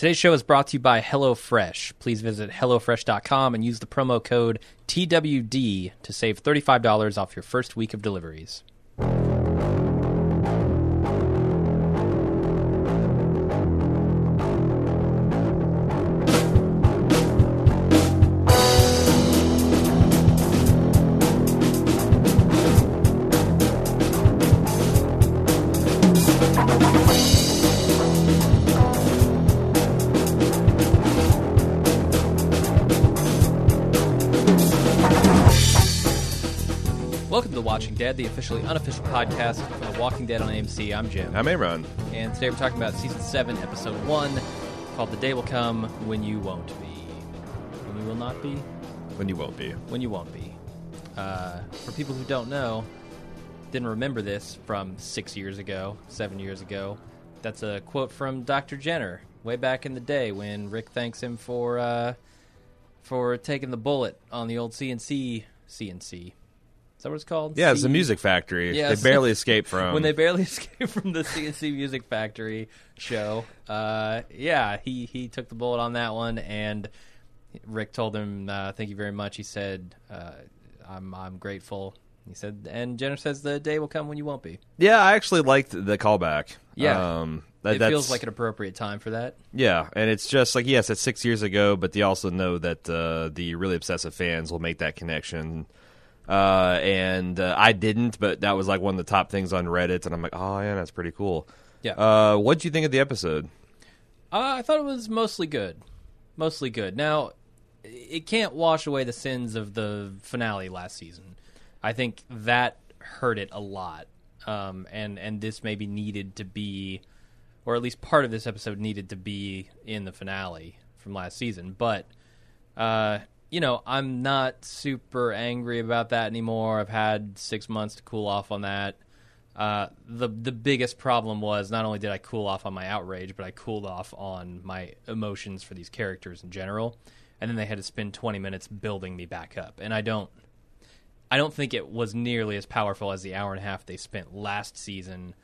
Today's show is brought to you by HelloFresh. Please visit HelloFresh.com and use the promo code TWD to save $35 off your first week of deliveries. Dead, the officially unofficial podcast for The Walking Dead on AMC. I'm Jim. I'm Aaron. And today we're talking about season 7, episode 1, called The Day Will Come When You Won't Be. When You Will Not Be? When you won't be. When You Won't Be. Uh, for people who don't know, didn't remember this from six years ago, seven years ago, that's a quote from Dr. Jenner way back in the day when Rick thanks him for uh, for taking the bullet on the old CNC CNC. Is that what it's called? Yeah, it's a music factory. Yes. They barely escaped from. when they barely escaped from the CNC Music Factory show. Uh, yeah, he he took the bullet on that one, and Rick told him, uh, "Thank you very much." He said, uh, "I'm I'm grateful." He said, and Jenner says, "The day will come when you won't be." yeah, I actually liked the callback. Yeah. um, that, it feels like an appropriate time for that. Yeah, and it's just like yes, it's six years ago, but they also know that uh, the really obsessive fans will make that connection. Uh, and uh, I didn't, but that was like one of the top things on Reddit, and I'm like, oh yeah, that's pretty cool. Yeah. Uh, what would you think of the episode? Uh, I thought it was mostly good, mostly good. Now, it can't wash away the sins of the finale last season. I think that hurt it a lot, um, and and this maybe needed to be, or at least part of this episode needed to be in the finale from last season. But, uh, you know, I'm not super angry about that anymore. I've had six months to cool off on that. Uh, the the biggest problem was not only did I cool off on my outrage, but I cooled off on my emotions for these characters in general, and then they had to spend 20 minutes building me back up, and I don't, I don't think it was nearly as powerful as the hour and a half they spent last season,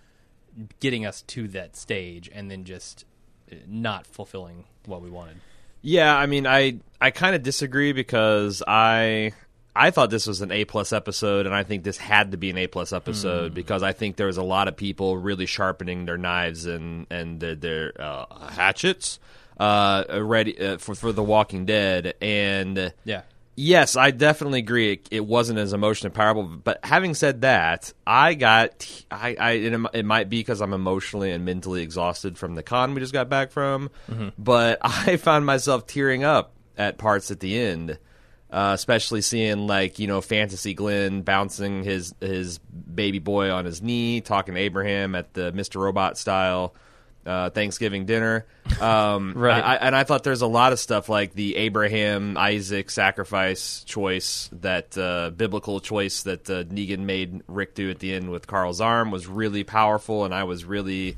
getting us to that stage, and then just uh, not fulfilling what we wanted. Yeah, I mean, I I kind of disagree because I I thought this was an A plus episode, and I think this had to be an A plus episode because I think there was a lot of people really sharpening their knives and and their, their uh, hatchets uh, ready uh, for for The Walking Dead, and Yeah. Yes, I definitely agree. It, it wasn't as emotionally powerful, but having said that, I got I, I it, it might be because I'm emotionally and mentally exhausted from the con we just got back from, but I found myself tearing up at parts at the end, uh, especially seeing like you know Fantasy Glenn bouncing his his baby boy on his knee, talking to Abraham at the Mr. Robot style uh, Thanksgiving dinner. Um, Right. I, and I thought there's a lot of stuff like the Abraham Isaac sacrifice choice, that uh, biblical choice that uh, Negan made Rick do at the end with Carl's arm was really powerful, and I was really,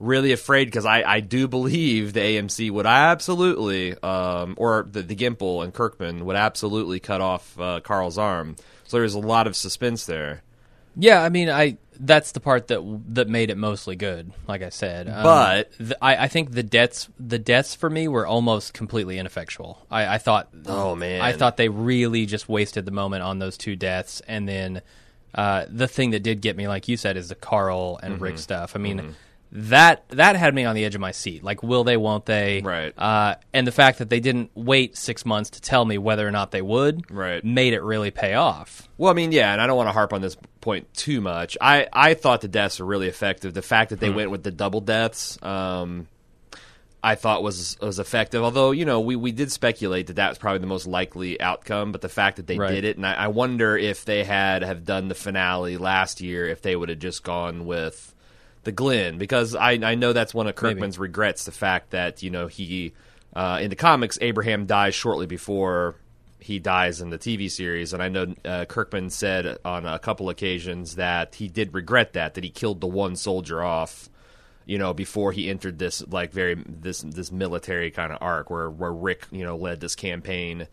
really afraid because I, I do believe the AMC would absolutely, um, or the, the Gimple and Kirkman would absolutely cut off uh, Carl's arm. So there's a lot of suspense there. Yeah, I mean, I that's the part that that made it mostly good. Like I said, Um, But- the, I, I think the deaths the deaths for me were almost completely ineffectual. I, I thought, Oh, man. I thought they really just wasted the moment on those two deaths, and then uh, the thing that did get me, like you said, is the Carl and Mm-hmm. Rick stuff. I mean. That that had me on the edge of my seat. Like, will they? Won't they? Right. Uh, and the fact that they didn't wait six months to tell me whether or not they would, Right. made it really pay off. Well, I mean, yeah, and I don't want to harp on this point too much. I, I thought the deaths were really effective. The fact that they went with the double deaths, um, I thought was was effective. Although you know we, we did speculate that that was probably the most likely outcome, but the fact that they Right. did it, and I, I wonder if they had have done the finale last year, if they would have just gone with the Glenn, because I I know that's one of Kirkman's regrets, the fact that you know he. Uh, in the comics, Abraham dies shortly before he dies in the TV series, and I know uh, Kirkman said on a couple occasions that he did regret that that he killed the one soldier off, you know, before he entered this like very this this military kind of arc where where Rick you know led this campaign,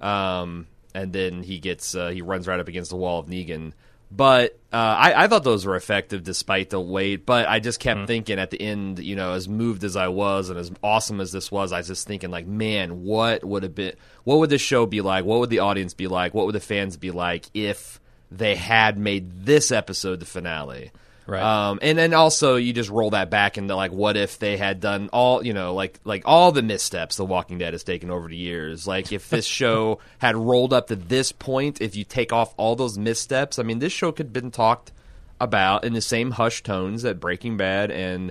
um, and then he gets uh, he runs right up against the wall of Negan. But uh, I, I thought those were effective despite the wait. But I just kept thinking at the end, you know, as moved as I was and as awesome as this was, I was just thinking like, man, what would have been, what would this show be like? What would the audience be like? What would the fans be like if they had made this episode the finale? Right. Um, and then also you just roll that back into like, what if they had done all, you know, like like all the missteps The Walking Dead has taken over the years. Like if this show had rolled up to this point, if you take off all those missteps, I mean, this show could have been talked about in the same hushed tones that Breaking Bad and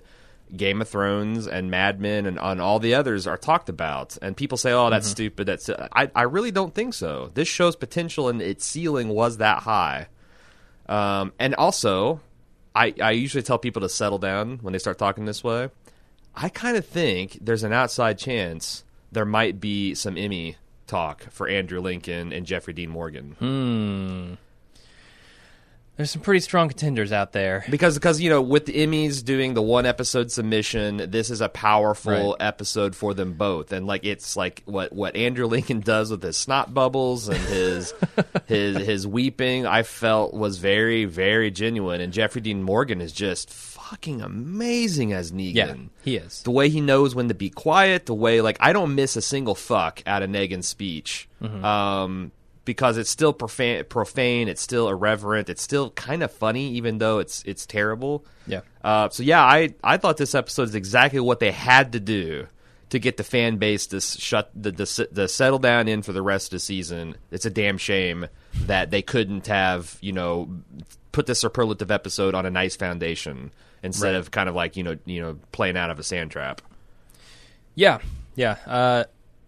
Game of Thrones and Mad Men and on all the others are talked about. And people say, "Oh, that's stupid." That's I I really don't think so. This show's potential and its ceiling was that high. Um, and also, I, I usually tell people to settle down when they start talking this way. I kind of think there's an outside chance there might be some Emmy talk for Andrew Lincoln and Jeffrey Dean Morgan. Hmm. There's some pretty strong contenders out there. Because because you know with the Emmys doing the one episode submission, this is a powerful Right. episode for them both, and like it's like what what Andrew Lincoln does with his snot bubbles and his his his weeping, I felt was very very genuine, and Jeffrey Dean Morgan is just fucking amazing as Negan. Yeah, he is. the way he knows when to be quiet, the way like I don't miss a single fuck out of Negan's speech, Mm-hmm. um, because it's still profane, profane, it's still irreverent, it's still kind of funny, even though it's it's terrible. Yeah. Uh, so yeah, I I thought this episode is exactly what they had to do to get the fan base to shut the the, the settle down in for the rest of the season. It's a damn shame that they couldn't have you know put this superlative episode on a nice foundation instead Right. of kind of like you know you know playing out of a sand trap. Yeah, yeah. Uh,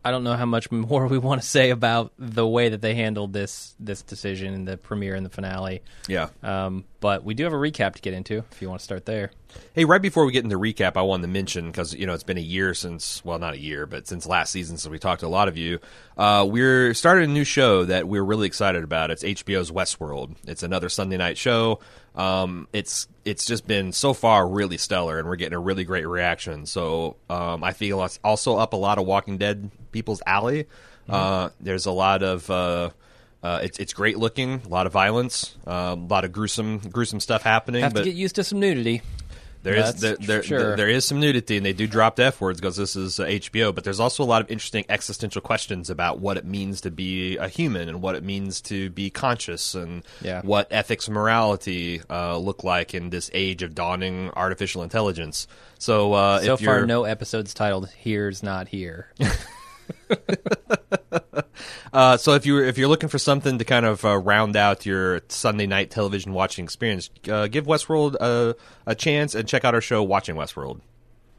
I don't know how much more we want to say about the way that they handled this this decision in the premiere and the finale. Yeah. Um, but we do have a recap to get into if you want to start there. Hey, right before we get into recap, I wanted to mention because you know it's been a year since, well, not a year, but since last season, since we talked to a lot of you. Uh, we're starting a new show that we're really excited about. It's HBO's Westworld. It's another Sunday night show. Um, it's it's just been so far really stellar, and we're getting a really great reaction. So um, I feel it's also up a lot of Walking Dead people's alley. Uh, there's a lot of. Uh, uh, it's it's great looking, a lot of violence, um, a lot of gruesome gruesome stuff happening. Have but to get used to some nudity. there is there, there, sure. there- there is some nudity, and they do drop the f words because this is uh, HBO. But there's also a lot of interesting existential questions about what it means to be a human and what it means to be conscious, and Yeah. what ethics and morality uh, look like in this age of dawning artificial intelligence. So, uh, So if far, no episodes titled "Here's Not Here." Uh, so if you if you're looking for something to kind of uh, round out your Sunday night television watching experience, uh, give Westworld a, a chance and check out our show Watching Westworld.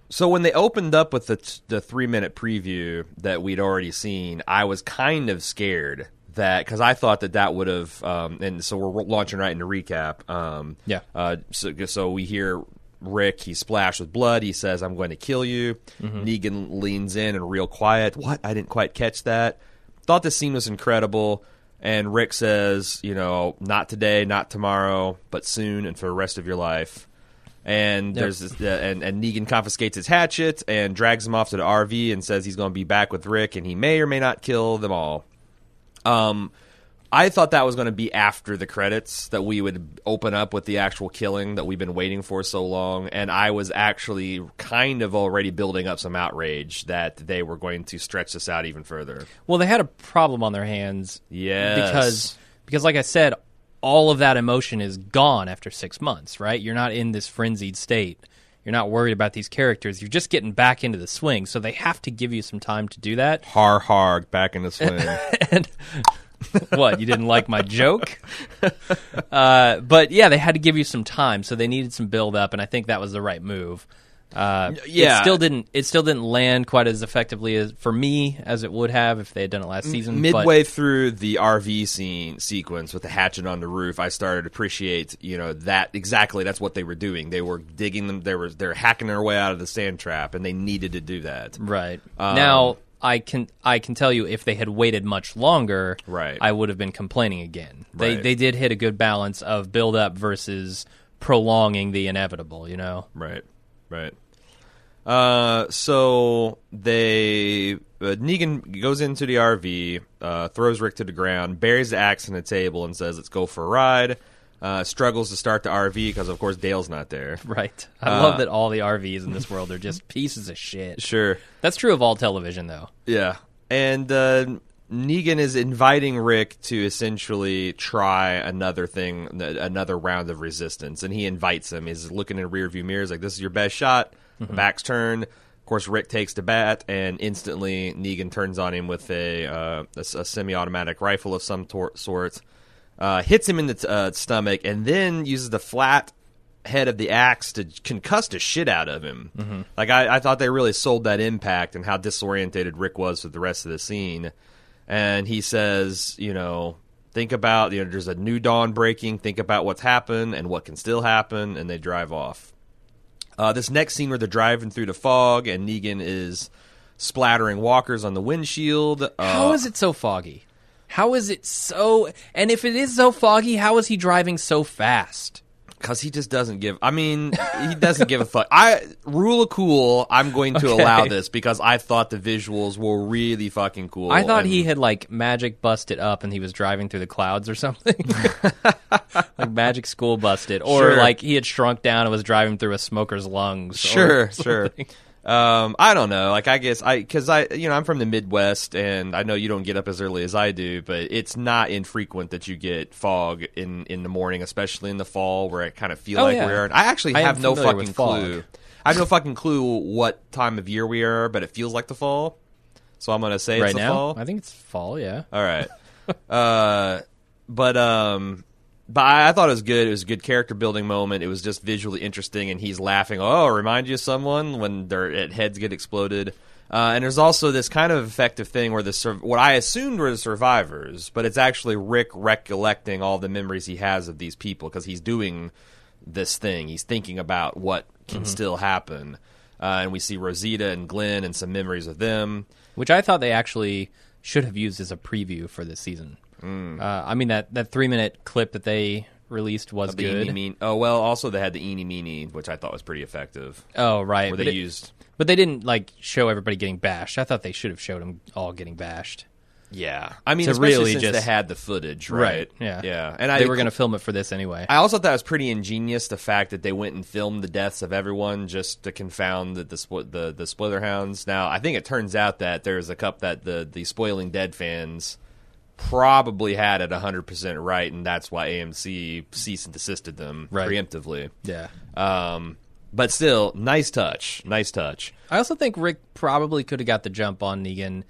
So when they opened up with the t- the three minute preview that we'd already seen, I was kind of scared that because I thought that that would have um, and so we're launching right into recap. Um, Yeah. Uh, so so we hear. Rick, he's splashed with blood. He says, I'm going to kill you. Negan leans in and real quiet. What? I didn't quite catch that. Thought this scene was incredible. And Rick says, you know, not today, not tomorrow, but soon and for the rest of your life. And Yep. there's this, uh, and, and Negan confiscates his hatchet and drags him off to the RV and says he's going to be back with Rick and he may or may not kill them all. Um, I thought that was going to be after the credits that we would open up with the actual killing that we've been waiting for so long, and I was actually kind of already building up some outrage that they were going to stretch this out even further. Well, they had a problem on their hands. Yes. Because because like I said, all of that emotion is gone after 6 months, right? You're not in this frenzied state. You're not worried about these characters. You're just getting back into the swing. So they have to give you some time to do that. Har har, back in the swing. and what you didn't like my joke uh, but yeah they had to give you some time so they needed some build up and i think that was the right move uh, yeah. it still didn't it still didn't land quite as effectively as for me as it would have if they had done it last season but- Midway through the RV scene sequence with the hatchet on the roof, I started to appreciate, you know, that exactly that's what they were doing. They were digging them. They were they're hacking their way out of the sand trap, and they needed to do that. right Um, now I can I can tell you if they had waited much longer, Right. I would have been complaining again. They Right. they did hit a good balance of build up versus prolonging the inevitable. You know, Right, right. Uh, so they uh, Negan goes into the RV, uh, throws Rick to the ground, buries the axe in the table, and says, "Let's go for a ride." Uh, struggles to start the RV because, of course, Dale's not there. right? I Uh, love that all the RVs in this world are just pieces of shit. Sure, That's true of all television, though. yeah, and uh, Negan is inviting Rick to essentially try another thing, another round of resistance, and he invites him. He's looking in rearview mirrors like, "This is your best shot." Back's turned. Of course, Rick takes the bat, and instantly Negan turns on him with a, uh, a, a semi-automatic rifle of some tor- sort. Uh, hits him in the t- uh, stomach, and then uses the flat head of the axe to concuss the shit out of him. Like I, I thought they really sold that impact and how disorientated Rick was with the rest of the scene. And he says, you know, think about you know, there's a new dawn breaking. Think about what's happened and what can still happen, and they drive off. Uh, this next scene where they're driving through the fog and Negan is splattering walkers on the windshield. Uh, How is it so foggy? How is it so? And if it is so foggy, how is he driving so fast? Because he just doesn't give. I mean, he doesn't give a fuck. I rule of cool. I'm going to allow this because I thought the visuals were really fucking cool. I thought and- he had like magic busted up and he was driving through the clouds or something. like magic school busted. Or Sure. like he had shrunk down and was driving through a smoker's lungs. Sure, sure. Um, I don't know. Like, I guess I because I you know I'm from the Midwest and I know you don't get up as early as I do, but it's not infrequent that you get fog in in the morning, especially in the fall where it kind of feel Oh, like yeah. we're. I actually I have no fucking clue. I have no fucking clue what time of year we are, but it feels like the fall. So I'm gonna say Right it's the now? fall. I think it's fall, yeah. All right. uh, but um, but I, I thought it was good. It was a good character building moment. It was just visually interesting, and he's laughing. Oh, remind you of someone when their heads get exploded. Uh, and there's also this kind of effective thing where the sur- what I assumed were the survivors, but it's actually Rick recollecting all the memories he has of these people because he's doing this thing. He's thinking about what can still happen. Uh, and we see Rosita and Glenn and some memories of them. Which I thought they actually should have used as a preview for this season. Mm. Uh, I mean that that three minute clip that they released was The good. eeny meeny. Oh well, also they had the eeny meeny, which I thought was pretty effective. Oh right, Where but they it- used, but they didn't like show everybody getting bashed. I thought they should have showed them all getting bashed. yeah. I mean, To especially really since just- they had the footage, right? Yeah. yeah. And I, they were going to film it for this anyway. I also thought it was pretty ingenious the fact that they went and filmed the deaths of everyone just to confound the the the, the spoiler hounds. Now, I think it turns out that there's a cup that the the spoiling dead fans probably had it 100% right and that's why AMC cease and desisted them Right. preemptively. yeah. Um but still, nice touch. Nice touch. I also think Rick probably could have got the jump on Negan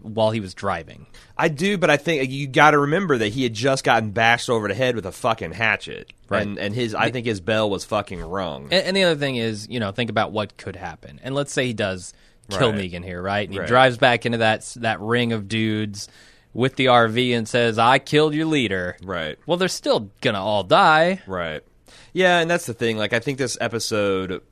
while he was driving. I do, but I think you got to remember that he had just gotten bashed over the head with a fucking hatchet, Right. And and his, I think his bell was fucking rung. And, and the other thing is, you know, think about what could happen. And let's say he does kill Right. Negan here, right? And he Right. drives back into that that ring of dudes with the RV and says, "I killed your leader." Right, Well, they're still gonna all die. right, yeah, and that's the thing. Like, I think this episode,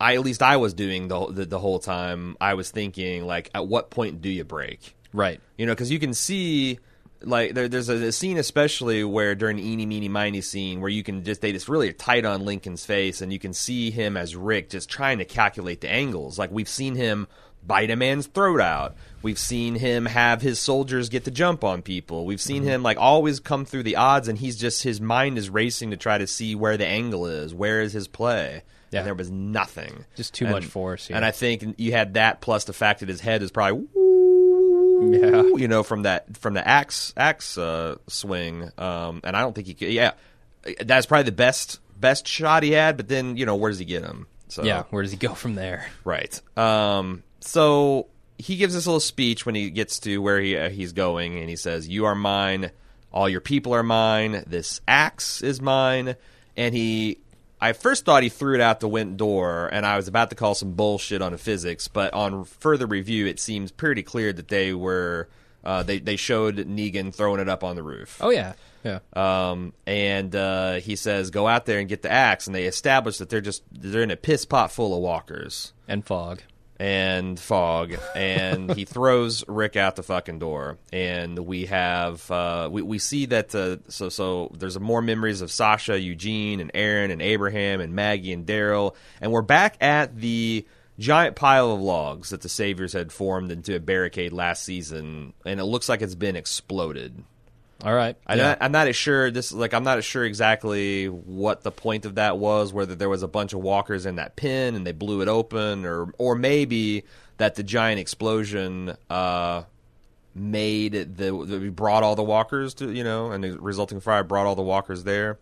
I at least I was doing the the, the whole time. I was thinking, like, at what point do you break? Right. You know, because you can see. Like there, there's a, a scene especially where during the eeny meeny miny scene where you can just they just really tight on Lincoln's face and you can see him as Rick just trying to calculate the angles. Like we've seen him bite a man's throat out. We've seen him have his soldiers get the jump on people. We've seen Mm-hmm. him like always come through the odds and he's just his mind is racing to try to see where the angle is. Where is his play? Yeah. And there was nothing. Just too And- much force. Yeah. And. I think you had that plus the fact that his head is probably Yeah. you know, from that from the axe axe uh, swing. Um, and I don't think he could. Yeah, that's probably the best best shot he had. But then you know, where does he get him? So yeah. Where does he go from there? right. Um, so he gives this little speech when he gets to where he uh, he's going, and he says, "You are mine. All your people are mine. This axe is mine." And he. I first thought he threw it out the window door, and I was about to call some bullshit on the physics. But on further review, it seems pretty clear that they were uh, they they showed Negan throwing it up on the roof. Oh yeah. Yeah. Um, and uh, he says, "Go out there and get the axe." And they establish that they're just they're in a piss pot full of walkers And fog. And fog, and he throws Rick out the fucking door. And we have uh, we we see that uh, so so there's more memories of Sasha, Eugene, and Aaron, and Abraham, and Maggie, and Daryl, and we're back at the giant pile of logs that the Saviors had formed into a barricade last season, and it looks like it's been exploded. All right. I'm, Yeah. not, I'm not as sure. This like I'm not as sure exactly what the point of that was. Whether there was a bunch of walkers in that pin and they blew it open, or or maybe that the giant explosion uh, made the, the brought all the walkers to you know, and the resulting fire brought all the walkers there.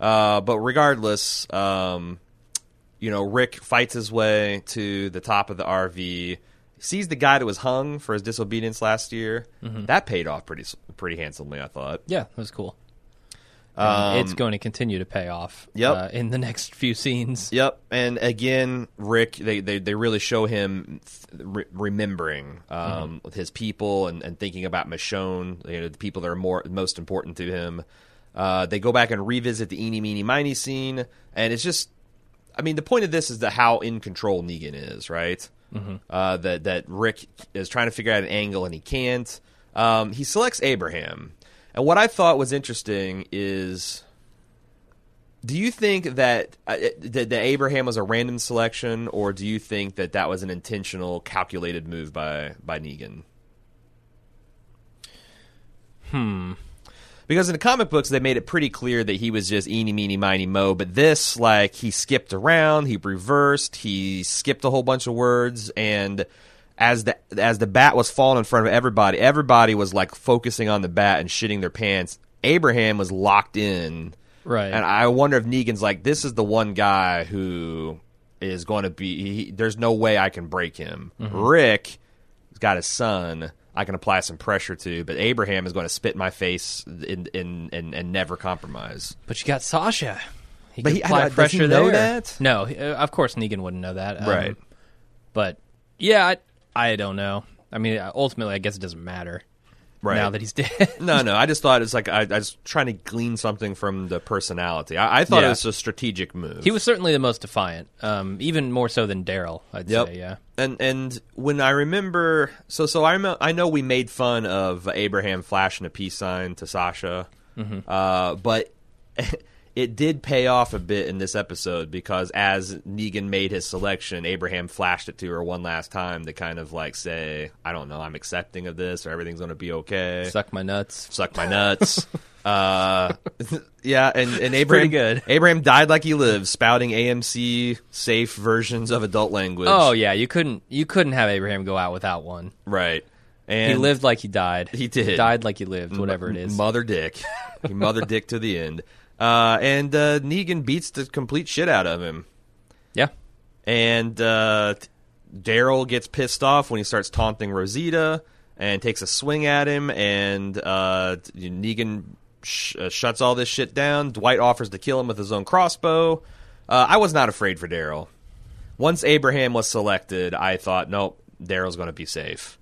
Uh, but regardless, um, you know, Rick fights his way to the top of the RV, sees the guy that was hung for his disobedience last year. That paid off pretty pretty handsomely, I thought. Yeah, that was cool. And it's going to continue to pay off Um, Yep. uh, in the next few scenes. Yep, and again, Rick, they they, they really show him re- remembering um, his people and, and thinking about Michonne, you know, the people that are more most important to him. Uh, they go back and revisit the eeny meeny miny scene, and it's just, I mean, the point of this is the how in control Negan is, right? Uh, that that Rick is trying to figure out an angle and he can't. Um, he selects Abraham, and what I thought was interesting is do you think that, uh, that that Abraham was a random selection, or do you think that that was an intentional, calculated move by by Negan? Hmm. Because in the comic books, they made it pretty clear that he was just eeny, meeny, miny, mo. But this, like, he skipped around, he reversed, he skipped a whole bunch of words, and as the as the bat was falling in front of everybody, everybody was like focusing on the bat and shitting their pants. Abraham was locked in Right. and I wonder if Negan's like, this is the one guy who is going to be. He, there's no way I can break him. Mm-hmm. Rick has got his son. I can apply some pressure to, but Abraham is going to spit in my face in, in, and and never compromise. But you got Sasha. He But could he- apply does he pressure know there. that? No, uh, of course Negan wouldn't know that. Um, Right. But yeah, I, I don't know. I mean, uh, ultimately, I guess it doesn't matter Right. now that he's dead. No, no. I just thought it's like I, I was trying to glean something from the personality. I, I thought it was a strategic move. he was certainly the most defiant, um, even more so than Daryl. I'd Yep. say. Yeah. And and when I remember, so so I remember, I know we made fun of Abraham flashing a peace sign to Sasha, uh, but it did pay off a bit in this episode because as Negan made his selection, Abraham flashed it to her one last time to kind of like say, I don't know, I'm accepting of this, or everything's going to be okay. Suck my nuts. Suck my nuts. uh, yeah, and, and Abraham good. Abraham died like he lived, spouting AMC safe versions of adult language. Oh yeah, you couldn't you couldn't have Abraham go out without one. Right. And he lived like he died. He did. died like he lived. Whatever it is. Mother dick. he mother dick to the end. Uh, and uh, Negan beats the complete shit out of him. yeah. And uh, Daryl gets pissed off when he starts taunting Rosita and takes a swing at him. And uh, Negan sh- uh, shuts all this shit down. Dwight offers to kill him with his own crossbow. Uh, I was not afraid for Daryl. Once Abraham was selected, I thought, nope, Daryl's going to be safe.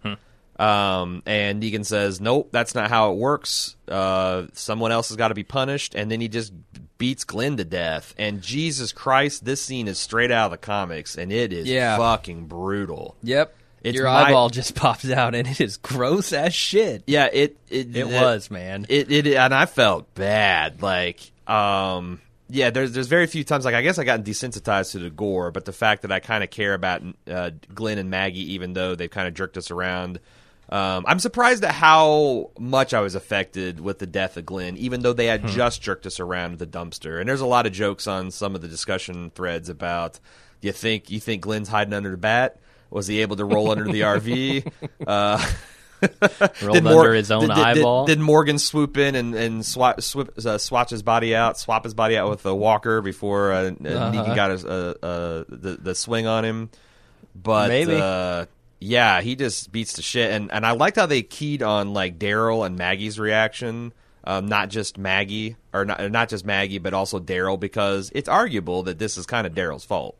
Um, and Negan says, "Nope, that's not how it works. Uh, someone else has got to be punished." And then he just beats Glenn to death. And Jesus Christ, this scene is straight out of the comics, and it is Yeah. fucking brutal. Yep. It's Your my- eyeball just pops out, and it is gross as shit. Yeah, it it, It was, man. It, it and I felt bad. Like, um, yeah, there's there's very few times. Like, I guess I got desensitized to the gore, but the fact that I kind of care about uh, Glenn and Maggie, even though they've kind of jerked us around. Um, I'm surprised at how much I was affected with the death of Glenn, even though they had just jerked us around the dumpster. And there's a lot of jokes on some of the discussion threads about you think you think Glenn's hiding under the bat. Was he able to roll under the RV? Uh, Rolled Mor- under his own did, did- eyeball. Did, Morgan swoop in and and swap, swip, uh, swatch his body out, swap his body out with a walker before uh, uh, Negan got his, uh, uh, the the swing on him? But Maybe. uh, yeah, he just beats the shit. And and I liked how they keyed on like Daryl and Maggie's reaction. Um, not just Maggie, or not, not just Maggie, but also Daryl, because it's arguable that this is kind of Daryl's fault.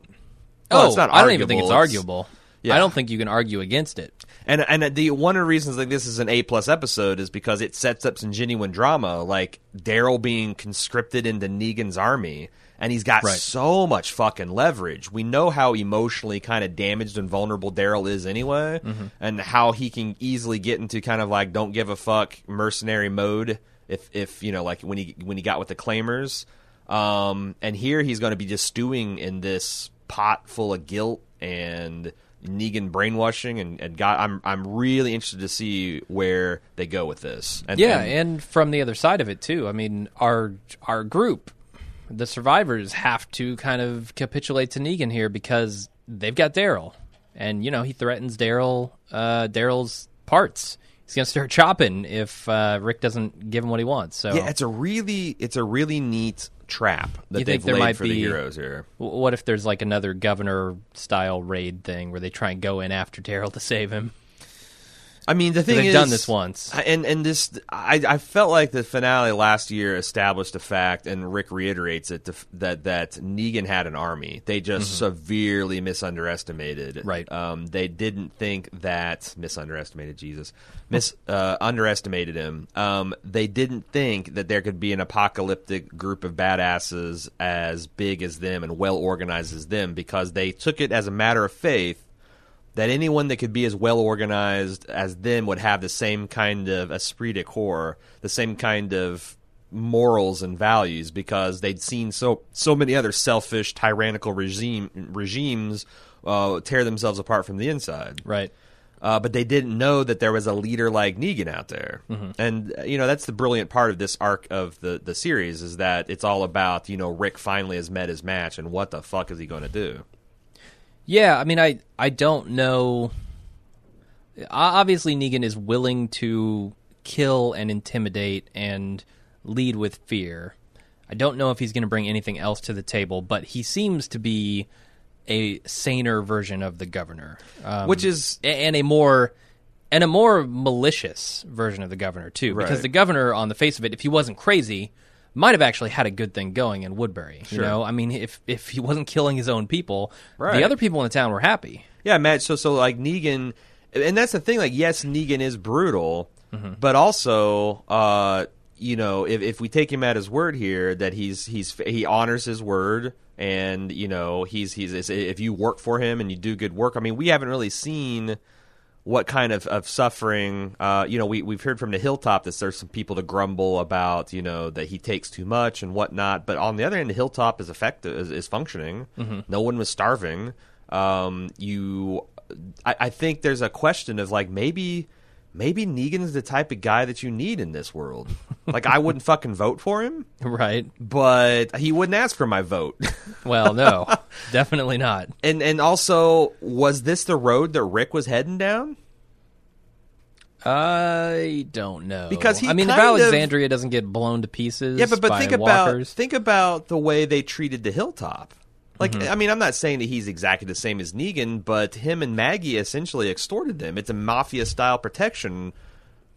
oh, it's not I don't even think it's arguable, arguable. Yeah. I don't think you can argue against it. And and the one of the reasons like this is an A plus episode is because it sets up some genuine drama, like Daryl being conscripted into Negan's army, and he's got Right. so much fucking leverage. We know how emotionally kind of damaged and vulnerable Daryl is anyway, and how he can easily get into kind of like don't give a fuck mercenary mode if if you know like when he when he got with the claimers. Um, and here he's going to be just stewing in this pot full of guilt and Negan brainwashing, and, and God, I'm I'm really interested to see where they go with this. And, Yeah, and- and from the other side of it too. I mean, our our group, the survivors, have to kind of capitulate to Negan here because they've got Daryl, and you know he threatens Daryl, uh, Daryl's parts. He's gonna start chopping if uh, Rick doesn't give him what he wants. So, yeah, it's a really it's a really neat trap that You they've think there laid might for the be- heroes here. what if there's like another governor style raid thing where they try and go in after Daryl to save him? I mean, the thing They've is, done this once. and and this I, I felt like the finale last year established a fact, and Rick reiterates it to, that that Negan had an army. They just severely misunderestimated. Mm-hmm. Right. Um, they didn't think that misunderestimated Jesus, mis uh, underestimated him. Um, they didn't think that there could be an apocalyptic group of badasses as big as them and well organized as them because they took it as a matter of faith that anyone that could be as well organized as them would have the same kind of esprit de corps, the same kind of morals and values, because they'd seen so so many other selfish, tyrannical regime regimes uh, tear themselves apart from the inside. Right. Uh, but they didn't know that there was a leader like Negan out there, and uh, you know that's the brilliant part of this arc of the the series is that it's all about you know Rick finally has met his match, and what the fuck is he going to do? Yeah, I mean, I I don't know. Obviously, Negan is willing to kill and intimidate and lead with fear. I don't know if he's going to bring anything else to the table, but he seems to be a saner version of the governor, um, Which is and a more and a more malicious version of the governor too. Because Right. the governor, on the face of it, if he wasn't crazy, might have actually had a good thing going in Woodbury. You know, I mean, if if he wasn't killing his own people, Right. the other people in the town were happy. Yeah, Matt. So, so like Negan, and that's the thing. Like, yes, Negan is brutal, Mm-hmm. but also, uh, you know, if, if we take him at his word here, that he's he's he honors his word, and you know, he's he's if you work for him and you do good work. I mean, we haven't really seen what kind of, of suffering uh, you know we, we've heard from the hilltop that there's some people to grumble about you know that he takes too much and whatnot. But on the other end the hilltop is effective is, is functioning. No one was starving. Um, you I, I think there's a question of like maybe maybe negan's the type of guy that you need in this world like i wouldn't fucking vote for him Right. but he wouldn't ask for my vote Well, no, definitely not. and and also was this the road that rick was heading down I don't know Because he I mean, if kind of- Alexandria doesn't get blown to pieces, Yeah, but but think about think about the way they treated the hilltop. Like, Mm-hmm. I mean, I'm not saying that he's exactly the same as Negan, but him and Maggie essentially extorted them. It's a mafia style protection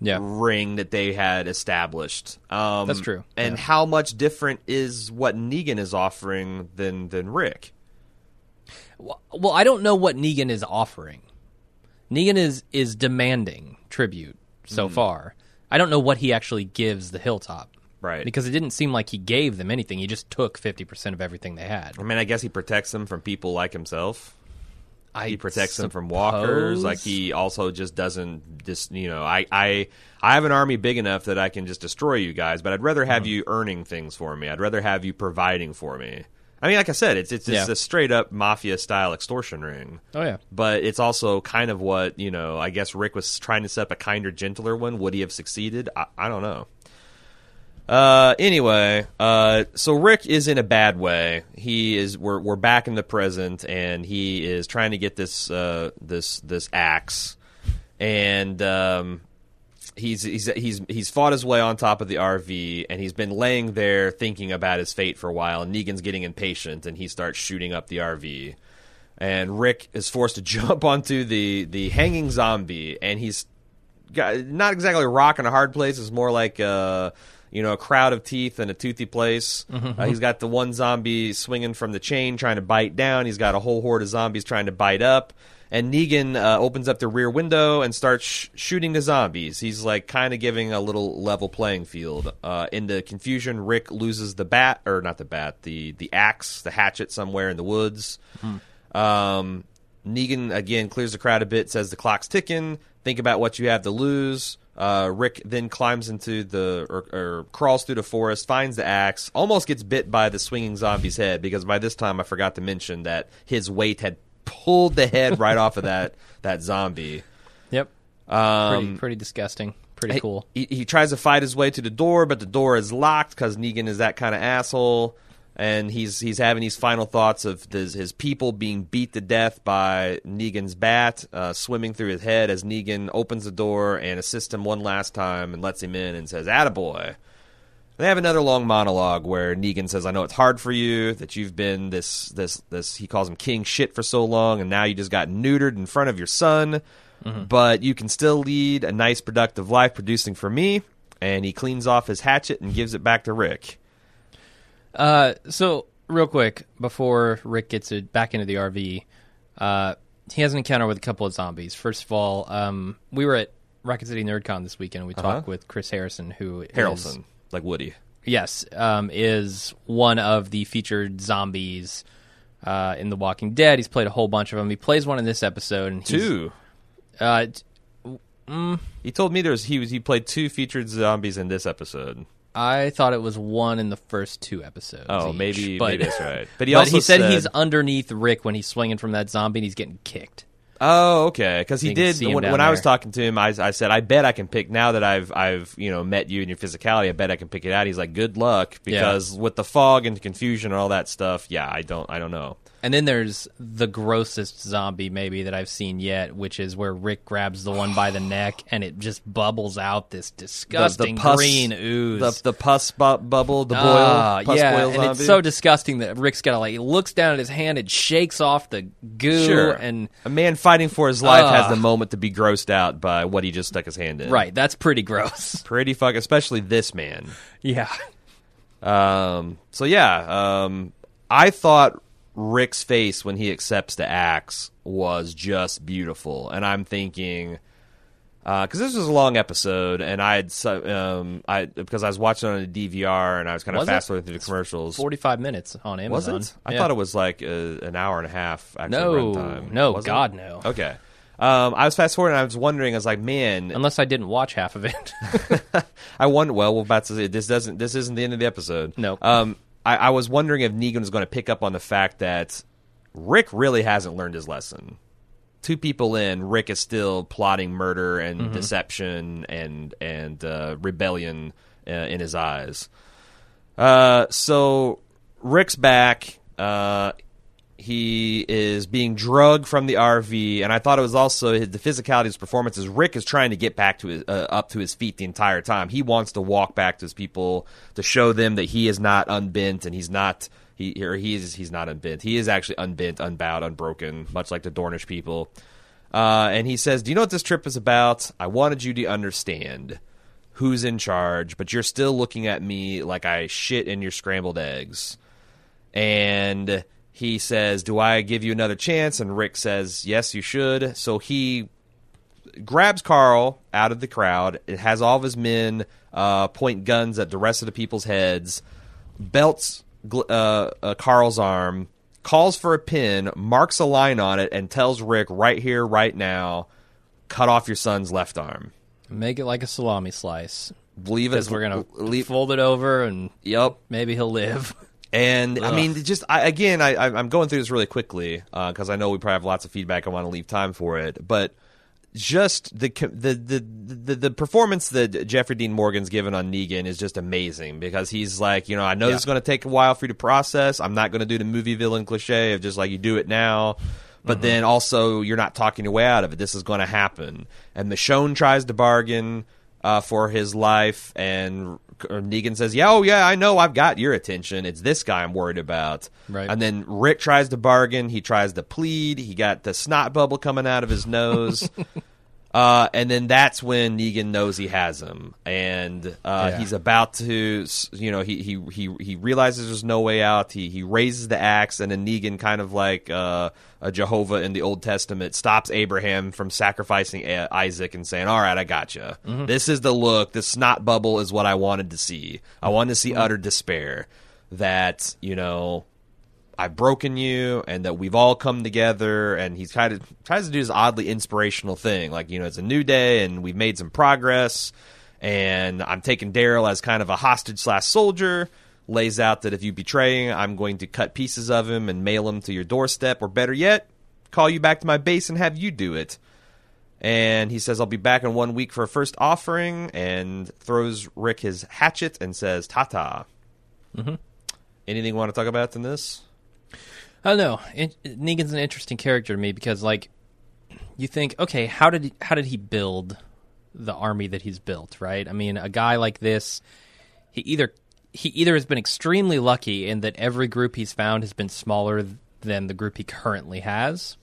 yeah, ring that they had established. Um, That's true, And yeah. how much different is what Negan is offering than than Rick? Well, I don't know what Negan is offering. Negan is is demanding tribute so Hmm. far. I don't know what he actually gives the Hilltop. Right. Because it didn't seem like he gave them anything. He just took 50% of everything they had. I mean, I guess he protects them from people like himself. I he protects them from walkers. Like he also just doesn't just you know I I I have an army big enough that I can just destroy you guys, but I'd rather have hmm. you earning things for me. I'd rather have you providing for me. I mean, like I said, it's it's just Yeah. a straight up mafia style extortion ring. Oh, yeah. But it's also kind of what you know. I guess Rick was trying to set up a kinder, gentler one. Would he have succeeded? I, I don't know. Uh, anyway, uh, so Rick is in a bad way. He is. We're we're back in the present, and he is trying to get this uh this this axe, and um, he's he's he's he's fought his way on top of the RV, and he's been laying there thinking about his fate for a while. And Negan's getting impatient, and he starts shooting up the RV, and Rick is forced to jump onto the the hanging zombie, and he's got, not exactly a rock in a hard place. It's more like uh, you know a crowd of teeth in a toothy place. Uh, he's got the one zombie swinging from the chain, trying to bite down. He's got a whole horde of zombies trying to bite up. and Negan uh, opens up the rear window and starts sh- shooting the zombies. He's like kind of giving a little level playing field. Uh, in the confusion, Rick loses the bat, or not the bat, the the axe, the hatchet somewhere in the woods. Um, Negan again clears the crowd a bit, says the clock's ticking. Think about what you have to lose. Uh, Rick then climbs into the or, or crawls through the forest, finds the axe, almost gets bit by the swinging zombie's head because by this time I forgot to mention that his weight had pulled the head right off of that that zombie. Yep. Um, Pretty, pretty disgusting. Pretty cool. He, he tries to fight his way to the door, but the door is locked because Negan is that kind of asshole. And he's he's having these final thoughts of his, his people being beat to death by Negan's bat uh, swimming through his head as Negan opens the door and assists him one last time and lets him in and says, "Attaboy." They have another long monologue where Negan says, "I know it's hard for you that you've been this this this." He calls him king shit for so long, and now you just got neutered in front of your son. But you can still lead a nice, productive life producing for me. And he cleans off his hatchet and gives it back to Rick. Uh, so real quick before Rick gets it back into the RV, uh, he has an encounter with a couple of zombies. First of all, um, we were at Rocket City NerdCon this weekend. and We talked with Chris Harrison, who Harrelson, like Woody. yes, um, is one of the featured zombies uh, in The Walking Dead. He's played a whole bunch of them. He plays one in this episode. And he's- Two. Uh, t- He told me there's he was he played two featured zombies in this episode. I thought it was one in the first two episodes. Oh, each, maybe but, maybe that's right. But he but also he said, he's underneath Rick when he's swinging from that zombie and he's getting kicked. Oh, okay. Because he did when, when I was talking to him. I, I said, I bet I can pick now that I've I've you know met you and your physicality. I bet I can pick it out. He's like, good luck because with the fog and confusion and all that stuff, yeah, I don't I don't know. And then there's the grossest zombie maybe that I've seen yet, which is where Rick grabs the one by the neck and it just bubbles out this disgusting pus- green ooze. The the pus bu- bubble, the boil, Ah, pus yeah, boil and it's so disgusting that Rick's got to like he looks down at his hand and shakes off the goo Sure. and a man fighting for his life has Ah. the moment to be grossed out by what he just stuck his hand in. right, that's pretty gross. Pretty fuck, especially this man. yeah. Um, so yeah, um, I thought Rick's face when he accepts the axe was just beautiful, and I'm thinking because this was a long episode, and I had so- um, I because I was watching it on a DVR, and I was kind of Was fast forwarding through the commercials. 45 minutes on was Amazon. it? I Yeah. thought it was like uh an hour and a half. Actual No, runtime. no, Was it? God, no. Okay. Um, I was fast forwarding. I was wondering. I was like, man, Unless I didn't watch half of it. I wonder. Well, we're about to say this doesn't. This isn't the end of the episode. No. Um, I, I was wondering if Negan was going to pick up on the fact that Rick really hasn't learned his lesson. Two people in, Rick is still plotting murder and Mm-hmm. deception and and uh, rebellion uh, in his eyes. Uh, so Rick's back. He is being drugged from the RV, and I thought it was also his, the physicality of his performances. Rick is trying to get back to his, uh, up to his feet the entire time. He wants to walk back to his people to show them that he is not unbent and he's not he or he is he's not unbent. He is actually unbent, unbowed, unbroken, much like the Dornish people. Uh, and he says, "Do you know what this trip is about? I wanted you to understand." Who's in charge? But you're still looking at me like I shit in your scrambled eggs and he says, "Do I give you another chance?" And Rick says, "Yes, you should." So he grabs Carl out of the crowd. It has all of his men uh, point guns at the rest of the people's heads. Belts uh, uh, Carl's arm, calls for a pin, marks a line on it, and tells Rick right here, right now, cut off your son's left arm. Make it like a salami slice. Leave it. We're going to leave. fold it over and Yep. maybe he'll live. And I mean, just I, again, I, I'm going through this really quickly because I know we probably have lots of feedback. I want to leave time for it, but just the the the the, the performance that Jeffrey Dean Morgan's given on Negan is just amazing because he's like, you know, I know this is going to take a while for you to process. I'm not going to do the movie villain cliche of just like you do it now. But then also, you're not talking your way out of it. This is going to happen. And Michonne tries to bargain uh, for his life, and or Negan says, "Yeah, oh yeah, I know, I've got your attention. It's this guy I'm worried about." Right. And then Rick tries to bargain. He tries to plead. He got the snot bubble coming out of his nose. Uh, and then that's when Negan knows he has him, and uh, Yeah. he's about to, you know, he, he he he realizes there's no way out. He he raises the axe, and then Negan, kind of like uh, a Jehovah in the Old Testament, stops Abraham from sacrificing A- Isaac and saying, "All right, I got you. This is the look. The snot bubble is what I wanted to see. I wanted to see utter despair. That you know." I've broken you, and that we've all come together. And he's kind of tries to do this oddly inspirational thing, like you know, it's a new day, and we've made some progress. And I'm taking Daryl as kind of a hostage slash soldier. Lays out that if you betray him, I'm going to cut pieces of him and mail him to your doorstep, or better yet, call you back to my base and have you do it. And he says, I'll be back in one week for a first offering, and throws Rick his hatchet and says, Ta ta. Mm-hmm. Anything you want to talk about in this? I don't know. It, Negan's an interesting character to me because, like, you think, okay, how did he, how did he build the army that he's built? Right? I mean, a guy like this, he either he either has been extremely lucky in that every group he's found has been smaller than the group he currently has,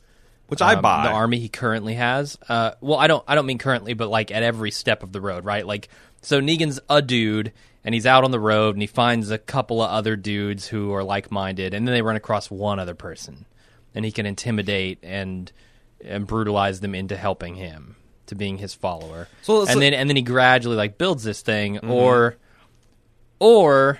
Which I um, buy. the army he currently has. Uh, well, I don't I don't mean currently, but like at every step of the road, right? Like, so Negan's a dude, and he's out on the road, and he finds a couple of other dudes who are like minded, and then they run across one other person, and he can intimidate and and brutalize them into helping him to being his follower. So it's and like- then and then he gradually like builds this thing, mm-hmm. or or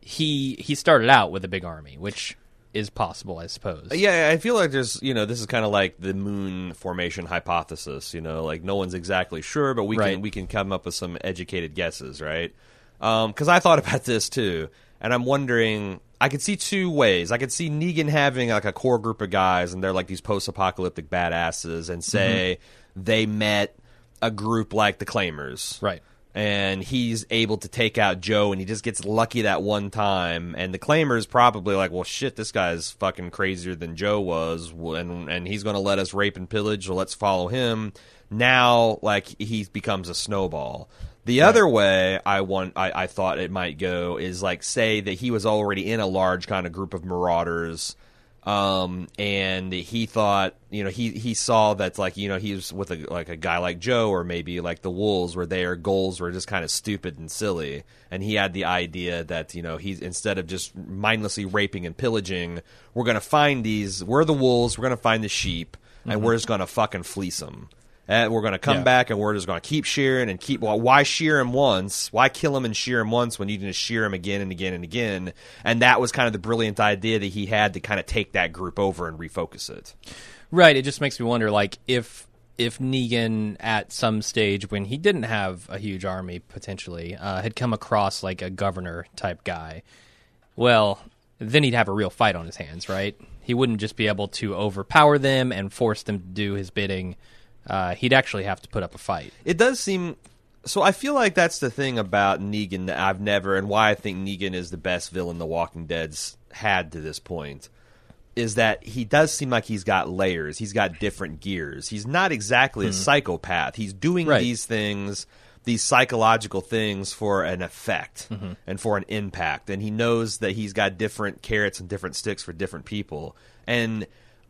he he started out with a big army, which is possible, I suppose. Yeah, I feel like there's, you know, this is kind of like the moon formation hypothesis. You know, like no one's exactly sure, but we Right. can we can come up with some educated guesses, right? Um, because I thought about this too, and I'm wondering. I could see two ways. I could see Negan having like a core group of guys, and they're like these post-apocalyptic badasses, and mm-hmm. say they met a group like the Claimers, Right. and he's able to take out Joe, and he just gets lucky that one time. And the claimer's probably like, "Well, shit, this guy's fucking crazier than Joe was, and and he's going to let us rape and pillage, so let's follow him." Now, like he becomes a snowball. The other way I want, I, I thought it might go is like say that he was already in a large kind of group of marauders um, and he thought, you know, he he saw that like you know he was with a like a guy like Joe or maybe like the Wolves, where their goals were just kind of stupid and silly, and he had the idea that you know he's instead of just mindlessly raping and pillaging, we're gonna find these, we're the wolves, we're gonna find the sheep, and we're just gonna fucking fleece them. And we're going to come Yeah. back and we're just going to keep shearing and keep. Well, why shear him once? Why kill him and shear him once when you can just shear him again and again and again? And that was kind of the brilliant idea that he had to kind of take that group over and refocus it. Right. It just makes me wonder, like, if if Negan at some stage when he didn't have a huge army potentially uh, had come across like a governor type guy, well, then he'd have a real fight on his hands, right? He wouldn't just be able to overpower them and force them to do his bidding. Uh, he'd actually have to put up a fight. It does seem. So I feel like that's the thing about Negan that I've never, and why I think Negan is the best villain The Walking Dead's had to this point, is that he does seem like he's got layers. He's got different gears. He's not exactly a psychopath. He's doing Right. these things, these psychological things for an effect and for an impact. And he knows that he's got different carrots and different sticks for different people. And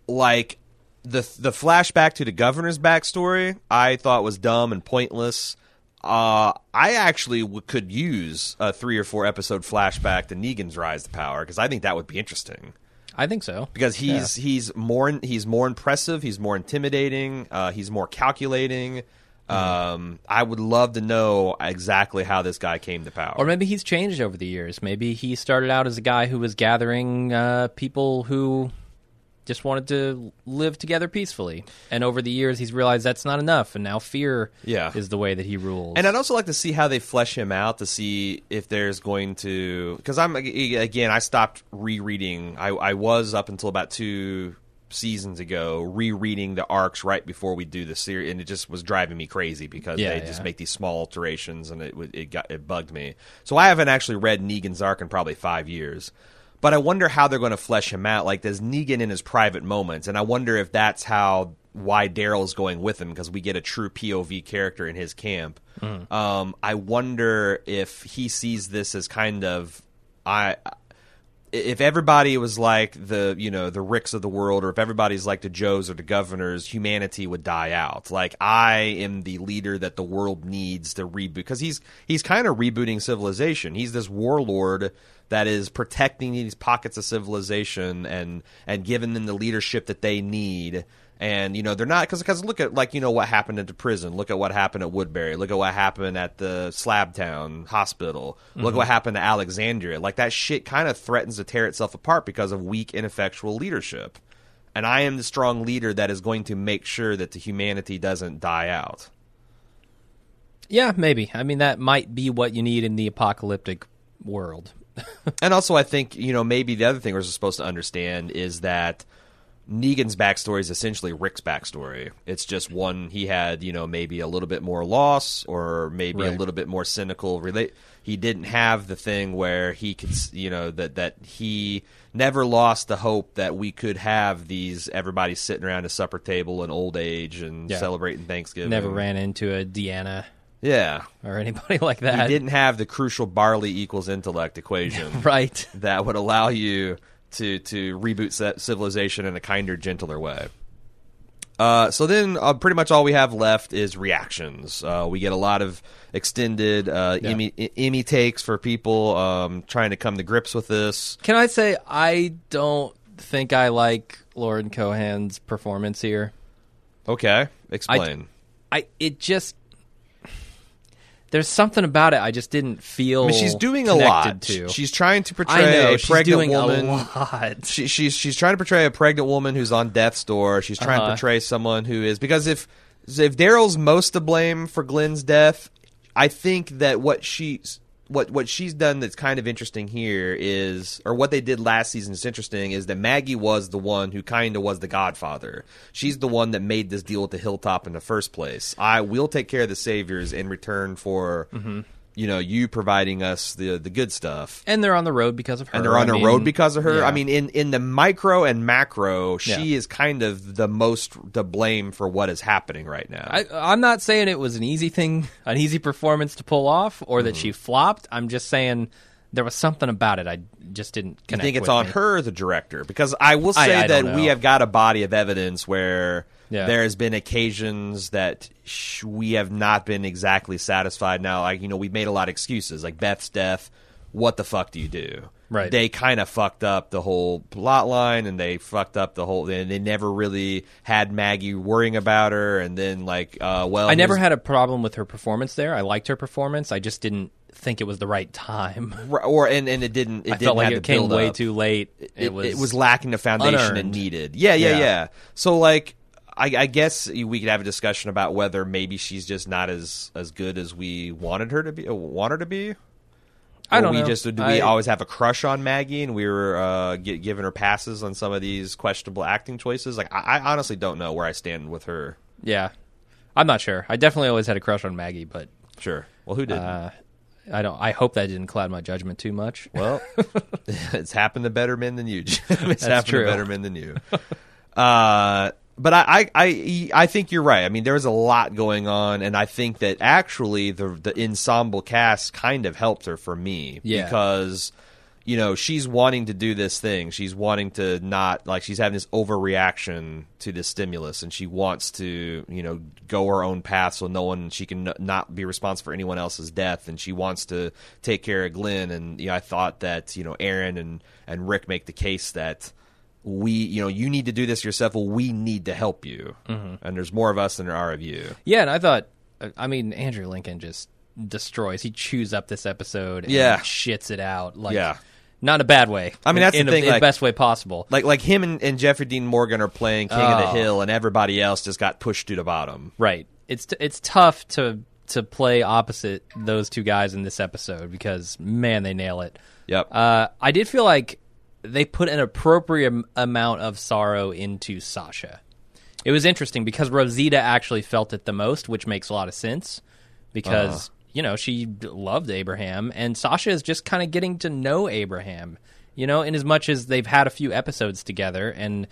like the the flashback to the governor's backstory, I thought was dumb and pointless. Uh, I actually w- could use a three or four episode flashback to Negan's rise to power because I think that would be interesting I think so. because he's he's more he's more impressive, he's more intimidating, uh, he's more calculating. Um, I would love to know exactly how this guy came to power. Or maybe he's changed over the years. Maybe he started out as a guy who was gathering uh, people who just wanted to live together peacefully. And over the years, he's realized that's not enough. And now fear Yeah. is the way that he rules. And I'd also like to see how they flesh him out to see if there's going to because I'm again I stopped rereading. I, I was up until about two seasons ago rereading the arcs right before we do the series, and it just was driving me crazy because Yeah, they just make these small alterations, and it it got it bugged me. So I haven't actually read Negan's arc in probably five years. But I wonder how they're going to flesh him out. Like, does Negan in his private moments? And I wonder if that's how why Daryl's going with him because we get a true POV character in his camp. Um, I wonder if he sees this as kind of I if everybody was like the you know the Ricks of the world, or if everybody's like the Joes or the governors, humanity would die out. Like I am the leader that the world needs to reboot because he's he's kind of rebooting civilization. He's this warlord that is protecting these pockets of civilization and and giving them the leadership that they need. And you know they're not because because look at like you know what happened at the prison. Look at what happened at Woodbury. Look at what happened at the Slabtown Hospital. Look at what mm-hmm. happened to Alexandria. Like that shit kind of threatens to tear itself apart because of weak, ineffectual leadership. And I am the strong leader that is going to make sure that the humanity doesn't die out. Yeah, maybe. I mean, that might be what you need in the apocalyptic world. and also, I think you know maybe the other thing we're supposed to understand is that Negan's backstory is essentially Rick's backstory. It's just one he had, you know, maybe a little bit more loss or maybe a little bit more cynical relate. He didn't have the thing where he could, you know, that that he never lost the hope that we could have these everybody sitting around a supper table in old age and Yeah. celebrating Thanksgiving. Never ran into a Deanna Yeah, or anybody like that. he didn't have the crucial barley equals intellect equation. Right. that would allow you to to reboot ci- civilization in a kinder, gentler way. Uh, so then, uh, pretty much all we have left is reactions. Uh, we get a lot of extended uh, Yeah. Emmy, Emmy takes for people um, trying to come to grips with this. Can I say I don't think I like Lauren Cohan's performance here. Okay, explain. I it just there's something about it I just didn't feel. I mean, she's doing a lot. To. She's trying to I portray know a she's pregnant doing woman. a lot. she, she's she's trying to portray a pregnant woman who's on death's door. She's trying to Uh-huh. portray someone who is because if if Daryl's most to blame for Glenn's death, I think that what she's what what she's done that's kind of interesting here is or what they did last season is interesting is that Maggie was the one who kind of was the godfather. She's the one that made this deal with the hilltop in the first place. I will take care of the saviors in return for Mm-hmm. You know you providing us the the good stuff and they're on the road because of her. and they're on I the mean, road because of her. yeah. I mean, in in the micro and macro, she Yeah. is kind of the most to blame for what is happening right now. I, I'm not saying it was an easy thing, an easy performance to pull off, or that Mm-hmm. she flopped. I'm just saying there was something about it I just didn't you think it's on me. her, the director? Because I will say I that we have got a body of evidence where Yeah. there has been occasions that sh- we have not been exactly satisfied. Now, like you know, we've made a lot of excuses, like Beth's death. What the fuck do you do? Right. They kind of fucked up the whole plot line, and they fucked up the whole. And they never really had Maggie worrying about her, and then like, uh, well, I never had a problem with her performance there. I liked her performance. I just didn't think it was the right time. Right, or and, and it didn't. It I didn't felt like have it came way up. too late. It, It, was it was lacking the foundation it needed. Yeah, yeah, yeah, Yeah. So like, I, I guess we could have a discussion about whether maybe she's just not as as good as we wanted her to be. Want her to be. I don't we know. just do I- we always have a crush on Maggie, and we were uh, gi- giving her passes on some of these questionable acting choices. Like, I, I honestly don't know where I stand with her. Yeah, I'm not sure. I definitely always had a crush on Maggie, but Sure. Well, who didn't? uh, I don't. I hope that didn't cloud my judgment too much. Well, it's happened to better men than you. Jim. it's happened true. to better men than you. Uh, but I, I, I, I think you're right. I mean, there's a lot going on, and I think that actually the the ensemble cast kind of helped her for me Yeah. because you know she's wanting to do this thing. She's wanting to not like she's having this overreaction to this stimulus, and she wants to you know go her own path so no one she can n- not be responsible for anyone else's death, and she wants to take care of Glenn. And you know, I thought that you know Aaron and and Rick make the case that we you know you need to do this yourself. Well, we need to help you, Mm-hmm. and there's more of us than there are of you. Yeah, and I thought. I mean, Andrew Lincoln just destroys. He chews up this episode. And Yeah. shits it out. Like, Yeah. not in a bad way. I mean, In- that's the in, thing, in the like- best way possible. Like like him and, and Jeffrey Dean Morgan are playing King of the Oh. Hill, and everybody else just got pushed to the bottom. Right. It's t- it's tough to to play opposite those two guys in this episode because man, they nail it. Yep. Uh, I did feel like they put an appropriate amount of sorrow into Sasha. It was interesting because Rosita actually felt it the most, which makes a lot of sense because Uh-huh. you know she loved Abraham, and Sasha is just kind of getting to know Abraham. You know, in as much as they've had a few episodes together and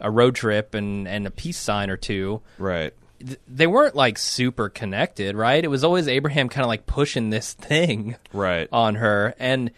a road trip and and a peace sign or two right. th- they weren't like super connected, right? It was always Abraham kind of like pushing this thing Right. on her, and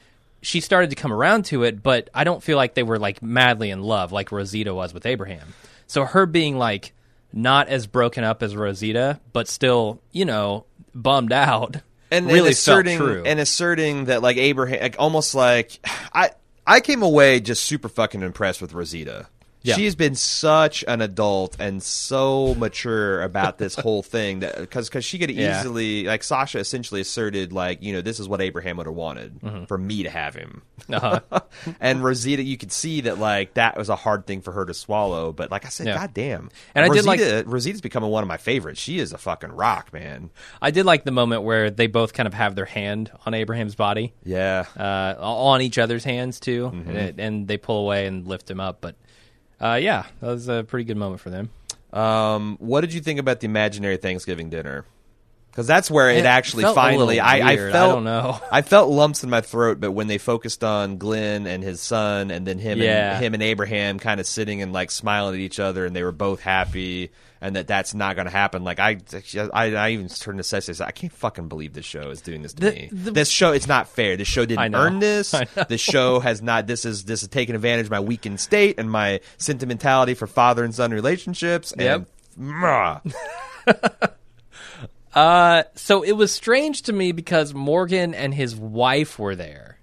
she started to come around to it, but I don't feel like they were like madly in love like Rosita was with Abraham. So her being like not as broken up as Rosita, but still, you know, bummed out. and really and asserting true. and asserting that like Abraham, like almost like I I came away just super fucking impressed with Rosita. Yeah. She's been such an adult and so mature about this whole thing that because because she could Yeah. easily like Sasha essentially asserted like you know this is what Abraham would have wanted Mm-hmm. for me to have him Uh-huh. and Rosita you could see that like that was a hard thing for her to swallow but like I said Yeah. god damn And I did like- Rosita's becoming one of my favorites she is a fucking rock man I did like the moment where they both kind of have their hand on Abraham's body. yeah uh, on each other's hands too, Mm-hmm. and, and they pull away and lift him up. But uh, yeah, that was a pretty good moment for them. Um, what did you think about the imaginary Thanksgiving dinner? Because that's where it, It actually felt finally. I, I weird. I felt. don't know. I felt lumps in my throat, but when they focused on Glenn and his son, and then him Yeah. and him and Abraham kind of sitting and like smiling at each other, and they were both happy, and that that's not going to happen. Like I, I, I even turned to and said, I can't fucking believe this show is doing this to The- me. the- this show, it's not fair. This show didn't earn this. This show has not. This is this is taking advantage of my weakened state and my sentimentality for father and son relationships. And Yep. Mwah. Uh, so it was strange to me because Morgan and his wife were there.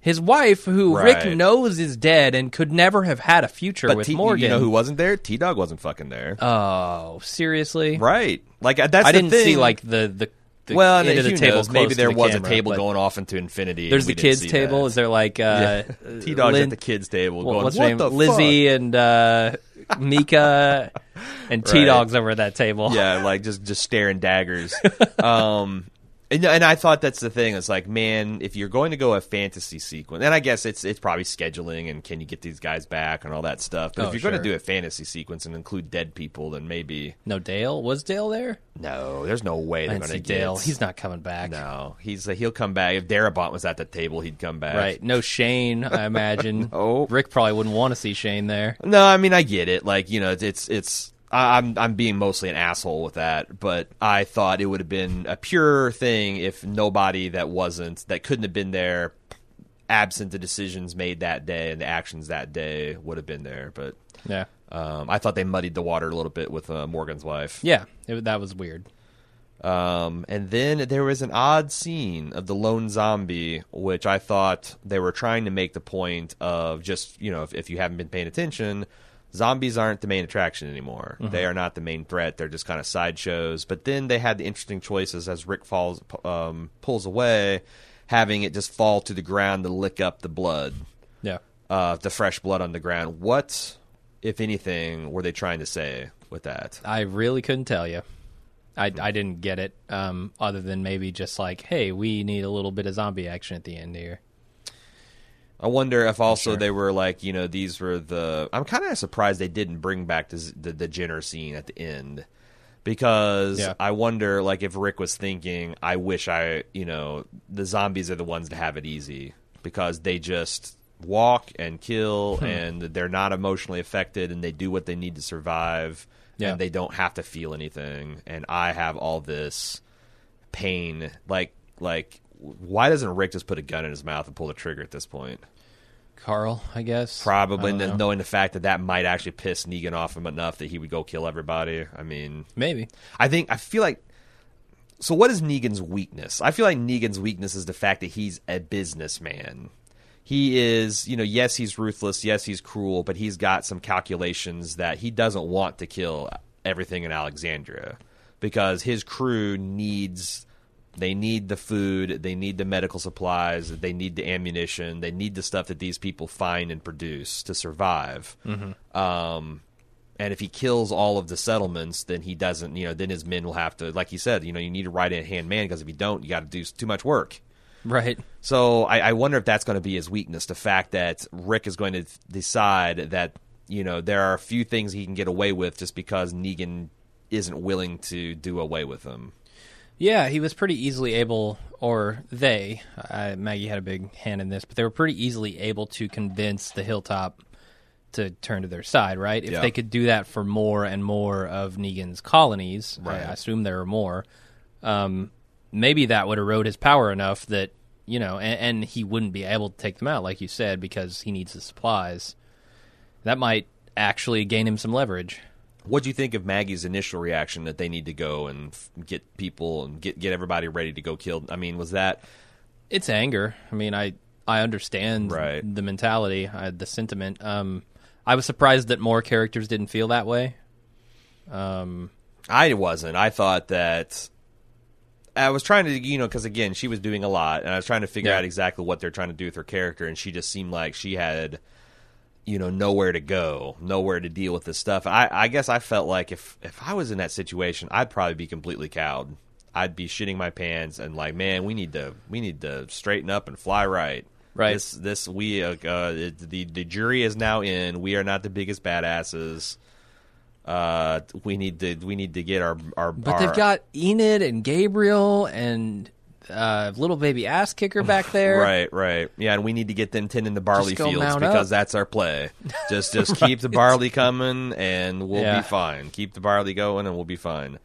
His wife, who Right. Rick knows is dead and could never have had a future But with T- Morgan. you know who wasn't there? T Dog wasn't fucking there. Oh, seriously? right. Like uh, that's I the didn't thing. see like the the, the well, end of the table. knows? Maybe there the was camera, a table going off into infinity. There's the kids table. that. Is there like uh, T Dog's at the kids table What- going, what's "What name? Lizzie and uh, Mika and T Dogs over at that table. Yeah, like just just staring daggers. um, and, and I thought that's the thing. It's like, man, if you're going to go a fantasy sequence, and I guess it's it's probably scheduling and can you get these guys back and all that stuff. But Oh, if you're going to do a fantasy sequence and include dead people, then maybe No, Dale was Dale there. no. There's no way they're going to get Dale. He's not coming back. No, he's he'll come back. If Darabont was at the table, he'd come back. Right. No Shane, I imagine. No. Rick probably wouldn't want to see Shane there. No, I mean I get it. Like you know, it's it's. I'm I'm being mostly an asshole with that, but I thought it would have been a pure thing if nobody that wasn't that couldn't have been there, absent the decisions made that day and the actions that day would have been there. But Yeah. um, I thought they muddied the water a little bit with uh, Morgan's wife. Yeah. It, that was weird. Um, and then there was an odd scene of the lone zombie, which I thought they were trying to make the point of just, you know, if, if you haven't been paying attention, zombies aren't the main attraction anymore. They are not the main threat. They're just kind of sideshows. But then they had the interesting choices as Rick falls, um, pulls away, having it just fall to the ground to lick up the blood, Yeah. uh, the fresh blood on the ground. What, if anything, were they trying to say with that? I really couldn't tell you. I, I didn't get it, um, other than maybe just like, hey, we need a little bit of zombie action at the end here. I wonder if also sure. they were like, you know, these were the. I'm kind of surprised they didn't bring back the, the the Jenner scene at the end, because Yeah. I wonder, like, if Rick was thinking, I wish I, you know, the zombies are the ones to have it easy because they just walk and kill Hmm. and they're not emotionally affected and they do what they need to survive Yeah. and they don't have to feel anything and I have all this pain like like why doesn't Rick just put a gun in his mouth and pull the trigger at this point? Kyle, I guess. Probably, I knowing the fact that that might actually piss Negan off him enough that he would go kill everybody. I mean, Maybe. I think I feel like. So, what is Negan's weakness? I feel like Negan's weakness is the fact that he's a businessman. He is, you know, yes, he's ruthless, yes, he's cruel, but he's got some calculations that he doesn't want to kill everything in Alexandria because his crew needs they need the food, they need the medical supplies, they need the ammunition, they need the stuff that these people find and produce to survive. Um, and if he kills all of the settlements, then he doesn't, you know, then his men will have to, like he said, you know, you need a right hand man because if you don't, you got to do too much work. Right. So I, I wonder if that's going to be his weakness the fact that Rick is going to decide that, you know, there are a few things he can get away with just because Negan isn't willing to do away with them. Yeah, he was pretty easily able, or they, uh, Maggie had a big hand in this, but they were pretty easily able to convince the Hilltop to turn to their side, right? If Yeah. they could do that for more and more of Negan's colonies, I- Right. I, assume there are more, um, maybe that would erode his power enough that you know, and, and he wouldn't be able to take them out, like you said, because he needs the supplies. That might actually gain him some leverage. What do you think of Maggie's initial reaction that they need to go and f- get people and get get everybody ready to go kill? I mean, was that It's anger. I mean, I I understand Right. the mentality, uh, the sentiment. Um, I was surprised that more characters didn't feel that way. Um, I wasn't. I thought that I was trying to, you know, because again, she was doing a lot, and I was trying to figure Yeah. out exactly what they're trying to do with her character, and she just seemed like she had, you know, nowhere to go, nowhere to deal with this stuff. I, I guess I felt like if if I was in that situation, I'd probably be completely cowed. I'd be shitting my pants and like, man, we need to we need to straighten up and fly right. Right. This this we uh, uh, the the jury is now in. We are not the biggest badasses. Uh, we need to we need to get our our. but our, they've got Enid and Gabriel and uh, little baby ass kicker back there. Right, right. Yeah, and we need to get them tending the barley go fields mount because up. that's our play. Just just keep the barley coming and we'll Yeah. be fine. Keep the barley going and we'll be fine.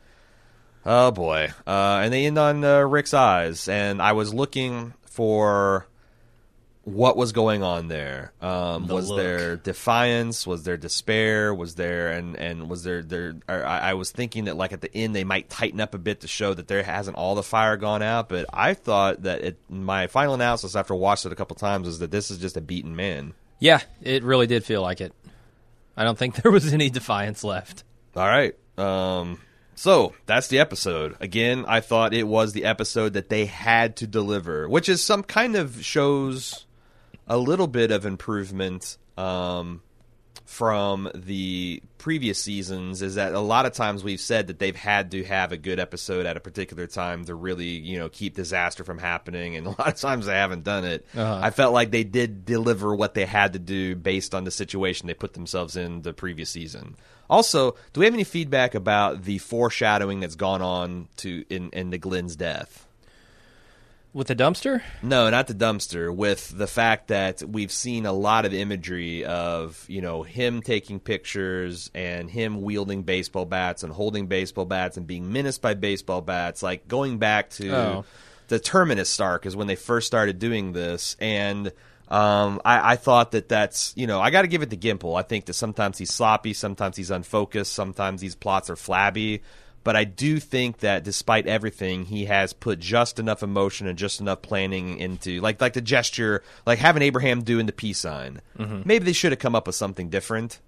Oh boy. Uh, and they end on uh, Rick's eyes and I was looking for what was going on there. Um, The was look. there defiance? Was there despair? Was there and and was there there? I, I was thinking that like at the end they might tighten up a bit to show that there hasn't all the fire gone out. But I thought that it, my final analysis after watching it a couple times is that this is just a beaten man. Yeah, it really did feel like it. I don't think there was any defiance left. All right. Um, so that's the episode. Again, I thought it was the episode that they had to deliver, which is some kind of shows a little bit of improvement um, from the previous seasons. Is that a lot of times we've said that they've had to have a good episode at a particular time to really, you know, keep disaster from happening, and a lot of times they haven't done it. Uh-huh. I felt like they did deliver what they had to do based on the situation they put themselves in the previous season. Also, do we have any feedback about the foreshadowing that's gone on to in in the Glenn's death? With the dumpster? No, not the dumpster. With the fact that we've seen a lot of imagery of you know him taking pictures and him wielding baseball bats and holding baseball bats and being menaced by baseball bats, like going back to Oh. the Terminus Stark is when they first started doing this, and um, I, I thought that that's you know I got to give it to Gimple. I think that sometimes he's sloppy, sometimes he's unfocused, sometimes these plots are flabby. But I do think that despite everything, he has put just enough emotion and just enough planning into like like the gesture, like having Abraham doing the peace sign. Maybe they should have come up with something different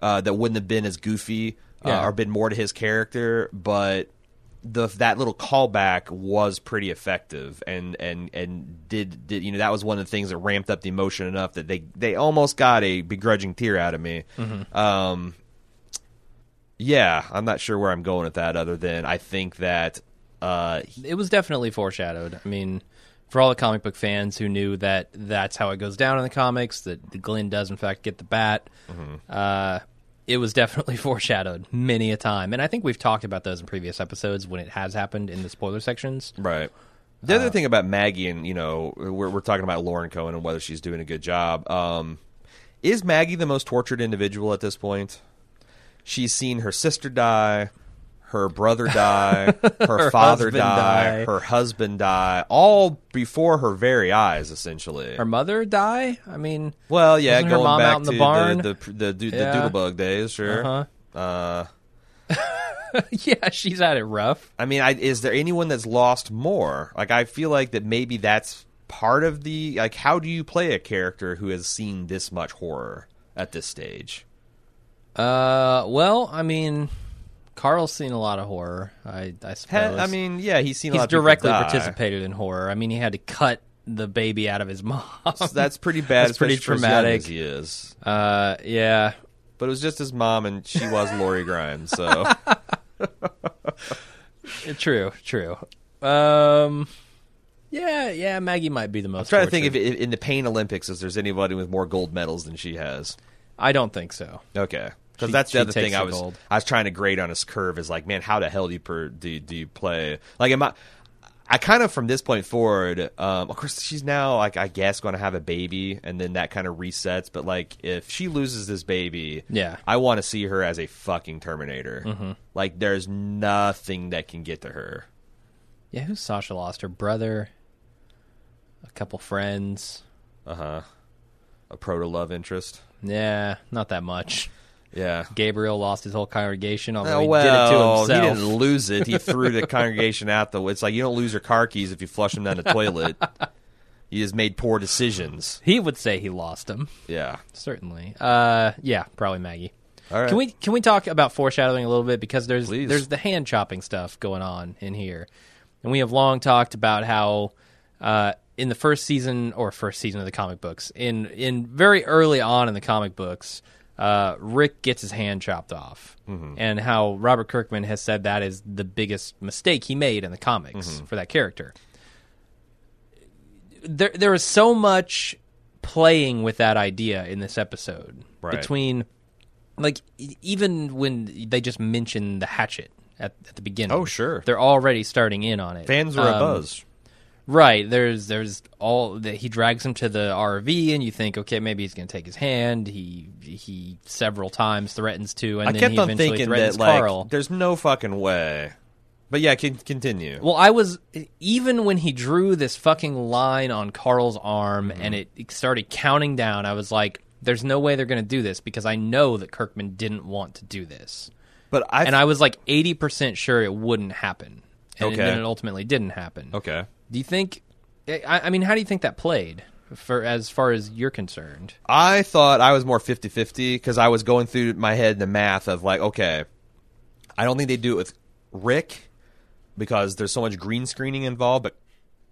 uh, that wouldn't have been as goofy uh, or been more to his character, but the that little callback was pretty effective and and and did did you know that was one of the things that ramped up the emotion enough that they they almost got a begrudging tear out of me. Um, yeah, I'm not sure where I'm going with that, other than I think that uh, It was definitely foreshadowed. I mean, for all the comic book fans who knew that that's how it goes down in the comics, that Glenn does in fact get the bat, uh, it was definitely foreshadowed many a time. And I think we've talked about those in previous episodes when it has happened in the spoiler sections. Right. The other thing about Maggie, and you know, we're we're talking about Lauren Cohan and whether she's doing a good job. Um, is Maggie the most tortured individual at this point? She's seen her sister die, her brother die, her, father die, die. her husband die, all before her very eyes, essentially. Her mother die? I mean, well, yeah, Wasn't her going mom back out in the to barn? the the the, the, Yeah. Doodlebug days, sure. uh-huh. Uh, yeah, she's had it rough. I mean, I, is there anyone that's lost more? Like, I feel like that maybe that's part of the like. How do you play a character who has seen this much horror at this stage? Uh, well, I mean, Carl's seen a lot of horror. I, I Ha- I mean, yeah, he's seen a he's directly participated in horror. I mean, he had to cut the baby out of his mom. So that's pretty bad. That's pretty especially as young traumatic. he is. Uh, yeah. But it was just his mom, and she was Lori Grimes. So True, true. Um, yeah, yeah. Maggie might be the most. I'm trying to think tortured. if in the Pain Olympics, if there's anybody with more gold medals than she has. I don't think so. Okay. Because that's the other thing I was gold. I was trying to grade on his curve is like, man, how the hell do you per, do, do you play? Like, am I? I kind of from this point forward, um, of course, she's now like I guess going to have a baby, and then that kind of resets. But like, if she loses this baby, Yeah. I want to see her as a fucking Terminator. Like, there's nothing that can get to her. Yeah, who's Sasha lost? Her brother. a couple friends. Uh huh. A proto love interest. Yeah, not that much. Yeah. Gabriel lost his whole congregation, although Oh, he well, did it to himself. he didn't lose it. He threw the congregation out the. It's like you don't lose your car keys if you flush them down the toilet. You just made poor decisions. He would say he lost them. Yeah. Certainly. Uh, yeah, probably Maggie. All right. Can we can we talk about foreshadowing a little bit because there's Please. there's the hand chopping stuff going on in here, and we have long talked about how uh, in the first season or first season of the comic books, in in very early on in the comic books, uh, Rick gets his hand chopped off, Mm-hmm. and how Robert Kirkman has said that is the biggest mistake he made in the comics Mm-hmm. for that character. There there is so much playing with that idea in this episode Right. between like even when they just mention the hatchet at, at the beginning. Oh, sure. they're already starting in on it. Fans are Um, abuzz. Right. There's there's all that he drags him to the RV, and you think, okay, maybe he's going to take his hand. He he several times threatens to, and I then kept he eventually thinking threatens that like Carl. there's no fucking way. But yeah, can continue. Well, I was even when he drew this fucking line on Carl's arm Mm-hmm. and it, it started counting down. I was like, "There's no way they're going to do this because I know that Kirkman didn't want to do this." but I and I was like eighty percent sure it wouldn't happen, and Okay. then it ultimately didn't happen. okay. Do you think? I, I mean, how do you think that played for as far as you're concerned? I thought I was more 50-50 because I was going through my head the math of like, okay, I don't think they do it with Rick because there's so much green screening involved, but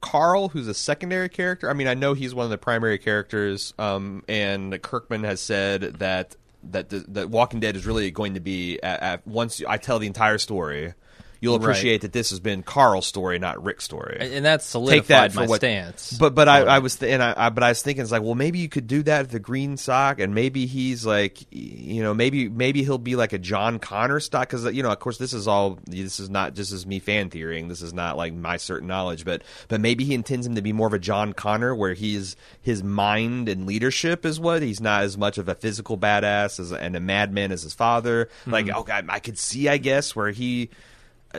Carl, who's a secondary character, I mean, I know he's one of the primary characters, um, and Kirkman has said that that the, that Walking Dead is really going to be at, at once I tell the entire story, you'll Right. appreciate that this has been Carl's story, not Rick's story. And that's take solidified that for my what, stance. But but I, I was th- and I, I but I was thinking it's like well maybe you could do that with the green sock and maybe he's like you know maybe maybe he'll be like a John Connor stock because you know of course this is all this is not just as me fan theorying. This is not like my certain knowledge but but maybe he intends him to be more of a John Connor where he's his mind and leadership is what? He's not as much of a physical badass as and a madman as his father. Hmm. Like oh, okay I, I could see I guess where he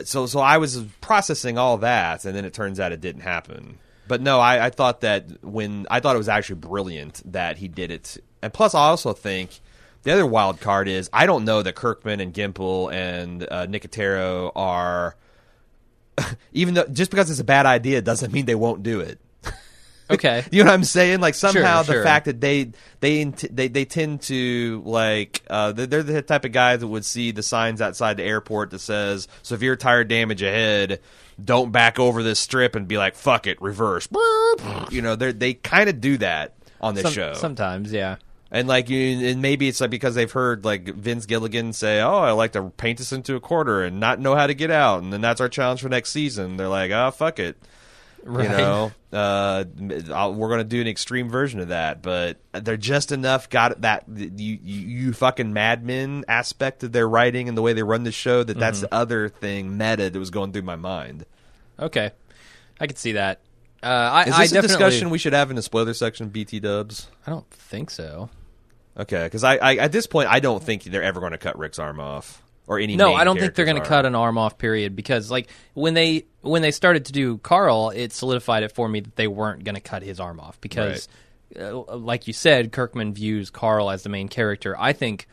so so I was processing all that, and then it turns out it didn't happen. But no, I, I thought that when I thought it was actually brilliant that he did it, and plus I also think the other wild card is I don't know that Kirkman and Gimple and uh, Nicotero are even though just because it's a bad idea doesn't mean they won't do it. Okay. You know what I'm saying? Like somehow Sure, the sure. fact that they they they they tend to like uh, they're, the type of guys that would see the signs outside the airport that says severe tire damage ahead. Don't back over this strip and be like fuck it, reverse. You know they they kind of do that on this Some- show. Sometimes, yeah. And like you, and maybe it's like because they've heard like Vince Gilligan say, "Oh, I like to paint this into a quarter and not know how to get out," and then that's our challenge for next season. They're like, "Oh, fuck it." Right. You know, uh, I'll, we're going to do an extreme version of that, but they're just enough got that you, you you fucking madmen aspect of their writing and the way they run the show that that's Mm-hmm. the other thing meta that was going through my mind. Okay. I could see that. Uh, I, Is I this a discussion we should have in the spoiler section of BT Dubs? I don't think so. Okay, because I, I at this point I don't think they're ever going to cut Rick's arm off or any. No, I don't think they're going to cut an arm off. Period. Because like when they when they started to do Carl, it solidified it for me that they weren't going to cut his arm off because, uh, like you said, Kirkman views Carl as the main character. I think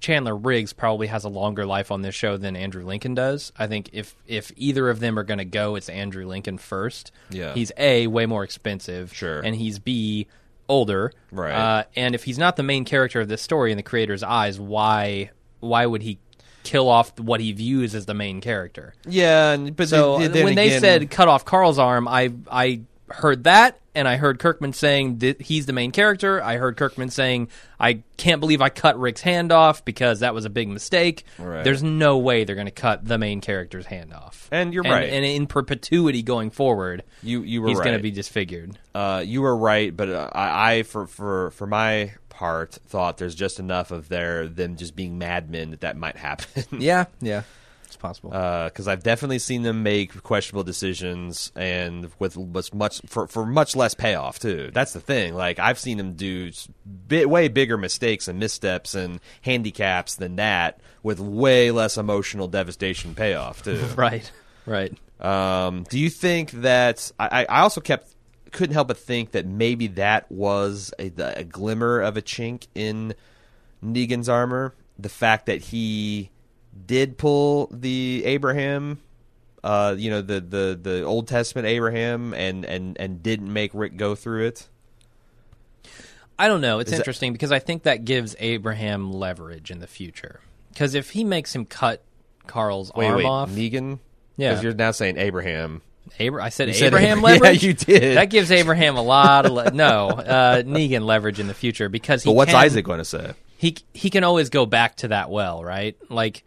Chandler Riggs probably has a longer life on this show than Andrew Lincoln does. I think if if either of them are going to go, it's Andrew Lincoln first. Yeah. he's a way more expensive. Sure. and he's b older. Right. Uh, and if he's not the main character of this story in the creator's eyes, why why would he kill off what he views as the main character? Yeah, but So when they said cut off Carl's arm, I I heard that, and I heard Kirkman saying that he's the main character. I heard Kirkman saying I can't believe I cut Rick's hand off because that was a big mistake. Right. There's no way they're going to cut the main character's hand off. And you're and, right. And in perpetuity going forward, you you were he's right. going to be disfigured. Uh, you were right, but uh, I, I for for for my part thought there's just enough of their them just being madmen that that might happen. Yeah, yeah, it's possible. because I've definitely seen them make questionable decisions and with was much for for much less payoff too. That's the thing. Like I've seen them do bit way bigger mistakes and missteps and handicaps than that with way less emotional devastation payoff too. right, right. Um, do you think that I, I I also kept couldn't help but think that maybe that was a, a glimmer of a chink in Negan's armor. The fact that he did pull the Abraham, uh, you know, the, the, the Old Testament Abraham, and, and, and didn't make Rick go through it. I don't know. It's Is that- interesting because I think that gives Abraham leverage in the future. Because if he makes him cut Carl's Wait, arm wait, off, Negan? Yeah. Because you're now saying Abraham. Abra- I said You said Abraham Abra- yeah, leverage. you did. That gives Abraham a lot of le- no uh, Negan leverage in the future because he But what's can- Isaac going to say? He he can always go back to that well, right? Like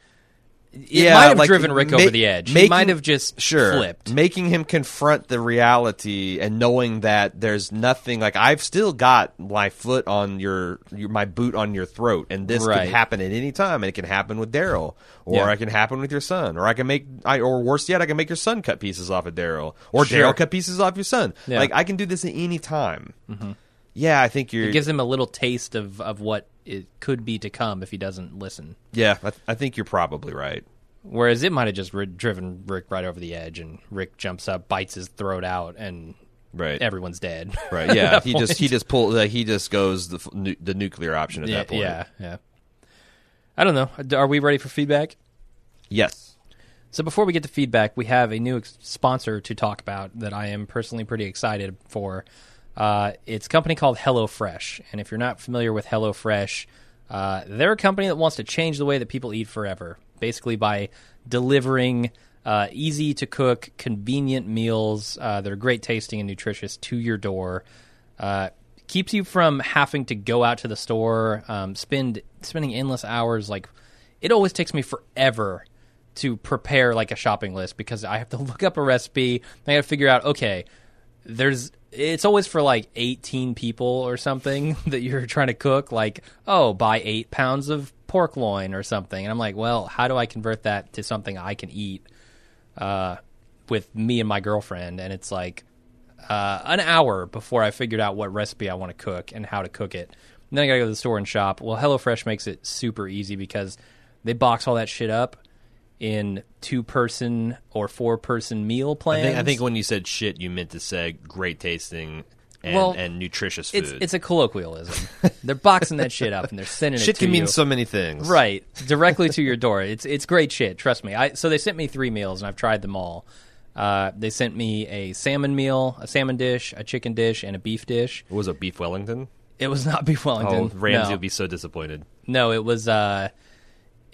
it Yeah, might have like, driven Rick ma- over the edge. he might have just Sure. flipped. Making him confront the reality and knowing that there's nothing like I've still got my foot on your, your my boot on your throat and this Right. can happen at any time and it can happen with Daryl or Yeah. it can happen with your son or I can make I or worse yet I can make your son cut pieces off of Daryl or Sure. Daryl cut pieces off your son. Yeah. Like I can do this at any time. Mm-hmm. Yeah, I think you're It gives him a little taste of, of what it could be to come if he doesn't listen. Yeah, I, I think you're probably right. Whereas it might have just ri- driven Rick right over the edge, and Rick jumps up, bites his throat out, and Right. everyone's dead. Right. Yeah. he just point. he just pull like, he just goes the f- nu- the nuclear option at yeah, that point. yeah, yeah. I don't know. Are we ready for feedback? Yes. So before we get to feedback, we have a new ex- sponsor to talk about that I am personally pretty excited for. Uh, it's a company called HelloFresh, and if you're not familiar with HelloFresh, uh, they're a company that wants to change the way that people eat forever, basically by delivering uh, easy to cook, convenient meals uh, that are great tasting and nutritious to your door. Uh, keeps you from having to go out to the store, um, spend spending endless hours. Like it always takes me forever to prepare like a shopping list because I have to look up a recipe. I got to figure out okay, there's it's always for like 18 people or something that you're trying to cook. Like oh, buy eight pounds of pork loin or something, and I'm like, well, how do I convert that to something I can eat uh, with me and my girlfriend? And it's like uh, an hour before I figured out what recipe I want to cook and how to cook it. And then I got to go to the store and shop. Well, HelloFresh makes it super easy because they box all that shit up in two person or four person meal I plans. think I think when you said shit, you meant to say great tasting and, Well, and nutritious food. it's it's a colloquialism. they're boxing that shit up and they're sending shit it to Shit can mean so many things. Right, directly to your door. It's it's great shit. Trust me. I so they sent me three meals and I've tried them all. Uh, they sent me a salmon meal, a salmon dish, a chicken dish, and a beef dish. It was a beef Wellington. It was not beef Oh, Wellington. Ramsay no. would be so disappointed. No, it was uh,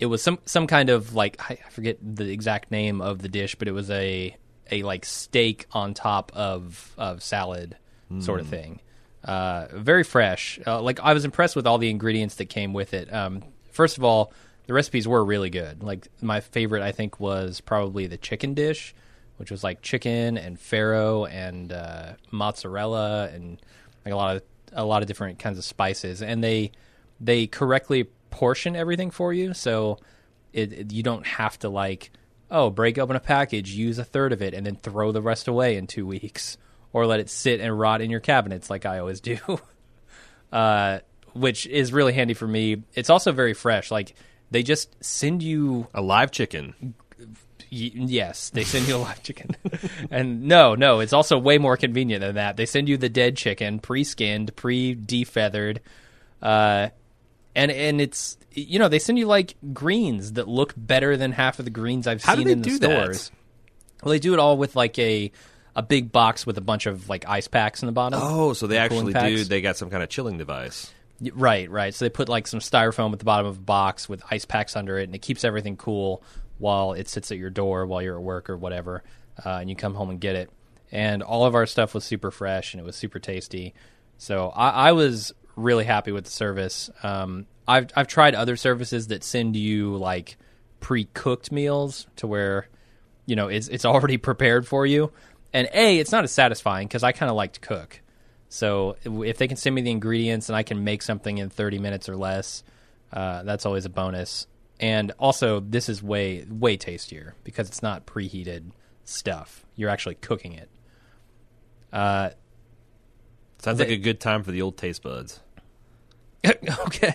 it was some some kind of like I forget the exact name of the dish, but it was a a like steak on top of of salad sort of thing. Uh, very fresh. Uh, like I was impressed with all the ingredients that came with it. Um, first of all, the recipes were really good. Like my favorite, I think, was probably the chicken dish, which was like chicken and farro and uh, mozzarella and like a lot of a lot of different kinds of spices, and they they correctly portion everything for you, so it, it- you don't have to like oh break open a package, use a third of it, and then throw the rest away in two weeks, or let it sit and rot in your cabinets like I always do. uh, which is really handy for me. It's also very fresh. Like they just send you A live chicken. Yes, they send you a live chicken. and no, no, it's also way more convenient than that. They send you the dead chicken, pre-skinned, pre-defeathered, uh, and and it's you know they send you like greens that look better than half of the greens I've How do seen they in the do that? stores. Well, they do it all with like a a big box with a bunch of like ice packs in the bottom. Oh, so they actually do. They got some kind of chilling device. Right, right. So they put like some styrofoam at the bottom of a box with ice packs under it, and it keeps everything cool while it sits at your door while you're at work or whatever, uh, and you come home and get it. And all of our stuff was super fresh and it was super tasty. So I, I was really happy with the service. Um, I've I've tried other services that send you like pre-cooked meals to where you know it's it's already prepared for you. And a, it's not as satisfying because I kind of like to cook. So if they can send me the ingredients and I can make something in 30 minutes or less, uh, that's always a bonus. And also, this is way way tastier because it's not preheated stuff. You're actually cooking it. Uh, Sounds They- like a good time for the old taste buds. okay,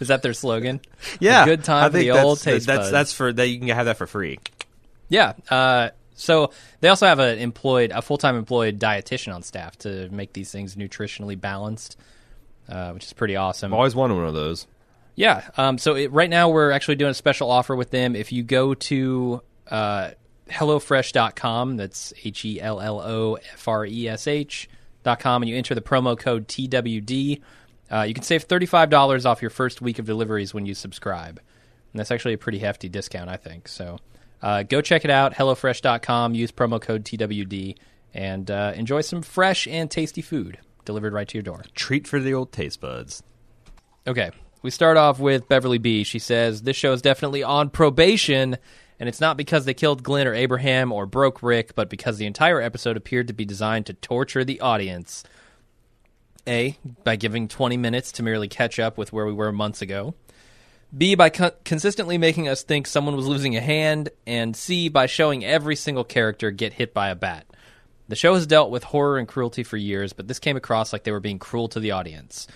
is that their slogan? Yeah, A good time I for think the that's, old taste That's buds. that's for that. You can have that for free. Yeah. Uh, So they also have a employed, a full time employed dietitian on staff to make these things nutritionally balanced, uh, which is pretty awesome. I've always wanted one of those. Yeah. Um, so it, right now we're actually doing a special offer with them. If you go to uh, HelloFresh.com, that's H E L L O F R E S H dot com, and you enter the promo code TWD, uh, you can save $35 off your first week of deliveries when you subscribe. And that's actually a pretty hefty discount, I think. So uh, go check it out, HelloFresh.com, use promo code TWD, and uh, enjoy some fresh and tasty food delivered right to your door. Treat for the old taste buds. Okay, we start off with Beverly B. She says this show is definitely on probation, and it's not because they killed Glenn or Abraham or broke Rick, but because the entire episode appeared to be designed to torture the audience. A, by giving 20 minutes to merely catch up with where we were months ago. B, by co- consistently making us think someone was losing a hand. And C, by showing every single character get hit by a bat. The show has dealt with horror and cruelty for years, but this came across like they were being cruel to the audience.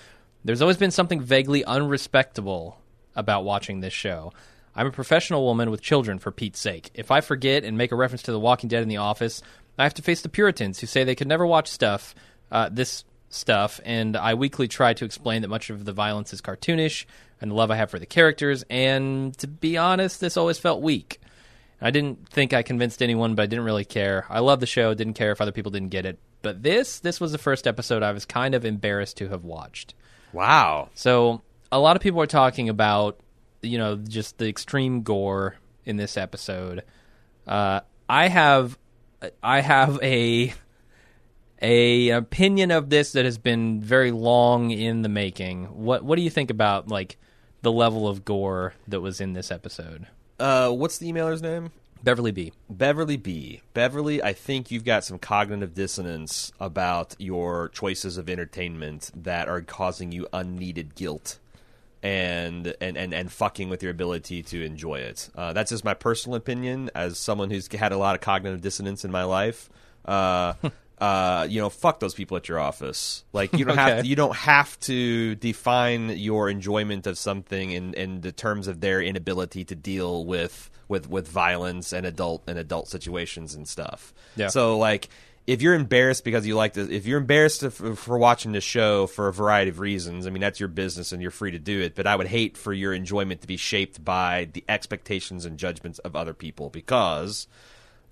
There's always been something vaguely unrespectable about watching this show. I'm a professional woman with children, for Pete's sake. If I forget and make a reference to The Walking Dead in the office, I have to face the Puritans who say they could never watch stuff, uh, this stuff, and I weekly try to explain that much of the violence is cartoonish and the love I have for the characters, and to be honest, this always felt weak. I didn't think I convinced anyone, but I didn't really care. I love the show, didn't care if other people didn't get it. But this, this was the first episode I was kind of embarrassed to have watched. Wow. So a lot of people are talking about, you know, just the extreme gore in this episode. Uh, I have, I have a a opinion of this that has been very long in the making. What What do you think about like the level of gore that was in this episode? Uh, what's the emailer's name? Beverly B. Beverly B. Beverly, I think you've got some cognitive dissonance about your choices of entertainment that are causing you unneeded guilt and and and, and fucking with your ability to enjoy it. Uh, that's just my personal opinion as someone who's had a lot of cognitive dissonance in my life. Uh, uh, you know, fuck those people at your office. Like you don't have to, you don't have to define your enjoyment of something in in the terms of their inability to deal with with with violence and adult and adult situations and stuff. Yeah. So like if you're embarrassed because you like this, if you're embarrassed for, for watching this show for a variety of reasons, I mean that's your business and you're free to do it. But I would hate for your enjoyment to be shaped by the expectations and judgments of other people because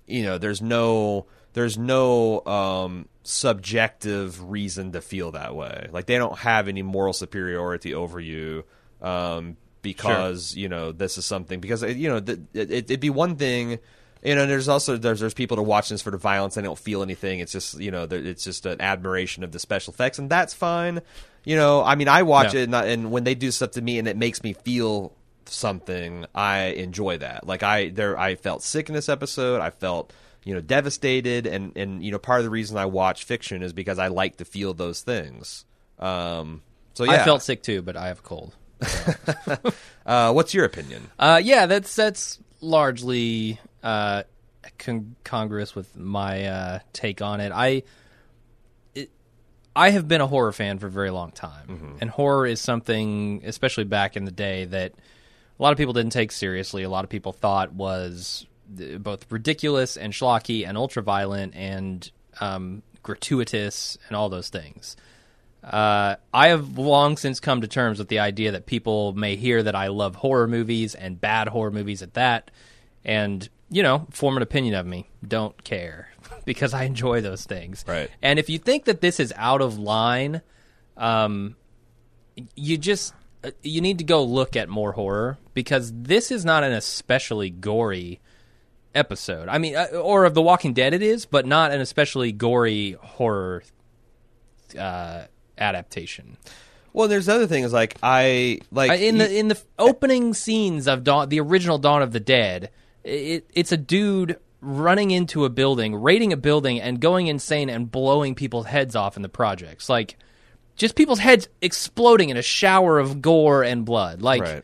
you know there's no there's no um, subjective reason to feel that way. Like they don't have any moral superiority over you um, because you know this is something because you know th- it, it'd be one thing. You know, there's also there's there's people to watch this for the violence. They don't feel anything. It's just you know, it's just an admiration of the special effects, and that's fine. You know, I mean, I watch Yeah. it, and, I, and when they do stuff to me, and it makes me feel something, I enjoy that. Like I there, I felt sick in this episode. I felt you know devastated, and and you know, part of the reason I watch fiction is because I like to feel those things. Um, so yeah, I felt sick too, but I have a cold. Uh, what's your opinion? Uh, yeah, that's that's largely uh, con- congruous with my uh, take on it. I it, I have been a horror fan for a very long time, and horror is something, especially back in the day, that a lot of people didn't take seriously. A lot of people thought was both ridiculous and schlocky and ultra violent and um, gratuitous and all those things. Uh, I have long since come to terms with the idea that people may hear that I love horror movies and bad horror movies at that, and you know, form an opinion of me. Don't care because I enjoy those things. Right. And if you think that this is out of line, um, you just uh, you need to go look at more horror because this is not an especially gory episode. I mean, uh, or of The Walking Dead, it is, but not an especially gory horror uh, adaptation. Well, there's other things like I like Uh, in the in the opening scenes of Dawn, the original Dawn of the Dead, it, it's a dude running into a building, raiding a building, and going insane and blowing people's heads off in the projects. Like, just people's heads exploding in a shower of gore and blood. Like, Right.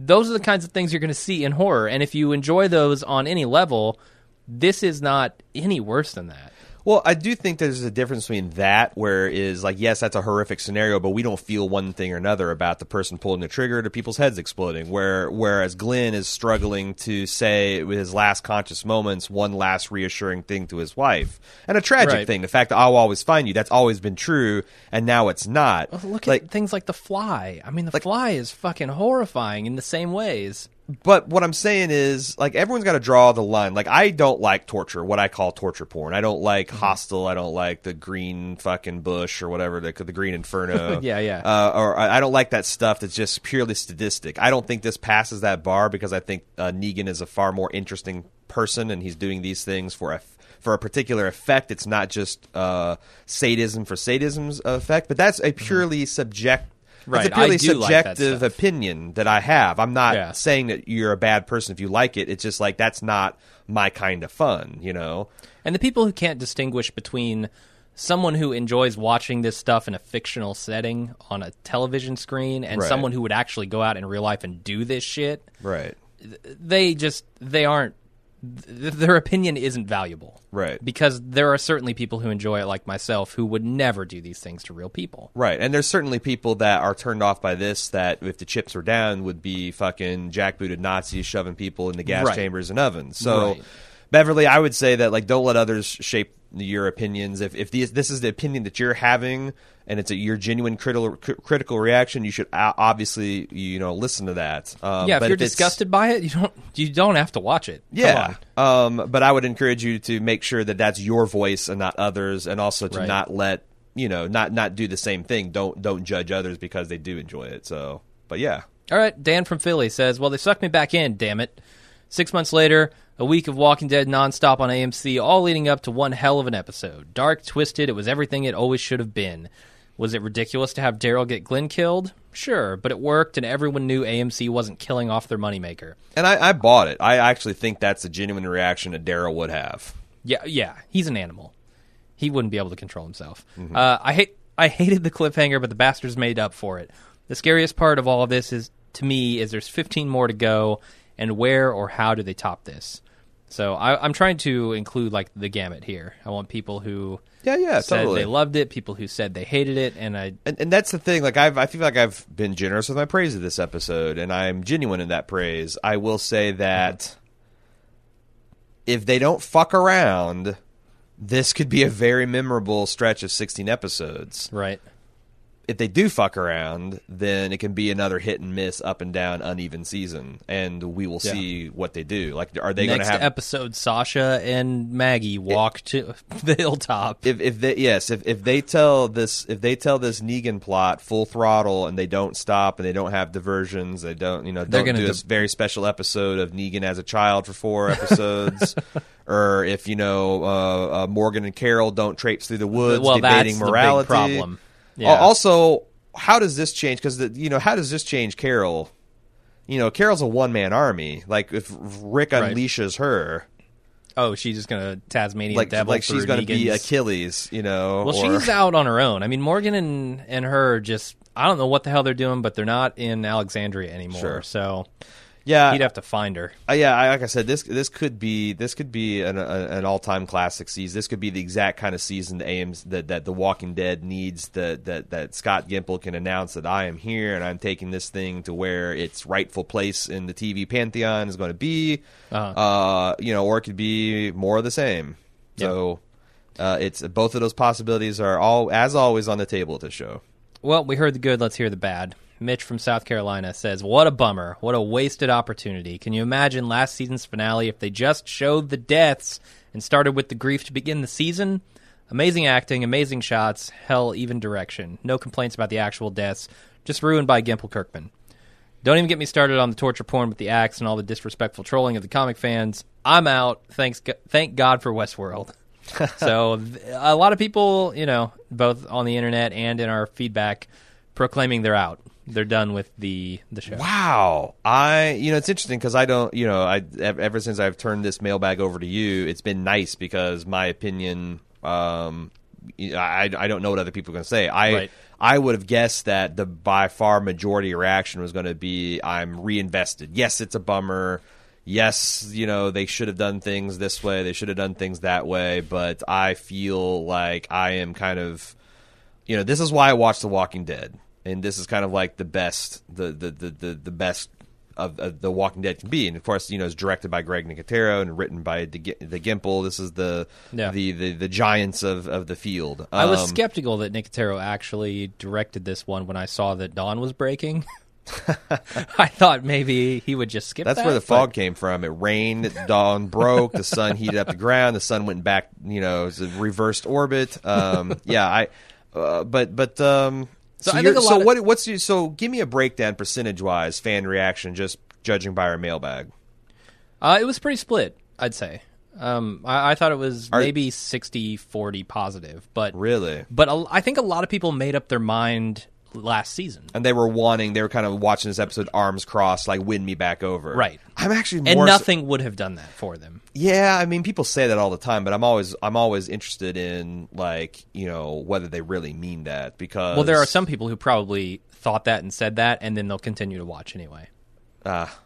Those are the kinds of things you're going to see in horror. And if you enjoy those on any level, this is not any worse than that. Well, I do think there's a difference between that, where is like, yes, that's a horrific scenario, but we don't feel one thing or another about the person pulling the trigger to people's heads exploding. Where whereas Glenn is struggling to say with his last conscious moments one last reassuring thing to his wife, and a tragic Right. thing. The fact that I'll always find you. That's always been true, and now it's not. Well, Look like, at things like The Fly. I mean, The Fly is fucking horrifying in the same ways. But what I'm saying is, like, everyone's got to draw the line. Like, I don't like torture, what I call torture porn. I don't like Mm-hmm. Hostel. I don't like the green fucking bush or whatever, the, the green inferno. Yeah, yeah. Uh, or I don't like that stuff that's just purely sadistic. I don't think this passes that bar because I think uh, Negan is a far more interesting person and he's doing these things for a for a particular effect. It's not just uh, sadism for sadism's effect, but that's a purely subject. Right, That's a purely I do like subjective opinion that I have. I'm not Yeah. saying that you're a bad person if you like it. It's just like that's not my kind of fun, you know. And the people who can't distinguish between someone who enjoys watching this stuff in a fictional setting on a television screen and Right. someone who would actually go out in real life and do this shit, Right. they just they aren't th- their opinion isn't valuable. Right. Because there are certainly people who enjoy it like myself who would never do these things to real people. Right. And there's certainly people that are turned off by this that if the chips were down would be fucking jackbooted Nazis shoving people in the gas Right. chambers and ovens. So Right. Beverly, I would say that like don't let others shape your opinions. If if these, this is the opinion that you're having and it's a your genuine critical critical reaction, you should obviously you know listen to that. Um, yeah, if but you're it's- disgusted by it, you don't you don't have to watch it. Yeah. Um, but I would encourage you to make sure that that's your voice and not others, and also to Right. not let you know not not do the same thing. Don't don't judge others because they do enjoy it. So, but yeah, All right, Dan from Philly says, "Well, they sucked me back in. Damn it! Six months later, a week of Walking Dead nonstop on AMC, all leading up to one hell of an episode. Dark, twisted. It was everything it always should have been. Was it ridiculous to have Daryl get Glenn killed? Sure, but it worked, and everyone knew AMC wasn't killing off their moneymaker. and I, I bought it. I actually think that's a genuine reaction that Daryl would have. Yeah, yeah, he's an animal. He wouldn't be able to control himself. Uh, I hate, I hated the cliffhanger, but the bastards made up for it. The scariest part of all of this is, to me, is there's 15 more to go, and where or how do they top this? So I, I'm trying to include like the gamut here. I want people who Yeah, yeah, said totally. they loved it, people who said they hated it, and I and, and that's the thing. Like I've, I feel like I've been generous with my praise of this episode, and I'm genuine in that praise. I will say that mm-hmm. if they don't fuck around, this could be a very memorable stretch of 16 episodes. right. If they do fuck around, then it can be another hit and miss, up and down, uneven season, and we will Yeah. see what they do. Like, are they going to Next have? episode, Sasha and Maggie walk to the hilltop. if if they yes if, if they tell this if they tell this Negan plot full throttle and they don't stop and they don't have diversions they don't you know They're don't gonna do div- a very special episode of Negan as a child for four episodes or if you know uh, uh, Morgan and Carol don't traipse through the woods well, debating that's the big morality problem. Yeah. Also, how does this change? Because you know, how does this change Carol? You know, Carol's a one man army. Like if Rick Right. unleashes her, Oh, she's just gonna Tasmanian like devil like she's going to be Achilles. You know, Well, or- she's out on her own. I mean, Morgan and and her just I don't know what the hell they're doing, but they're not in Alexandria anymore. Sure. So yeah, he'd have to find her. Uh, yeah, I, like I said, this this could be this could be an, a, an all time classic season. This could be the exact kind of season that AM's, that that The Walking Dead needs. That that that Scott Gimple can announce that I am here and I'm taking this thing to where its rightful place in the TV pantheon is going to be. Uh-huh. Uh, you know, or it could be more of the same. So. Uh, it's both of those possibilities are all as always on the table at this show. Well, we heard the good. Let's hear the bad. Mitch from South Carolina says, "What a bummer! What a wasted opportunity! Can you imagine last season's finale if they just showed the deaths and started with the grief to begin the season? Amazing acting, amazing shots, hell, even direction. No complaints about the actual deaths, just ruined by Gimple Kirkman. Don't even get me started on the torture porn with the axe and all the disrespectful trolling of the comic fans. I'm out. Thanks, thank God for Westworld." so a lot of people, you know, both on the internet and in our feedback, proclaiming they're out. They're done with the the show. Wow, I you know it's interesting because I don't you know I ever since I've turned this mailbag over to you, it's been nice because my opinion. Um, I I don't know what other people are going to say. I Right. I would have guessed that the by far majority reaction was going to be I'm reinvested. Yes, it's a bummer. yes, you know, they should have done things this way, they should have done things that way, but I feel like I am kind of, you know, this is why I watch The Walking Dead, and this is kind of like the best, the the the the, the best. Of, of The Walking Dead can be, and of course, you know, it's directed by Greg Nicotero and written by the, the Gimple. This is the, Yeah. the the the giants of, of the field. I was Um, skeptical that Nicotero actually directed this one when I saw that dawn was breaking. I thought maybe he would just skip. That's that, where the but- fog came from. It rained, dawn broke, the sun heated up the ground, the sun went back, you know, it's a reversed orbit. Um, yeah, I, uh, but but um, so, So I think a so of- what what's your, so give me a breakdown percentage wise fan reaction just judging by our mailbag. Uh, it was pretty split, I'd say. Um, I, I thought it was Are- maybe 60-40 positive, but Really? but a, I think a lot of people made up their mind last season. And they were wanting, they were kind of watching this episode, arms crossed, like win me back over. Right. I'm actually more And so- nothing would have done that for them. Yeah, I mean, people say that all the time, but I'm always I'm always interested in like you know whether they really mean that because Well, there are some people who probably thought that and said that, and then they'll continue to watch anyway. Ah, Ah,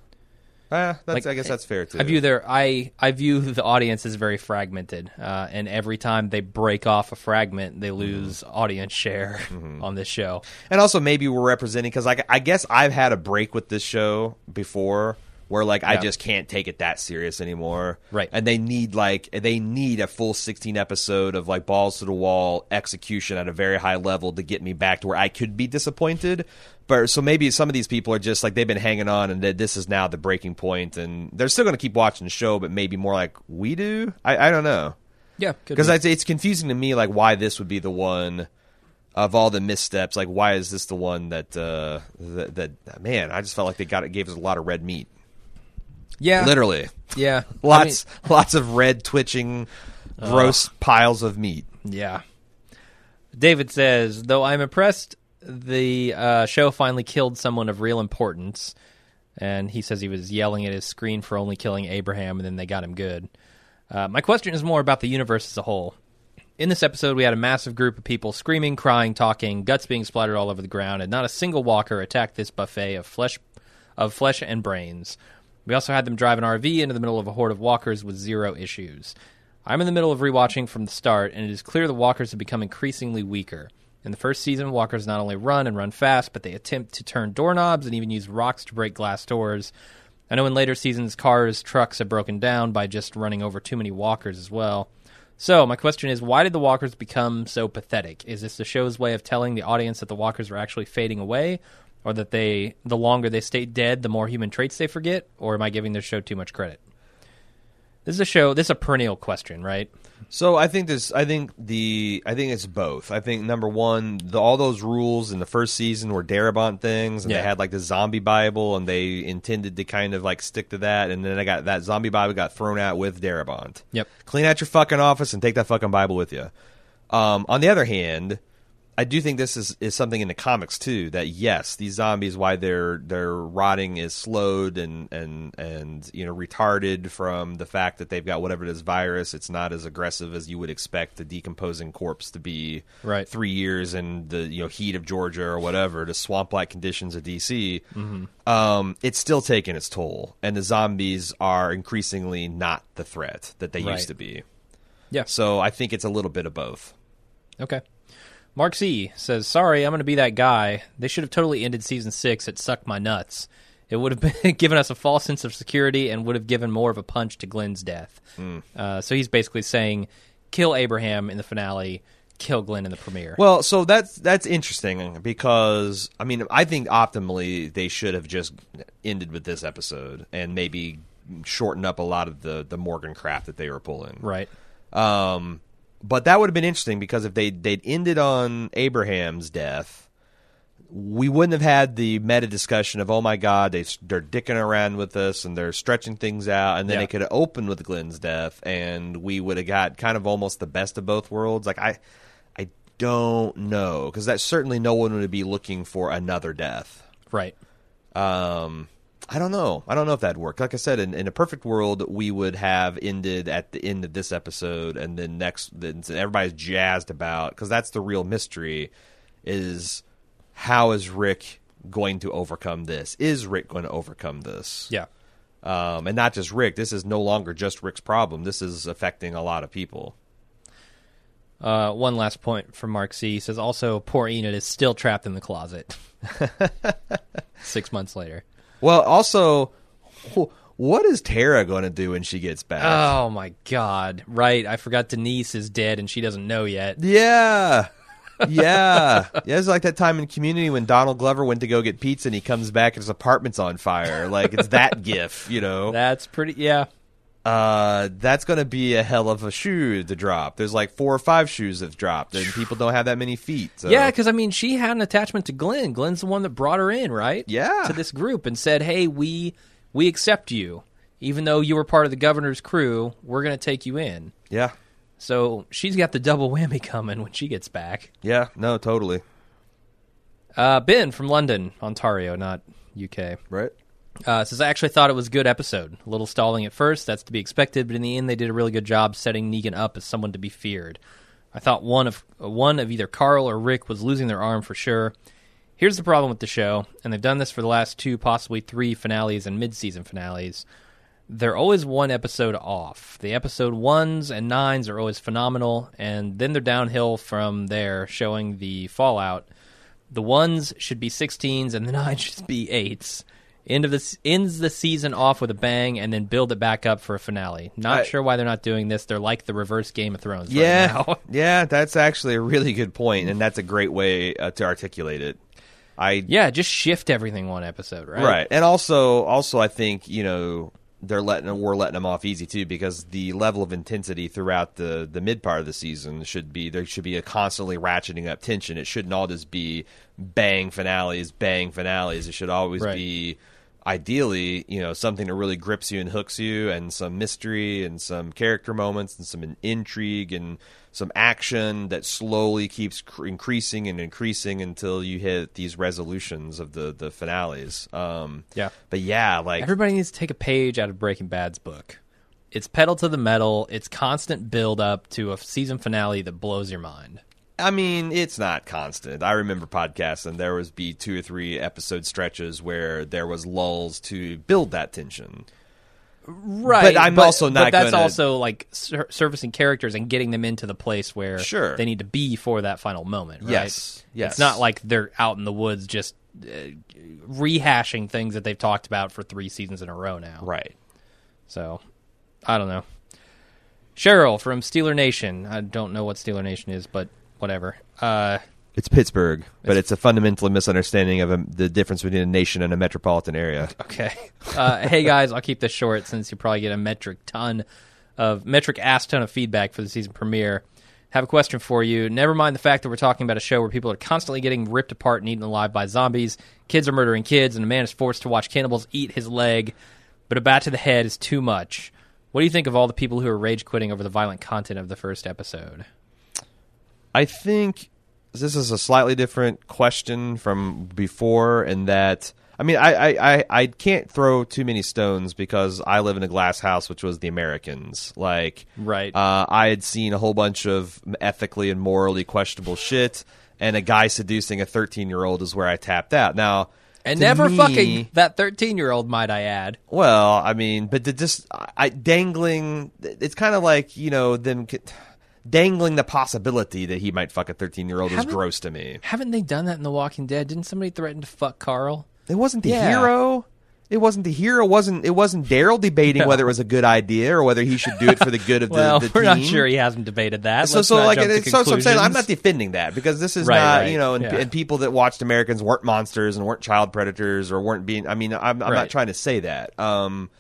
Eh, that's, Like, I guess eh, that's fair too. I view their I I view the audience as very fragmented, uh, and every time they break off a fragment, they mm-hmm. lose audience share mm-hmm. on this show. and also maybe we're representing because like I guess I've had a break with this show before where like I Yeah. just can't take it that serious anymore. Right. And they need like they need a full 16 episode of like balls to the wall execution at a very high level to get me back to where I could be disappointed. But so maybe some of these people are just like they've been hanging on and that this is now the breaking point and they're still going to keep watching the show but maybe more like we do. I, I don't know. Yeah, because it's, it's confusing to me like why this would be the one of all the missteps like why is this the one that uh that, that man i just felt like they got it gave us a lot of red meat yeah, literally yeah, I lots lots of red twitching gross piles of meat yeah. David says, though I'm impressed, the uh, show finally killed someone of real importance, and he says he was yelling at his screen for only killing Abraham, and then they got him good. Uh, my question is more about the universe as a whole. In this episode, we had a massive group of people screaming, crying, talking, guts being splattered all over the ground, and not a single walker attacked this buffet of flesh, of flesh and brains. We also had them drive an RV into the middle of a horde of walkers with zero issues. I'm in the middle of rewatching from the start, and it is clear the walkers have become increasingly weaker. In the first season, walkers not only run and run fast, but they attempt to turn doorknobs and even use rocks to break glass doors. I know in later seasons, cars, trucks have broken down by just running over too many walkers as well. So, my question is why did the walkers become so pathetic? Is this the show's way of telling the audience that the walkers are actually fading away? Or that they, the longer they stay dead, the more human traits they forget? Or am I giving this show too much credit? This is a show, this is a perennial question, right? so i think this i think the i think it's both i think number one the, all those rules in the first season were darabont things and Yeah. they had like the zombie bible and they intended to kind of like stick to that and then i got that zombie bible got thrown out with darabont Yep. clean out your fucking office and take that fucking Bible with you. Um, on the other hand, I do think this is, is something in the comics too. That yes, these zombies, why their their rotting is slowed and and and you know retarded from the fact that they've got whatever this virus. It's not as aggressive as you would expect the decomposing corpse to be. Right. three years in the you know heat of Georgia or whatever, the swamp like conditions of DC. Um, it's still taking its toll, and the zombies are increasingly not the threat that they Right. used to be. Yeah. So I think it's a little bit of both. Okay. Mark Z says, "Sorry, I'm going to be that guy. They should have totally ended season six at suck my nuts. It would have been given us a false sense of security and would have given more of a punch to Glenn's death. Uh, so he's basically saying, kill Abraham in the finale, kill Glenn in the premiere. Well, so that's that's interesting because I mean I think optimally they should have just ended with this episode and maybe shorten up a lot of the the Morgan crap that they were pulling. right. Um, but that would have been interesting because if they they'd ended on Abraham's death, we wouldn't have had the meta discussion of oh my god they they're dicking around with us and they're stretching things out, and then Yeah. they could have opened with Glenn's death, and we would have got kind of almost the best of both worlds. Like I, I don't know because that certainly no one would be looking for another death. Right. Um, I don't know. I don't know if that'd work. Like I said, in, in a perfect world, we would have ended at the end of this episode, and then next, then everybody's jazzed about because that's the real mystery: is how is Rick going to overcome this? Is Rick going to overcome this? Yeah. Um, and not just Rick. This is no longer just Rick's problem. This is affecting a lot of people. Uh, one last point from Mark C. He says also poor Enid is still trapped in the closet. Six months later. Well, also, what is Tara going to do when she gets back? Oh my god! Right, I forgot Denise is dead and she doesn't know yet. Yeah. yeah. Yeah, it's like that time in community when Donald Glover went to go get pizza and he comes back and his apartment's on fire. Like it's that gif, you know. That's pretty. Yeah, Uh that's gonna be a hell of a shoe to drop. There's like four or five shoes that have dropped and people don't have that many feet. So. yeah. Because I mean, she had an attachment to Glenn. Glenn's the one that brought her in, right? Yeah. To this group and said, "Hey, we we accept you, even though you were part of the governor's crew. We're going to take you in." Yeah. So she's got the double whammy coming when she gets back. Yeah, no, totally. Uh, ben from London, Ontario, not UK. Right? Uh, says I actually thought it was a good episode. A little stalling at first, that's to be expected, but in the end, they did a really good job setting Negan up as someone to be feared. I thought one of one of either Carl or Rick was losing their arm for sure. Here's the problem with the show, and they've done this for the last two, possibly three finales and mid-season finales. They're always one episode off. The episode ones and nines are always phenomenal, and then they're downhill from there, showing the fallout. The ones should be 16s, and the nines should be eights. End of this ends the season off with a bang, and then build it back up for a finale. Not I- sure why they're not doing this. They're like the reverse Game of Thrones. right Yeah. now. yeah, that's actually a really good point and that's a great way uh, to articulate it. I yeah. Just shift everything one episode, right? Right. And also also I think, you know, they're letting we're letting them off easy too because the level of intensity throughout the the mid part of the season should be there should be a constantly ratcheting up tension. It shouldn't all just be bang finales, bang finales. It should always Right. be ideally, you know, something that really grips you and hooks you and some mystery and some character moments and some intrigue and some action that slowly keeps cr- increasing and increasing until you hit these resolutions of the the finales. Um Yeah. but yeah, like Everybody needs to take a page out of Breaking Bad's book. It's pedal to the metal. It's constant build up to a season finale that blows your mind. I mean, it's not constant. I remember podcasts, and there was be two or three episode stretches where there was lulls to build that tension. Right, But I'm also not But that's gonna- also like sur- surfacing characters and getting them into the place where Sure. they need to be for that final moment. Right? Yes, yes. It's not like they're out in the woods just uh, rehashing things that they've talked about for three seasons in a row now. Right. So, I don't know. Cheryl from Steeler Nation. I don't know what Steeler Nation is, but whatever. Uh, It's Pittsburgh, but it's a fundamental misunderstanding of a, the difference between a nation and a metropolitan area. Okay. Uh, hey guys, I'll keep this short since you probably get a metric ton of metric ass ton of feedback for the season premiere. Have a question for you. Never mind the fact that we're talking about a show where people are constantly getting ripped apart and eaten alive by zombies. Kids are murdering kids, and a man is forced to watch cannibals eat his leg. But a bat to the head is too much. What do you think of all the people who are rage quitting over the violent content of the first episode? I think this is a slightly different question from before, in that I mean, I, I, I, I can't throw too many stones because I live in a glass house, which was the Americans. Like, Right. Uh, I had seen a whole bunch of ethically and morally questionable shit, and a guy seducing a 13 year old is where I tapped out. Now, And never me- fucking that 13 year old, might I add. Well, I mean, but the just I, dangling. It's kind of like you know them dangling the possibility that he might fuck a thirteen year old is gross to me. Haven't they done that in The Walking Dead? Didn't somebody threaten to fuck Carl? It wasn't the Yeah. hero. It wasn't the hero. It wasn't it wasn't Daryl debating No. whether it was a good idea or whether he should do it for the good of the, Well, the we're not sure he hasn't debated that. So, Let's so like, to so, so I'm saying I'm not defending that because this is Right, not, right, you know, and, yeah. and people that watched Americans weren't monsters and weren't child predators or weren't being. I mean, I'm, I'm Right. not trying to say that. Um,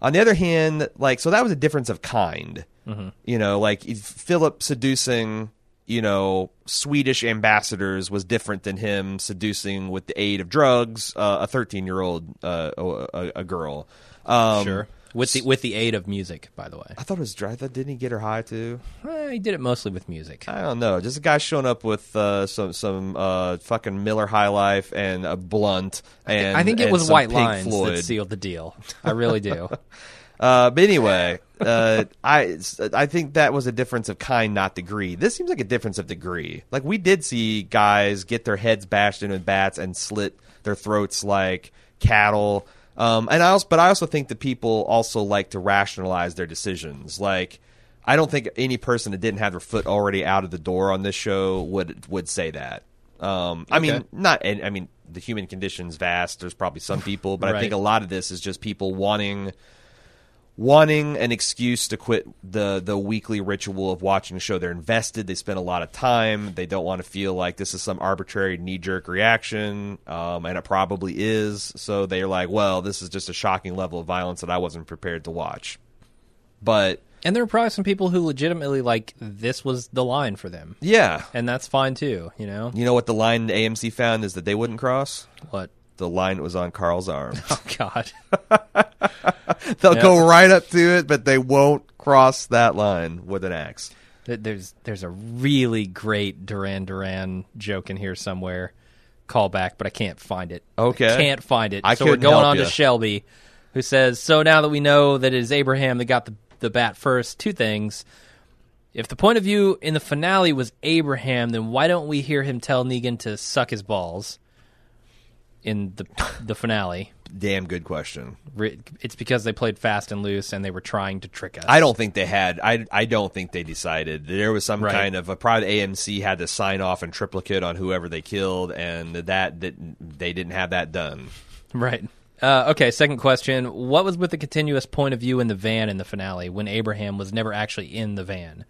on the other hand, like, so that was a difference of kind. Mm-hmm. You know, like Philip seducing, you know, Swedish ambassadors was different than him seducing with the aid of drugs uh, a 13 year old uh, a, a girl. Um, Sure. With the with the aid of music, by the way. I thought it was dry. I thought, didn't he get her high too? Eh, he did it mostly with music. I don't know. Just a guy showing up with uh, some some uh, fucking Miller High Life and a blunt. And I think it was White Pink Lines Floyd. that sealed the deal. I really do. Uh, but anyway, uh, I I think that was a difference of kind, not degree. This seems like a difference of degree. Like we did see guys get their heads bashed in with bats and slit their throats like cattle. Um, and I also, but I also think that people also like to rationalize their decisions. Like, I don't think any person that didn't have their foot already out of the door on this show would would say that. Um, I mean, not. and I mean, the human condition's vast. There's probably some people, but I think a lot of this is just people wanting wanting an excuse to quit the the weekly ritual of watching a show. They're invested. They spend a lot of time. They don't want to feel like this is some arbitrary knee jerk reaction, um, and it probably is. So they're like, "Well, this is just a shocking level of violence that I wasn't prepared to watch." But And there are probably some people who legitimately like this was the line for them, yeah, and that's fine too. You know you know what the line AMC found is that they wouldn't cross. what? The line was on Carl's arm. Oh God. They'll Yeah. go right up to it, but they won't cross that line with an axe. There's there's a really great Duran Duran joke in here somewhere. callback, but I can't find it. Okay. I can't find it. I so we're going on ya. to Shelby, who says, "So now that we know that it is Abraham that got the the bat first, two things. If the point of view in the finale was Abraham, then why don't we hear him tell Negan to suck his balls in the the finale? Damn good question. It's because they played fast and loose and they were trying to trick us. I don't think they had. I I don't think they decided. There was some Right. kind of a probably AMC had to sign off in triplicate on whoever they killed, and that that they didn't have that done. Right. Uh, okay, second question. What was with the continuous point of view in the van in the finale when Abraham was never actually in the van?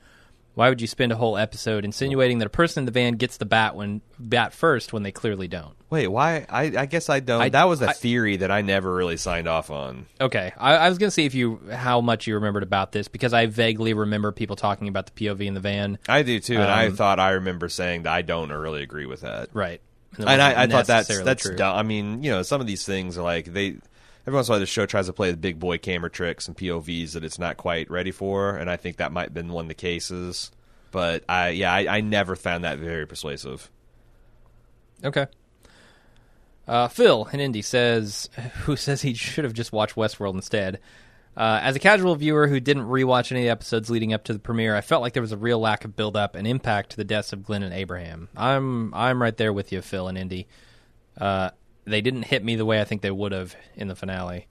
Why would you spend a whole episode insinuating that a person in the van gets the bat when bat first when they clearly don't? Wait, why? I I guess I don't. I- that was a I- theory that I never really signed off on. Okay, I, I was going to see if you how much you remembered about this because I vaguely remember people talking about the POV in the van. I do too, and I Um, thought I remember saying that I don't really agree with that. Right. it and wasn't I, I thought that's necessarily that's true. dumb. I mean, you know, some of these things are like they. Every once in a while, the show tries to play the big boy camera tricks and POVs that it's not quite ready for, and I think that might have been one of the cases. But I, yeah, I, I never found that very persuasive. Okay. Uh, Phil in Indy says, who says he should have just watched Westworld instead. Uh, as a casual viewer who didn't rewatch any episodes leading up to the premiere, I felt like there was a real lack of build up and impact to the deaths of Glenn and Abraham. I'm I'm right there with you, Phil and Indy. Uh, they didn't hit me the way I think they would have in the finale.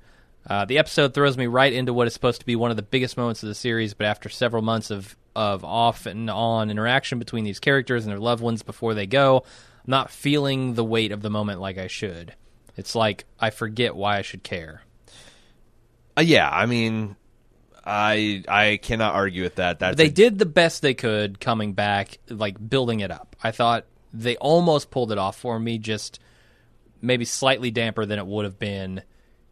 Uh, the episode throws me right into what is supposed to be one of the biggest moments of the series, but after several months of, of off and on interaction between these characters and their loved ones before they go, I'm not feeling the weight of the moment like I should. It's like I forget why I should care. Uh, yeah, I mean, I I cannot argue with that. That's they a- did the best they could coming back, like building it up. I thought they almost pulled it off for me, just maybe slightly damper than it would have been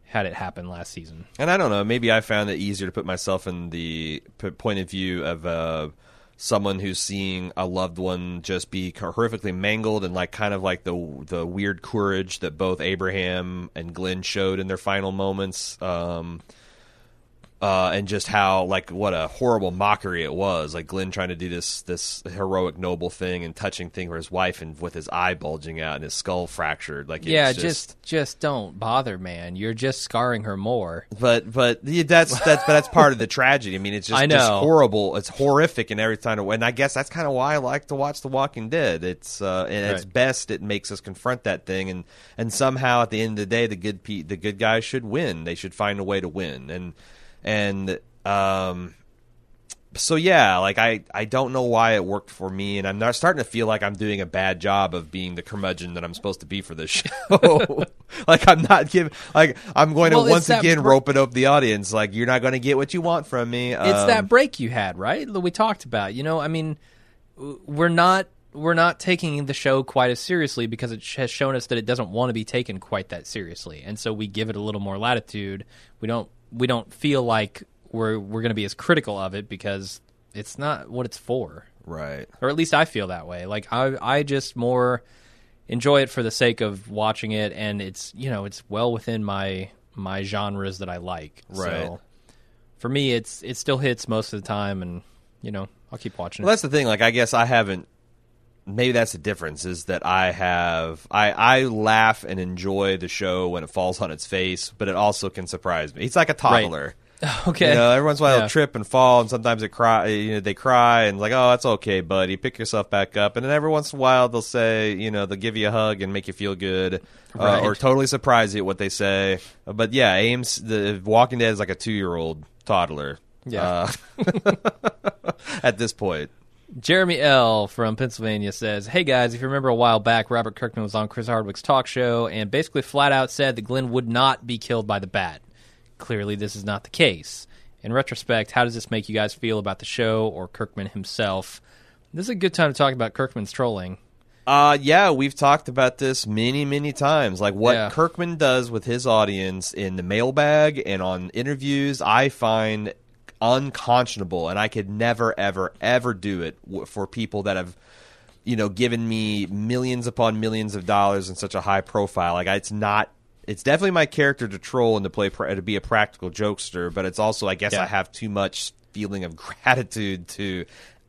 had it happened last season. And I don't know, maybe I found it easier to put myself in the point of view of uh, someone who's seeing a loved one just be horrifically mangled and like kind of like the the weird courage that both Abraham and Glenn showed in their final moments. Um, uh, and just how like what a horrible mockery it was, like Glenn trying to do this this heroic noble thing and touching thing for his wife and with his eye bulging out and his skull fractured. Like yeah, just, just just don't bother, man. You're just scarring her more. but but yeah, that's that's but that's part of the tragedy. I mean, it's just, I know. just horrible. It's horrific in every time. And I guess that's kind of why I like to watch The Walking Dead. It's uh, and at its best, it makes us confront that thing, and and somehow at the end of the day, the good pe- the good guys should win. They should find a way to win, and and um. So yeah, like I, I don't know why it worked for me, and I'm not starting to feel like I'm doing a bad job of being the curmudgeon that I'm supposed to be for this show. like I'm not giving, like I'm going Well, to once again br- rope it up the audience. Like you're not going to get what you want from me. It's Um, that break you had, right? That we talked about. You know, I mean, we're not we're not taking the show quite as seriously because it has shown us that it doesn't want to be taken quite that seriously, and so we give it a little more latitude. We don't we don't feel like we're we're going to be as critical of it because it's not what it's for, right. or at least I feel that way. Like I I just more enjoy it for the sake of watching it, and it's you know it's well within my my genres that I like. Right. So for me, it's it still hits most of the time, and you know I'll keep watching Well, it. that's the thing. Like I guess I haven't. Maybe that's the difference is that I have I I laugh and enjoy the show when it falls on its face, but it also can surprise me. It's like a toddler. Okay. You know, every once in a while Yeah. they'll trip and fall, and sometimes they cry. You know, they cry and like, oh, that's okay, buddy. Pick yourself back up. And then every once in a while they'll say, you know, they'll give you a hug and make you feel good, uh, or totally surprise you at what they say. But yeah, Ames, the Walking Dead is like a two year old toddler. Yeah. uh, at this point. Jeremy L. from Pennsylvania says, Hey guys, if you remember a while back, Robert Kirkman was on Chris Hardwick's talk show and basically flat out said that Glenn would not be killed by the bat. Clearly, this is not the case. In retrospect, how does this make you guys feel about the show or Kirkman himself? This is a good time to talk about Kirkman's trolling. Uh, yeah, we've talked about this many, many times. Like what Yeah. Kirkman does with his audience in the mailbag and on interviews, I find unconscionable, and I could never, ever, ever do it for people that have, you know, given me millions upon millions of dollars in such a high profile. Like it's not. It's definitely my character to troll and to play to be a practical jokester, but it's also, I guess, Yeah. I have too much feeling of gratitude to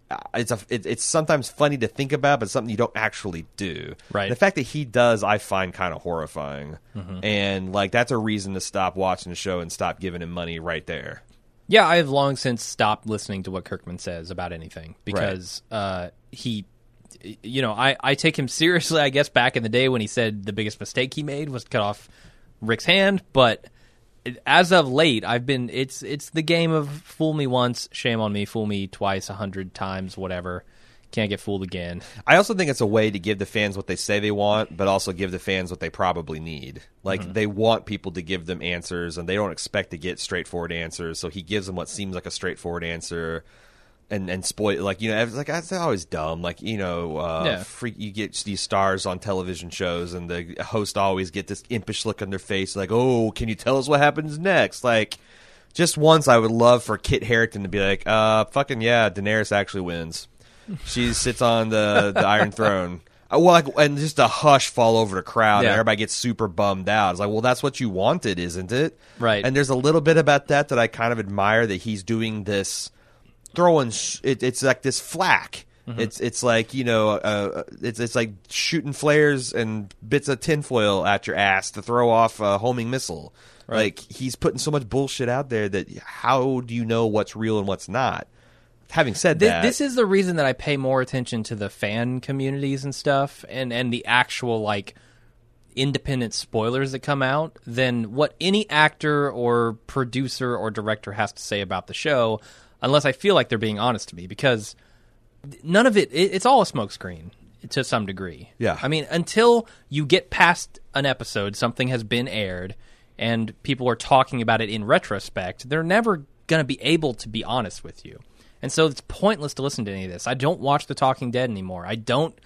uh, it's a it, it's sometimes funny to think about, but something you don't actually do. Right. The fact that he does, I find kind of horrifying, Mm-hmm. and like that's a reason to stop watching the show and stop giving him money right there. Yeah, I have long since stopped listening to what Kirkman says about anything because uh, he, you know, I, I take him seriously. I guess back in the day when he said the biggest mistake he made was to cut off Rick's hand, but as of late, I've been it's it's the game of fool me once, shame on me, fool me twice, a hundred times, whatever. Can't get fooled again. I also think it's a way to give the fans what they say they want, but also give the fans what they probably need. Like Mm-hmm. they want people to give them answers, and they don't expect to get straightforward answers. So he gives them what seems like a straightforward answer, and and spoil like you know it's like that's always dumb. Like you know, uh, Yeah. freak you get these stars on television shows, and the host always get this impish look on their face, like oh, can you tell us what happens next? Like. Just once, I would love for Kit Harington to be like, "Uh, fucking yeah, Daenerys actually wins." She sits on the, the Iron Throne. Uh, Well, like, and just a hush fall over the crowd, Yeah. and everybody gets super bummed out. It's like, well, that's what you wanted, isn't it? Right. And there's a little bit about that that I kind of admire that he's doing this, throwing. Sh- it, it's like this flack. Mm-hmm. It's it's like you know, uh, it's it's like shooting flares and bits of tinfoil at your ass to throw off a homing missile. Like he's putting so much bullshit out there that how do you know what's real and what's not? Having said This, that, this is the reason that I pay more attention to the fan communities and stuff, and and the actual like independent spoilers that come out than what any actor or producer or director has to say about the show, unless I feel like they're being honest to me because none of it, it it's all a smokescreen to some degree. Yeah. I mean, until you get past an episode, something has been aired, and people are talking about it in retrospect, they're never going to be able to be honest with you. And so it's pointless to listen to any of this. I don't watch The Talking Dead anymore. I don't.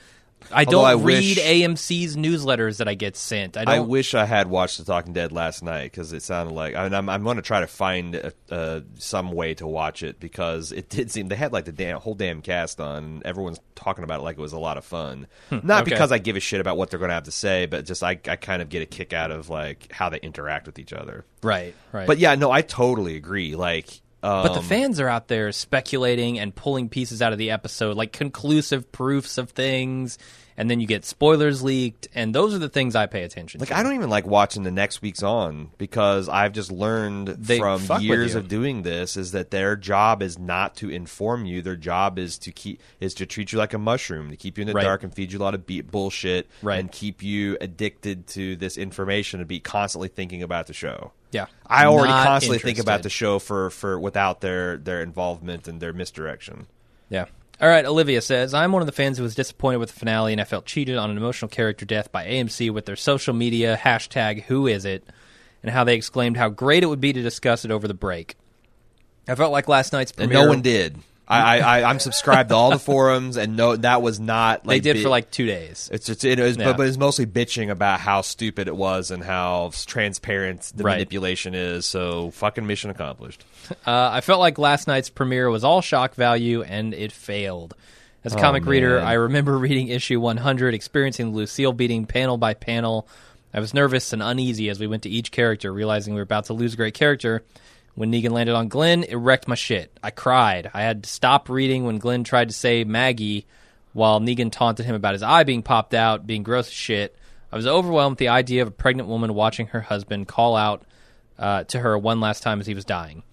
I don't I read wish- AMC's newsletters that I get sent. I I wish I had watched The Talking Dead last night because it sounded like I mean, I'm, I'm going to try to find uh, uh, some way to watch it because it did seem they had like the damn, whole damn cast on. And everyone's talking about it like it was a lot of fun. Not Hmm. okay. because I give a shit about what they're going to have to say, but just I, I kind of get a kick out of like how they interact with each other. right. Right. But yeah, no, I totally agree. Like, um, But the fans are out there speculating and pulling pieces out of the episode, like conclusive proofs of things, and then you get spoilers leaked, and those are the things I pay attention to. Like to. I don't even like watching the next week's on because I've just learned They from years of doing this is that their job is not to inform you. Their job is to keep is to treat you like a mushroom, to keep you in the Right. dark and feed you a lot of beat bullshit, Right. and keep you addicted to this information and be constantly thinking about the show. Yeah. I already Not constantly think about the show for for without their their involvement and their misdirection. Yeah. All right, Olivia says, I'm one of the fans who was disappointed with the finale and I felt cheated on an emotional character death by AMC with their social media hashtag who is it and how they exclaimed how great it would be to discuss it over the break. I felt like last night's And premiere. no one did. I, I, I'm subscribed to all the forums, and no, that was not. Like, they did bi- for like two days. It's just it was, Yeah. but, but it's mostly bitching about how stupid it was and how transparent the Right. manipulation is. So fucking mission accomplished. Uh, I felt like last night's premiere was all shock value and it failed. As a comic reader, Oh, man. I remember reading issue 100, experiencing Lucille beating panel by panel. I was nervous and uneasy as we went to each character, realizing we were about to lose a great character. When Negan landed on Glenn, it wrecked my shit. I cried. I had to stop reading when Glenn tried to say Maggie while Negan taunted him about his eye being popped out, being gross as shit. I was overwhelmed with the idea of a pregnant woman watching her husband call out uh, to her one last time as he was dying.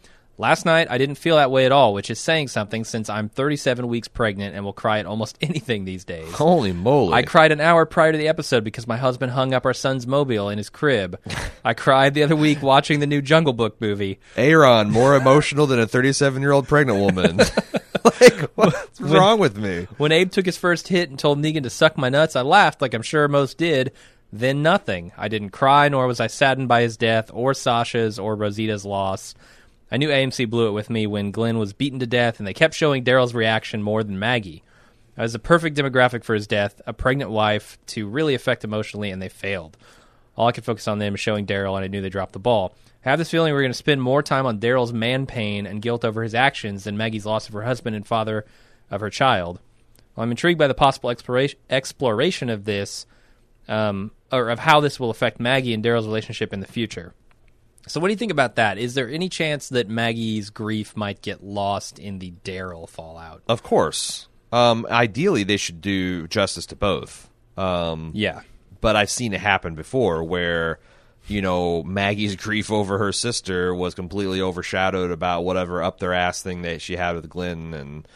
Last night, I didn't feel that way at all, which is saying something since I'm 37 weeks pregnant and will cry at almost anything these days. Holy moly! I cried an hour prior to the episode because my husband hung up our son's mobile in his crib. I cried the other week watching the new Jungle Book movie. Aaron more emotional than a 37 year old pregnant woman. like, what's wrong with me? When Abe took his first hit and told Negan to suck my nuts, I laughed like I'm sure most did. Then nothing. I didn't cry, nor was I saddened by his death, or Sasha's, or Rosita's loss. I knew AMC blew it with me when Glenn was beaten to death, and they kept showing Daryl's reaction more than Maggie. I was a perfect demographic for his death, a pregnant wife to really affect emotionally, and they failed. All I could focus on them is showing Daryl, and I knew they dropped the ball. I have this feeling we're going to spend more time on Daryl's man pain and guilt over his actions than Maggie's loss of her husband and father of her child. Well, I'm intrigued by the possible exploration, exploration of this, um, or of how this will affect Maggie and Daryl's relationship in the future. So, what do you think about that? Is there any chance that Maggie's grief might get lost in the Daryl fallout? Of course. Um, ideally, they should do justice to both. Um, Yeah. but I've seen it happen before where you know Maggie's grief over her sister was completely overshadowed about whatever up their ass thing that she had with Glenn and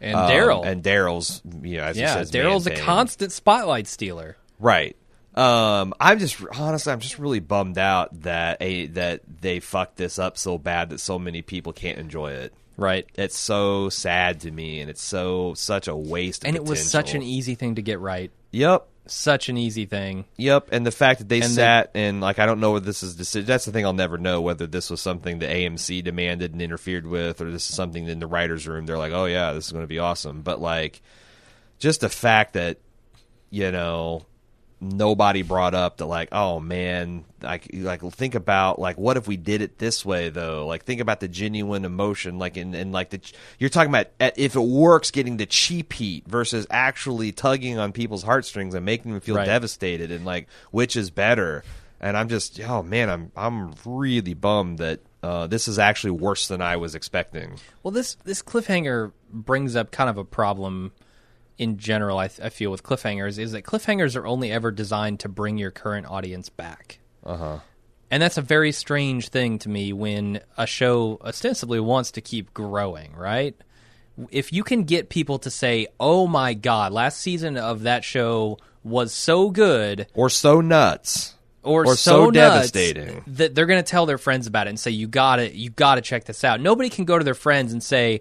And um, Daryl. and Daryl's you know as yeah, Daryl's a constant spotlight stealer. right. Um, I'm just honestly, I'm just really bummed out that a that they fucked this up so bad that so many people can't enjoy it. Right. It's so sad to me, and it's so such a waste. Of And it was such an easy thing to get right. yep. Such an easy thing. Yep, and the fact that they And sat and like I don't know whether this is deci- that's the thing I'll never know whether this was something the AMC demanded and interfered with or this is something in the writers room they're like, "Oh yeah, this is going to be awesome." But like just the fact that you know nobody brought up that like, "Oh man, like like think about like what if we did it this way though?" Like think about the genuine emotion like in and like the you're talking about if it works getting the cheap heat versus actually tugging on people's heartstrings and making them feel Right. devastated and like which is better and i'm just oh man i'm i'm really bummed that uh, this is actually worse than i was expecting Well, this this cliffhanger brings up kind of a problem in general. I, I feel with cliffhangers is that cliffhangers are only ever designed to bring your current audience back. Uh huh. And that's a very strange thing to me when a show ostensibly wants to keep growing, right? If you can get people to say, "Oh my god, last season of that show was so good," or so nuts or, Or so, so devastating. that they're going to tell their friends about it and say you got to you got to check this out. Nobody can go to their friends and say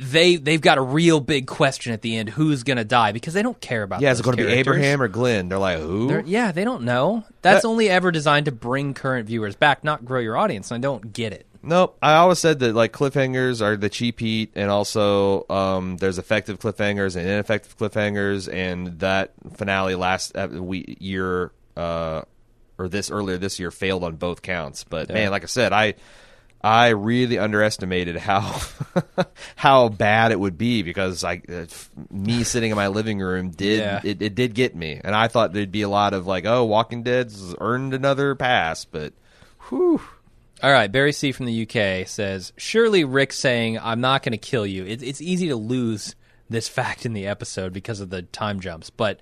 they they've got a real big question at the end who's going to die because they don't care about yeah is it going to be abraham or glenn they're like who They're- yeah, they don't know. That's That- only ever designed to bring current viewers back, not grow your audience. And I don't get it. Nope. I always said that like cliffhangers are the cheap heat, and also um, there's effective cliffhangers and ineffective cliffhangers, and that finale last uh, we year uh, or this earlier this year failed on both counts. But man, like I said, I I really underestimated how how bad it would be because I uh, me sitting in my living room did Yeah. it, it did get me, and I thought there'd be a lot of like oh Walking Dead's earned another pass, but whew. All right, Barry C from the UK says, "Surely Rick saying I'm not going to kill you. It, it's easy to lose this fact in the episode because of the time jumps, but."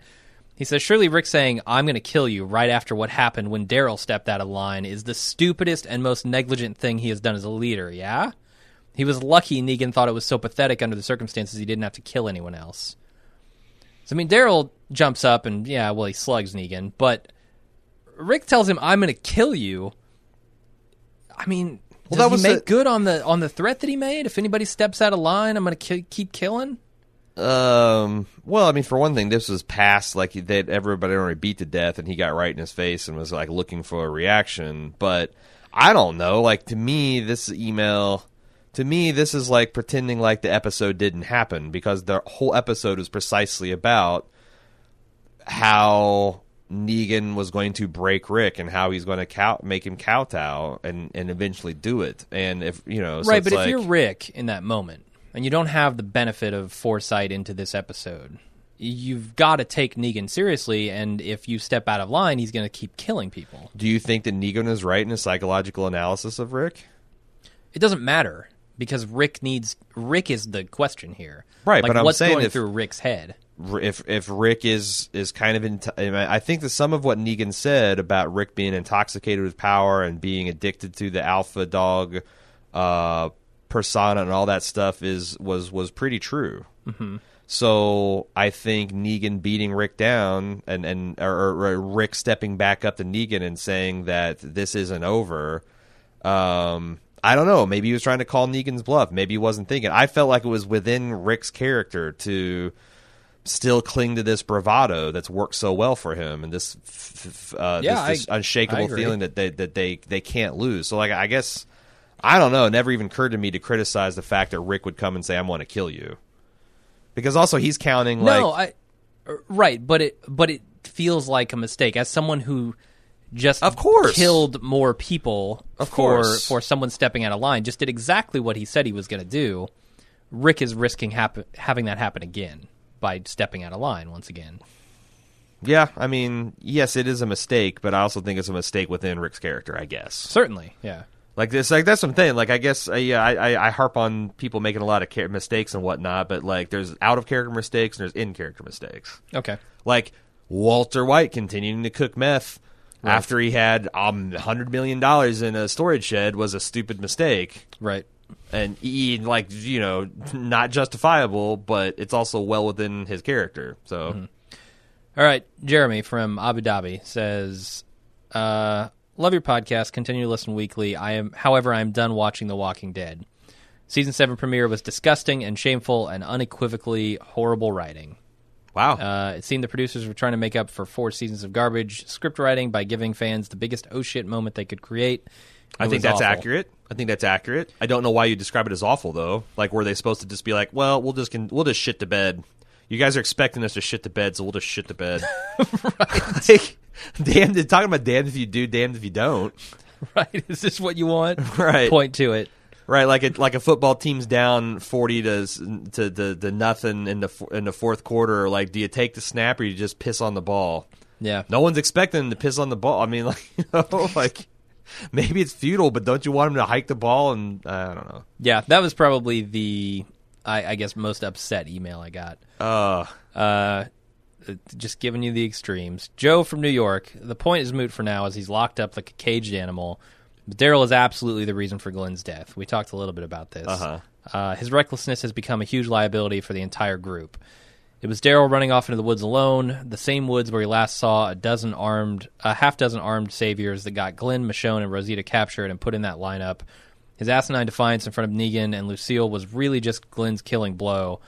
He says, Surely Rick saying, I'm going to kill you right after what happened when Daryl stepped out of line is the stupidest and most negligent thing he has done as a leader, yeah? He was lucky Negan thought it was so pathetic under the circumstances he didn't have to kill anyone else. So, I mean, Daryl jumps up and, yeah, well, he slugs Negan, but Rick tells him, I'm going to kill you. I mean, Well, does that he was make the- good on the on the threat that he made? If anybody steps out of line, I'm going to ki- keep killing? Um. Well, I mean, for one thing, this was past like that everybody already beat to death, and he got right in his face and was like looking for a reaction. But I don't know. Like to me, this email, to me, this is like pretending like the episode didn't happen because the whole episode was precisely about how Negan was going to break Rick and how he's going to cow- make him kowtow and and eventually do it. And if you know, so right, but like- if you're Rick in that moment and you don't have the benefit of foresight into this episode, you've got to take Negan seriously. And if you step out of line, he's going to keep killing people. do you think that Negan is right in his psychological analysis of Rick? It doesn't matter because Rick needs Rick is the question here, Right, Like, but I'm what's saying going if- through Rick's head? If if Rick is is kind of in, I think that some of what Negan said about Rick being intoxicated with power and being addicted to the alpha dog uh, persona and all that stuff is was was pretty true. Mm-hmm. So I think Negan beating Rick down and and or, or Rick stepping back up to Negan and saying that this isn't over. Um, I don't know. Maybe he was trying to call Negan's bluff. Maybe he wasn't thinking. I felt like it was within Rick's character to still cling to this bravado that's worked so well for him and this f- f- uh, Yeah, this, this I- I unshakable agree. feeling that they that they they can't lose. So like I guess I don't know. It never even occurred to me to criticize the fact that Rick would come and say, "I'm going to kill you," because also he's counting like no, I uh, right, but it but it feels like a mistake as someone who just Of course. killed more people Of for course. for someone stepping out of line just did exactly what he said he was going to do. Rick is risking happen, having that happen again by stepping out of line once again. yeah. I mean, yes, it is a mistake, but I also think it's a mistake within Rick's character. I guess. Certainly, yeah. Like this, like that's I'm. Like I guess, uh, yeah, I, I, I harp on people making a lot of char- mistakes and whatnot, but like there's out of character mistakes and there's in character mistakes. Okay. Like Walter White continuing to cook meth after he had um hundred million dollars in a storage shed was a stupid mistake, Right. and he like you know not justifiable, but it's also well within his character. So All right, Jeremy from Abu Dhabi says, uh, "Love your podcast. Continue to listen weekly. I am, however, I am done watching The Walking Dead. Season seven premiere was disgusting and shameful and unequivocally horrible writing. wow, Uh, it seemed the producers were trying to make up for four seasons of garbage script writing by giving fans the biggest oh shit moment they could create. I think that's awful. accurate. I think that's accurate. I don't know why you describe it as awful though. Like were they supposed to just be like, well, we'll just con- we'll just shit to bed. You guys are expecting us to shit to bed, so we'll just shit to bed. like, damned. Talking about damned if you do, damned if you don't. Right? Is this what you want? Right. Point to it. Right, like a like a football team's down forty to to to, to nothing in the in the fourth quarter. Like, do you take the snap or you just piss on the ball? Yeah. No one's expecting them to piss on the ball. I mean, like, you know, like maybe it's futile, but don't you want them to hike the ball? And I don't know. Yeah, that was probably the, I, I guess, most upset email I got. Uh, Uh, just giving you the extremes. Joe from New York. The point is moot for now, as he's locked up like a caged animal. But Daryl is absolutely the reason for Glenn's death. We talked a little bit about this. Uh-huh. Uh, his recklessness has become a huge liability for the entire group. It was Daryl running off into the woods alone, the same woods where he last saw a dozen armed, a half dozen armed saviors that got Glenn, Michonne, and Rosita captured and put in that lineup. His asinine defiance in front of Negan and Lucille was really just Glenn's killing blow.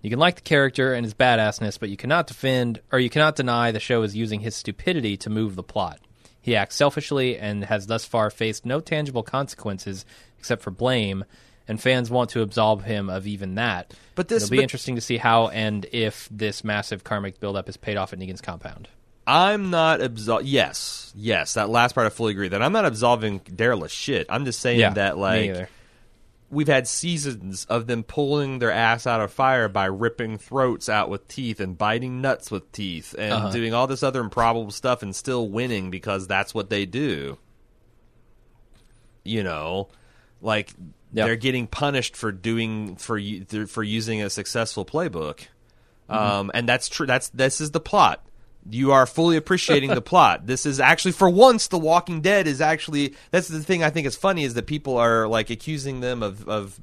You can like the character and his badassness, but you cannot defend or you cannot deny the show is using his stupidity to move the plot. He acts selfishly and has thus far faced no tangible consequences except for blame, and fans want to absolve him of even that. But this- It'll be but- interesting to see how and if this massive karmic buildup is paid off at Negan's compound. I'm not absol. Yes, yes, that last part I fully agree. That I'm not absolving Daryl of shit. I'm just saying Yeah, that like. We've had seasons of them pulling their ass out of fire by ripping throats out with teeth and biting nuts with teeth and Uh-huh. doing all this other improbable stuff and still winning because that's what they do. You know, like Yep. they're getting punished for doing for for using a successful playbook. Um, and that's true. That's this is the plot. You are fully appreciating the plot. This is actually, for once, The Walking Dead is actually. That's the thing I think is funny is that people are like accusing them of, of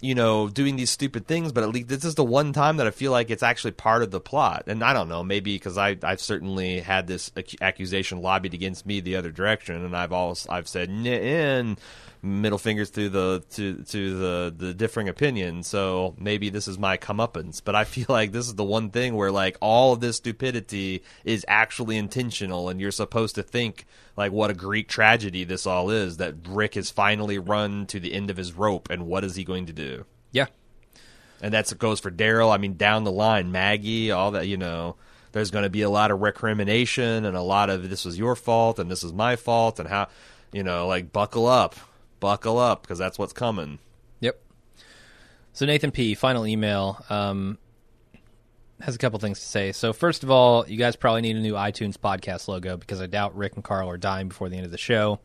you know, doing these stupid things. But at least this is the one time that I feel like it's actually part of the plot. And I don't know, maybe because I I've certainly had this accusation lobbied against me the other direction, and I've always I've said in middle fingers to the to to the the differing opinions. So maybe this is my comeuppance, but I feel like this is the one thing where like all of this stupidity is actually intentional, and you're supposed to think like what a Greek tragedy this all is. That Rick has finally run to the end of his rope, and what is he going to do? Yeah. And that's goes for Daryl. I mean, down the line, Maggie, all that. You know, there's going to be a lot of recrimination and a lot of this was your fault and this is my fault and how, you know, like buckle up, buckle up because that's what's coming. Yep. So Nathan P. Final email um, has a couple things to say. So first of all, you guys probably need a new iTunes podcast logo because I doubt Rick and Carl are dying before the end of the show.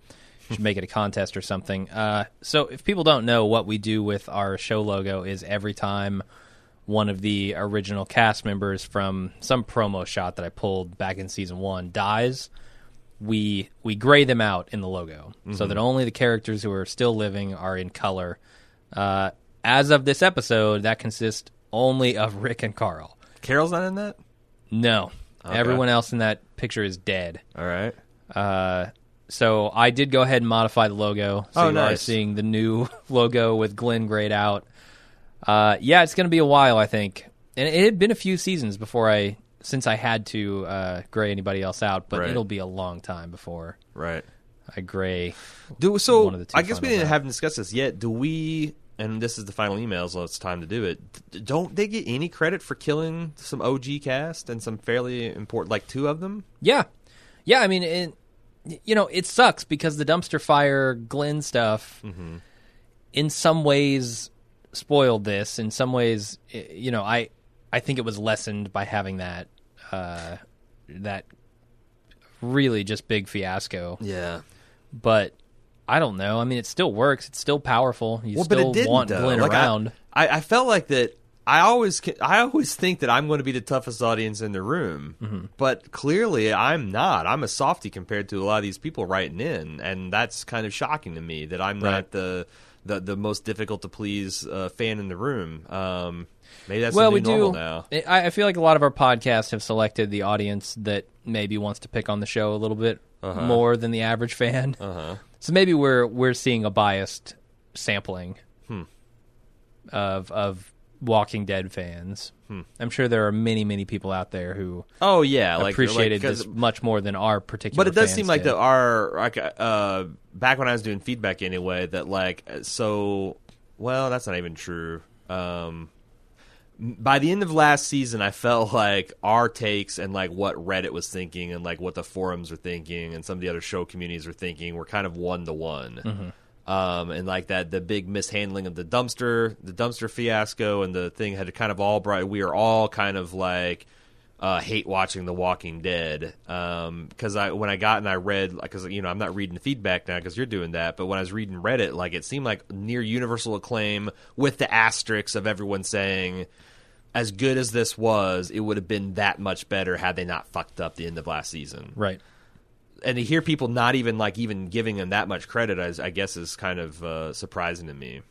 Should make it a contest or something. Uh, so if people don't know what we do with our show logo is every time one of the original cast members from some promo shot that I pulled back in season one dies, we we gray them out in the logo so that only the characters who are still living are in color. Uh, as of this episode, that consists only of Rick and Carl. Carol's not in that. No, everyone else in that picture is dead. All right. Uh, so I did go ahead and modify the logo. So Oh, you are nice. seeing the new logo with Glenn grayed out. Uh, yeah, it's going to be a while, I think. And it had been a few seasons before I, since I had to uh, gray anybody else out, but Right. it'll be a long time before Right. I gray. Do so. One of the two I guess we didn't out. haven't discussed this yet. Do we? And this is the final email, so it's time to do it. Don't they get any credit for killing some OG cast and some fairly important, like two of them? Yeah, yeah. I mean, it, you know, it sucks because the dumpster fire Glenn stuff, Mm-hmm. in some ways, spoiled this. In some ways, you know, I I think it was lessened by having that uh, that really just big fiasco. Yeah. But I don't know. I mean, it still works. It's still powerful. You Well, but still it want though. Glenn Like, around. I, I felt like that. I always I always think that I'm going to be the toughest audience in the room, Mm-hmm. but clearly I'm not. I'm a softie compared to a lot of these people writing in, and that's kind of shocking to me that I'm Right. not the the, the most difficult to please uh, fan in the room. Um, maybe that's well, we do. now. I, I feel like a lot of our podcasts have selected the audience that maybe wants to pick on the show a little bit more than the average fan. Uh-huh. So maybe we're we're seeing a biased sampling Hmm. of of Walking Dead fans. I'm sure there are many many people out there who Oh yeah, like appreciated like, this much more than our particular. But it does seem like did. that our like uh back when I was doing feedback anyway that like so well that's not even true. Um by the end of last season I felt like our takes and like what Reddit was thinking and like what the forums were thinking and some of the other show communities were thinking were kind of one to one. Um and like that the big mishandling of the dumpster the dumpster fiasco and the thing had kind of all brought we are all kind of like uh, hate watching The Walking Dead because I when I got and I read because you know I'm not reading the feedback now because you're doing that, but when I was reading Reddit, like it seemed like near universal acclaim with the asterisks of everyone saying. As good as this was, it would have been that much better had they not fucked up the end of last season. right. And to hear people not even like even giving them that much credit, is, I guess, is kind of uh, surprising to me.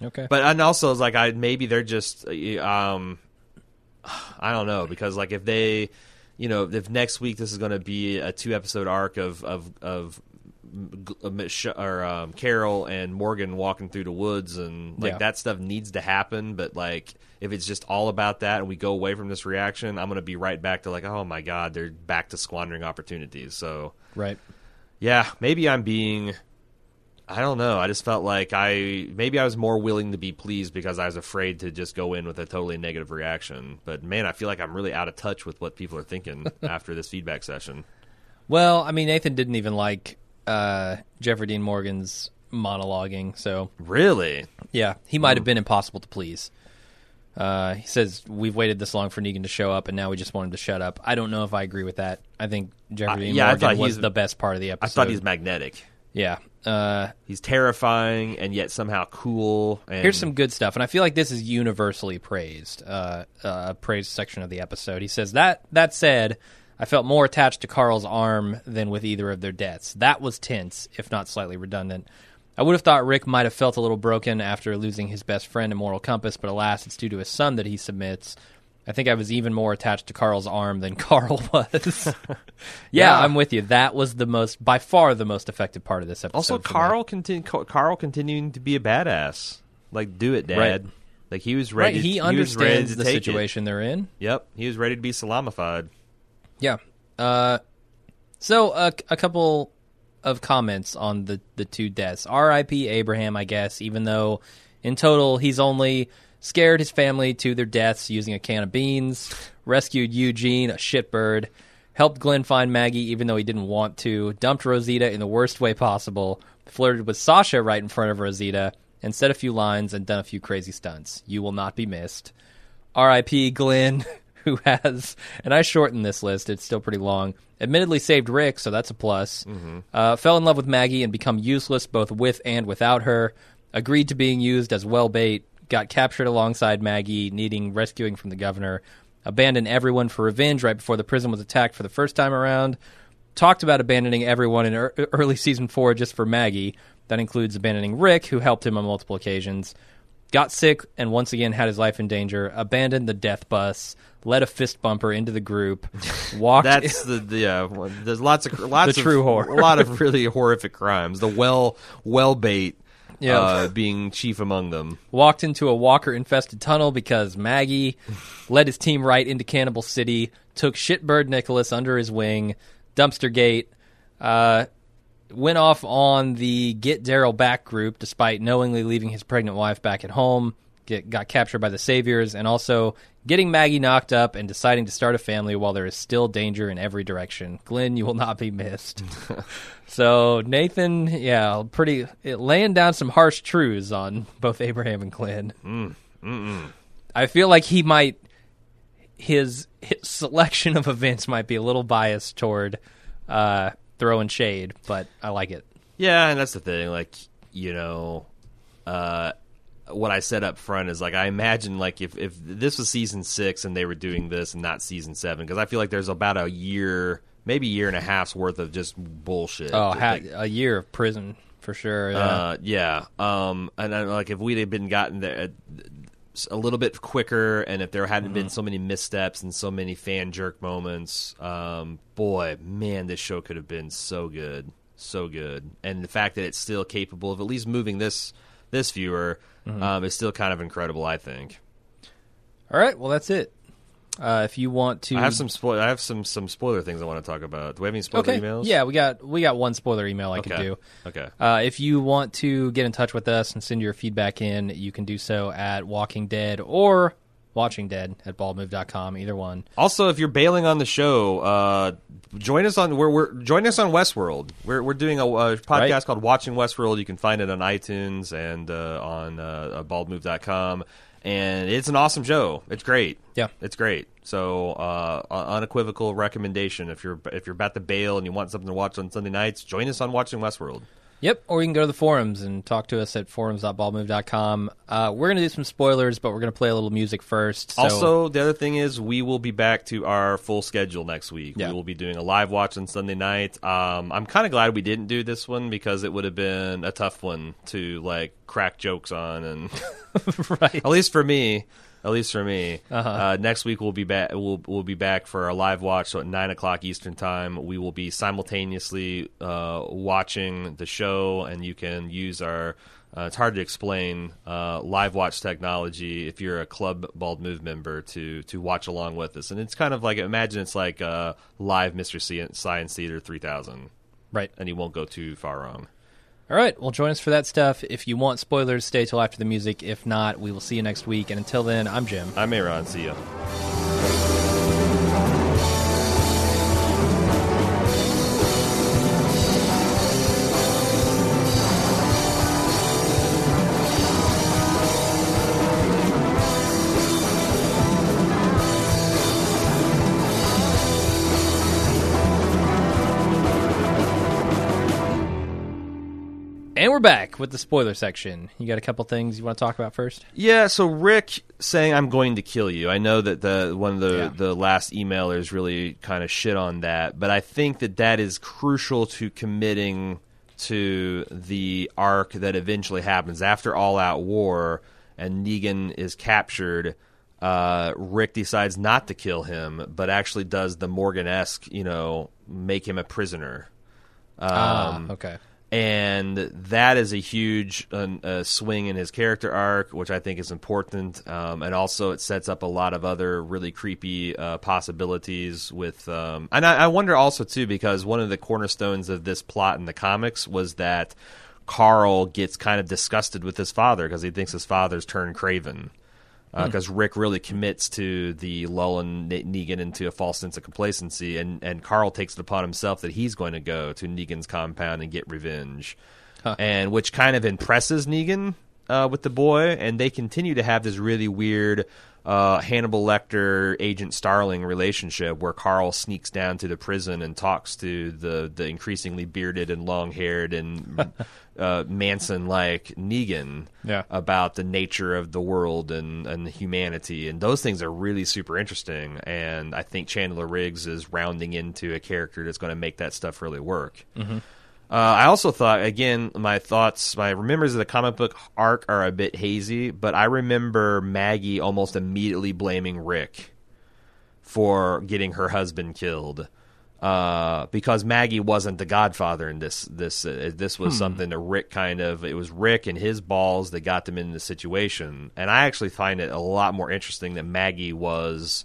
Okay. But and also it's like I maybe they're just uh, um I don't know because like if they you know if next week this is going to be a two episode arc of of of uh, or um, Carol and Morgan walking through the woods and like Yeah. that stuff needs to happen but like if it's just all about that and we go away from this reaction I'm going to be right back to like oh my god they're back to squandering opportunities so right. yeah, maybe I'm being. I don't know. I just felt like I maybe I was more willing to be pleased because I was afraid to just go in with a totally negative reaction. But man, I feel like I'm really out of touch with what people are thinking after this feedback session. Well, I mean, Nathan didn't even like uh, Jeffrey Dean Morgan's monologuing, so Really? Yeah, he might have been impossible to please. Uh, he says we've waited this long for Negan to show up, and now we just want him to shut up. I don't know if I agree with that. I think Jeffrey Dean yeah, I Morgan thought was he's- the best part of the episode. I episode. thought he's magnetic. yeah. Uh, He's terrifying and yet somehow cool. And here's some good stuff, and I feel like this is universally praised. Uh, uh, praised section of the episode. He says that that said, I felt more attached to Carl's arm than with either of their deaths. That was tense, if not slightly redundant. I would have thought Rick might have felt a little broken after losing his best friend and moral compass, but alas, it's due to his son that he submits. I think I was even more attached to Carl's arm than Carl was. yeah, Yeah. I'm with you. That was the most, by far, the most effective part of this episode. Also. Carl continu- Carl continuing to be a badass. Like, do it, Dad. Right. Like he was right? ready. He was ready understands to the take it. situation they're in. Yep, he was ready to be salamified. Yeah. Uh, so a, a couple of comments on the the two deaths. R.I.P. Abraham, I guess. Even though in total he's only scared his family to their deaths using a can of beans, rescued Eugene, a shitbird, helped Glenn find Maggie even though he didn't want to, dumped Rosita in the worst way possible, flirted with Sasha right in front of Rosita, and said a few lines and done a few crazy stunts. You will not be missed. R.I.P. Glenn, who has, and I shortened this list, it's still pretty long. Admittedly saved Rick, so that's a plus. Uh, fell in love with Maggie and become useless both with and without her. Agreed to being used as well bait. Got captured alongside Maggie, needing rescuing from the governor. Abandoned everyone for revenge right before the prison was attacked for the first time around. Talked about abandoning everyone in ear early season four just for Maggie. That includes abandoning Rick, who helped him on multiple occasions, got sick and once again had his life in danger, abandoned the death bus, led a fist bumper into the group, walked. That's the, the yeah. There's lots of lots The of true horror. A lot of really horrific crimes. The well well bait. Yeah. Uh, being chief among them. walked into a walker infested tunnel because Maggie led his team right into Cannibal City, took shitbird Nicholas under his wing, dumpster gate, uh, went off on the Get Daryl Back group despite knowingly leaving his pregnant wife back at home, get, got captured by the Saviors, and also getting Maggie knocked up and deciding to start a family while there is still danger in every direction. Glenn, you will not be missed. So Nathan, yeah, pretty it, laying down some harsh truths on both Abraham and Glenn. I feel like he might his, his selection of events might be a little biased toward uh, throwing shade, but I like it. Yeah, and that's the thing. Like, you know, uh, what I said up front is like I imagine like if if this was season six and they were doing this and not season seven because I feel like there's about a year, maybe year and a half's worth of just bullshit. Oh, ha- a year of prison for sure. Yeah. uh, yeah. Um, and then, like if we'd have been gotten there uh, a little bit quicker, and if there hadn't Mm-hmm. been so many missteps and so many fan jerk moments, um, boy, man, this show could have been so good, so good. And the fact that it's still capable of at least moving this this viewer Mm-hmm. um, is still kind of incredible. I think. All right, well that's it. Uh, if you want to, I have some spoil. I have some some spoiler things I want to talk about. Do we have any spoiler okay. emails? Yeah, we got we got one spoiler email I could Okay. do. Okay. Uh, if you want to get in touch with us and send your feedback in, you can do so at Walking Dead or Watching Dead at baldmove.com, either one. Also, if you're bailing on the show, uh, join us on we're, we're join us on Westworld. We're we're doing a, a podcast Right. called Watching Westworld. You can find it on iTunes and uh, on uh, baldmove.com. And it's an awesome show. It's great. Yeah. it's great. So uh, unequivocal recommendation. If you're if you're about to bail and you want something to watch on Sunday nights, join us on Watching Westworld. Yep, or you can go to the forums and talk to us at forums.baldmove.com. Uh, we're going to do some spoilers, but we're going to play a little music first. So, Also, the other thing is we will be back to our full schedule next week. Yeah. We will be doing a live watch on Sunday night. Um, I'm kind of glad we didn't do this one because it would have been a tough one to like crack jokes on, and right. at least for me. At least for me. Uh-huh. Uh, next week we'll be back. We'll we'll be back for a live watch. So at nine o'clock Eastern time, we will be simultaneously uh, watching the show, and you can use our. Uh, it's hard to explain uh, live watch technology if you're a Club Bald Move member to to watch along with us, and it's kind of like imagine it's like uh, live Mystery Science Theater 3000, Right. and you won't go too far wrong. All right, well, join us for that stuff. If you want spoilers, stay till after the music. If not, we will see you next week. And until then, I'm Jim. I'm Aaron. See ya. With the spoiler section. You got a couple things you want to talk about first? Yeah, so Rick saying I'm going to kill you. I know that the one of the Yeah. the last emailers really kind of shit on that, but I think that that is crucial to committing to the arc that eventually happens after all out war and Negan is captured. Uh, Rick decides not to kill him, but actually does the Morgan esque, you know, make him a prisoner Ah, okay. And that is a huge uh, swing in his character arc, which I think is important. Um, and also, it sets up a lot of other really creepy uh, possibilities with. Um, and I, I wonder also too because one of the cornerstones of this plot in the comics was that Carl gets kind of disgusted with his father because he thinks his father's turned craven because Rick really commits to the lulling Ne- Negan into a false sense of complacency, and and Carl takes it upon himself that he's going to go to Negan's compound and get revenge, and which kind of impresses Negan uh, with the boy, and they continue to have this really weird. Uh, Hannibal Lecter, Agent Starling relationship where Carl sneaks down to the prison and talks to the, the increasingly bearded and long haired and uh, Manson like Negan Yeah. about the nature of the world and, and humanity. And those things are really super interesting. And I think Chandler Riggs is rounding into a character that's going to make that stuff really work. Uh, I also thought, again, my thoughts, my remembers of the comic book arc are a bit hazy, but I remember Maggie almost immediately blaming Rick for getting her husband killed. Uh, because Maggie wasn't the Godfather in this. This uh, this was something that Rick kind of. It was Rick and his balls that got them in the situation, and I actually find it a lot more interesting that Maggie was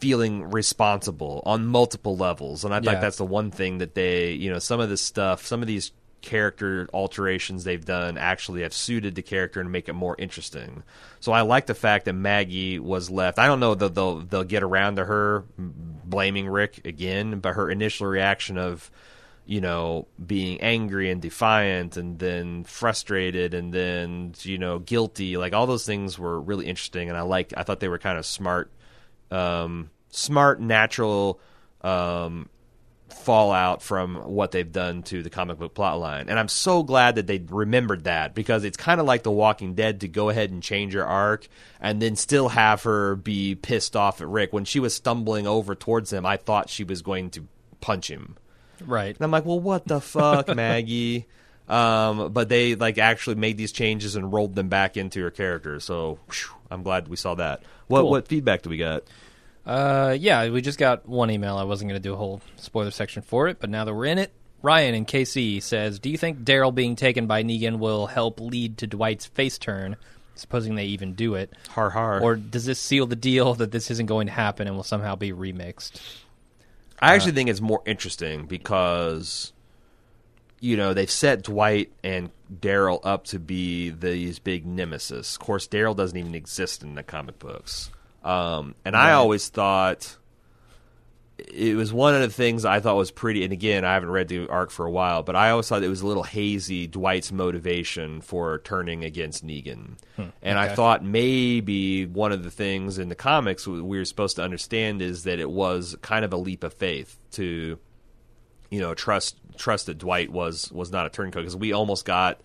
feeling responsible on multiple levels, and I Yeah. think that's the one thing that they, you know, some of this stuff, some of these character alterations they've done actually have suited the character and make it more interesting. So I like the fact that Maggie was left. I don't know that they'll they'll get around to her blaming Rick again, but her initial reaction of you know being angry and defiant and then frustrated and then you know guilty like all those things were really interesting and I like I thought they were kind of smart um smart natural um fallout from what they've done to the comic book plotline. And I'm so glad that they remembered that because it's kind of like The Walking Dead to go ahead and change her arc and then still have her be pissed off at Rick. When she was stumbling over towards him, I thought she was going to punch him. Right. And I'm like, well, what the fuck, Maggie? Um, but they like actually made these changes and rolled them back into her character. So whew, I'm glad we saw that. What Cool. what feedback do we get? Uh, yeah, we just got one email. I wasn't going to do a whole spoiler section for it, but now that we're in it, Ryan in KC says, "Do you think Daryl being taken by Negan will help lead to Dwight's face turn? Supposing they even do it, Har har. or does this seal the deal that this isn't going to happen and will somehow be remixed?" I actually think it's more interesting because you know they've set Dwight and Daryl up to be these big nemesis. Of course, Daryl doesn't even exist in the comic books, um, and I always thought it was one of the things I thought was pretty. And again, I haven't read the arc for a while, but I always thought it was a little hazy. Dwight's motivation for turning against Negan, and I thought maybe one of the things in the comics we were supposed to understand is that it was kind of a leap of faith to, you know, trust trust that Dwight was was not a turncoat because we almost got.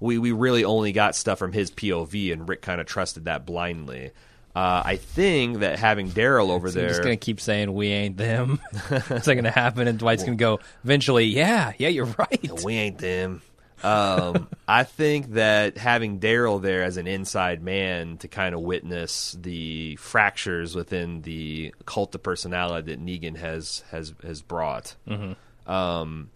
We, we really only got stuff from his POV, and Rick kind of trusted that blindly. Uh, I think that having Daryl over So there, I'm just going to keep saying we ain't them. it's not going to happen, and Dwight's going to go eventually. Yeah, yeah, you're right. we ain't them. Um, I think that having Daryl there as an inside man to kind of witness the fractures within the cult of personality that Negan has has has brought um,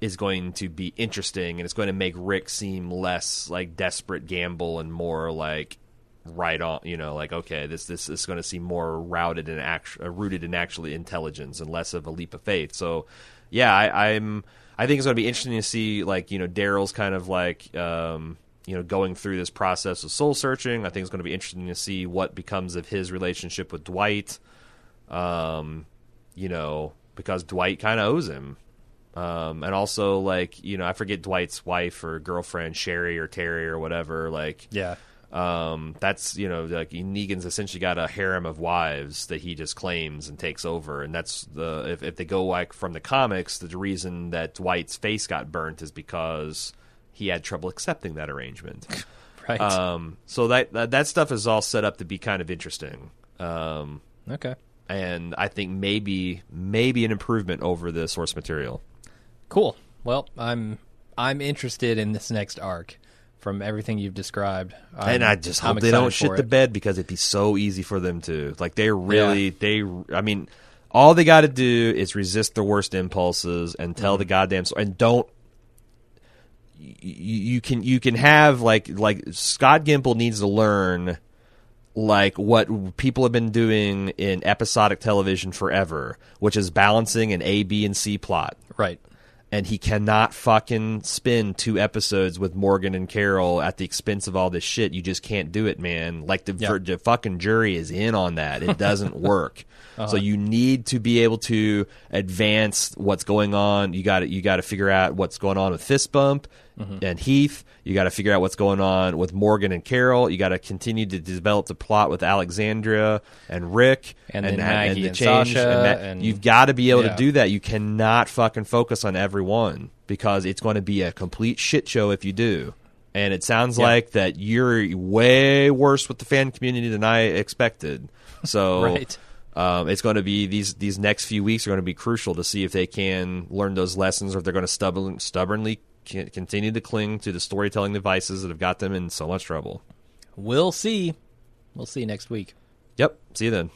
is going to be interesting, and it's going to make Rick seem less like desperate gamble and more like right on. You know, like okay, this this is going to seem more routed and act, uh, rooted in actually intelligence and less of a leap of faith. So, yeah, I, I'm. I think it's going to be interesting to see like you know Daryl's kind of like. Um, you know, going through this process of soul searching, I think it's going to be interesting to see what becomes of his relationship with Dwight. Um, you know, because Dwight kind of owes him. Um, and also like you know, I forget Dwight's wife or girlfriend, Sherry or Terry or whatever. Like, Yeah, um, that's you know, like Negan's essentially got a harem of wives that he just claims and takes over, and that's the if, if they go like from the comics, the reason that Dwight's face got burnt is because he had trouble accepting that arrangement. right. um, so that, that that stuff is all set up to be kind of interesting. Um, okay, and I think maybe maybe an improvement over the source material. Cool. Well, I'm I'm interested in this next arc from everything you've described. I'm, and I just hope they don't shit the bed because it'd be so easy for them to. Like they really, they. I mean, all they got to do is resist their worst impulses and tell Mm-hmm. the goddamn story, and don't. You, you can you can have like like Scott Gimple needs to learn like what people have been doing in episodic television forever, which is balancing an A, B, and C plot Right. And he cannot fucking spin two episodes with Morgan and Carol at the expense of all this shit. You just can't do it, man. Like the, Yeah. ver- the fucking jury is in on that. It doesn't work. Uh-huh. So you need to be able to advance what's going on. You got to you got to figure out what's going on with Fist Bump Mm-hmm. and Heath. You got to figure out what's going on with Morgan and Carol. You got to continue to develop the plot with Alexandria and Rick And then and, Maggie the and change. Sasha that- and- you've got to be able Yeah. to do that. You cannot fucking focus on everyone because it's going to be a complete shit show if you do. And it sounds Yeah. like that you're way worse with the fan community than I expected. So, Right. Um, it's going to be these these next few weeks are going to be crucial to see if they can learn those lessons, or if they're going to stubborn, stubbornly continue to cling to the storytelling devices that have got them in so much trouble. We'll see. We'll see next week. Yep. See you then.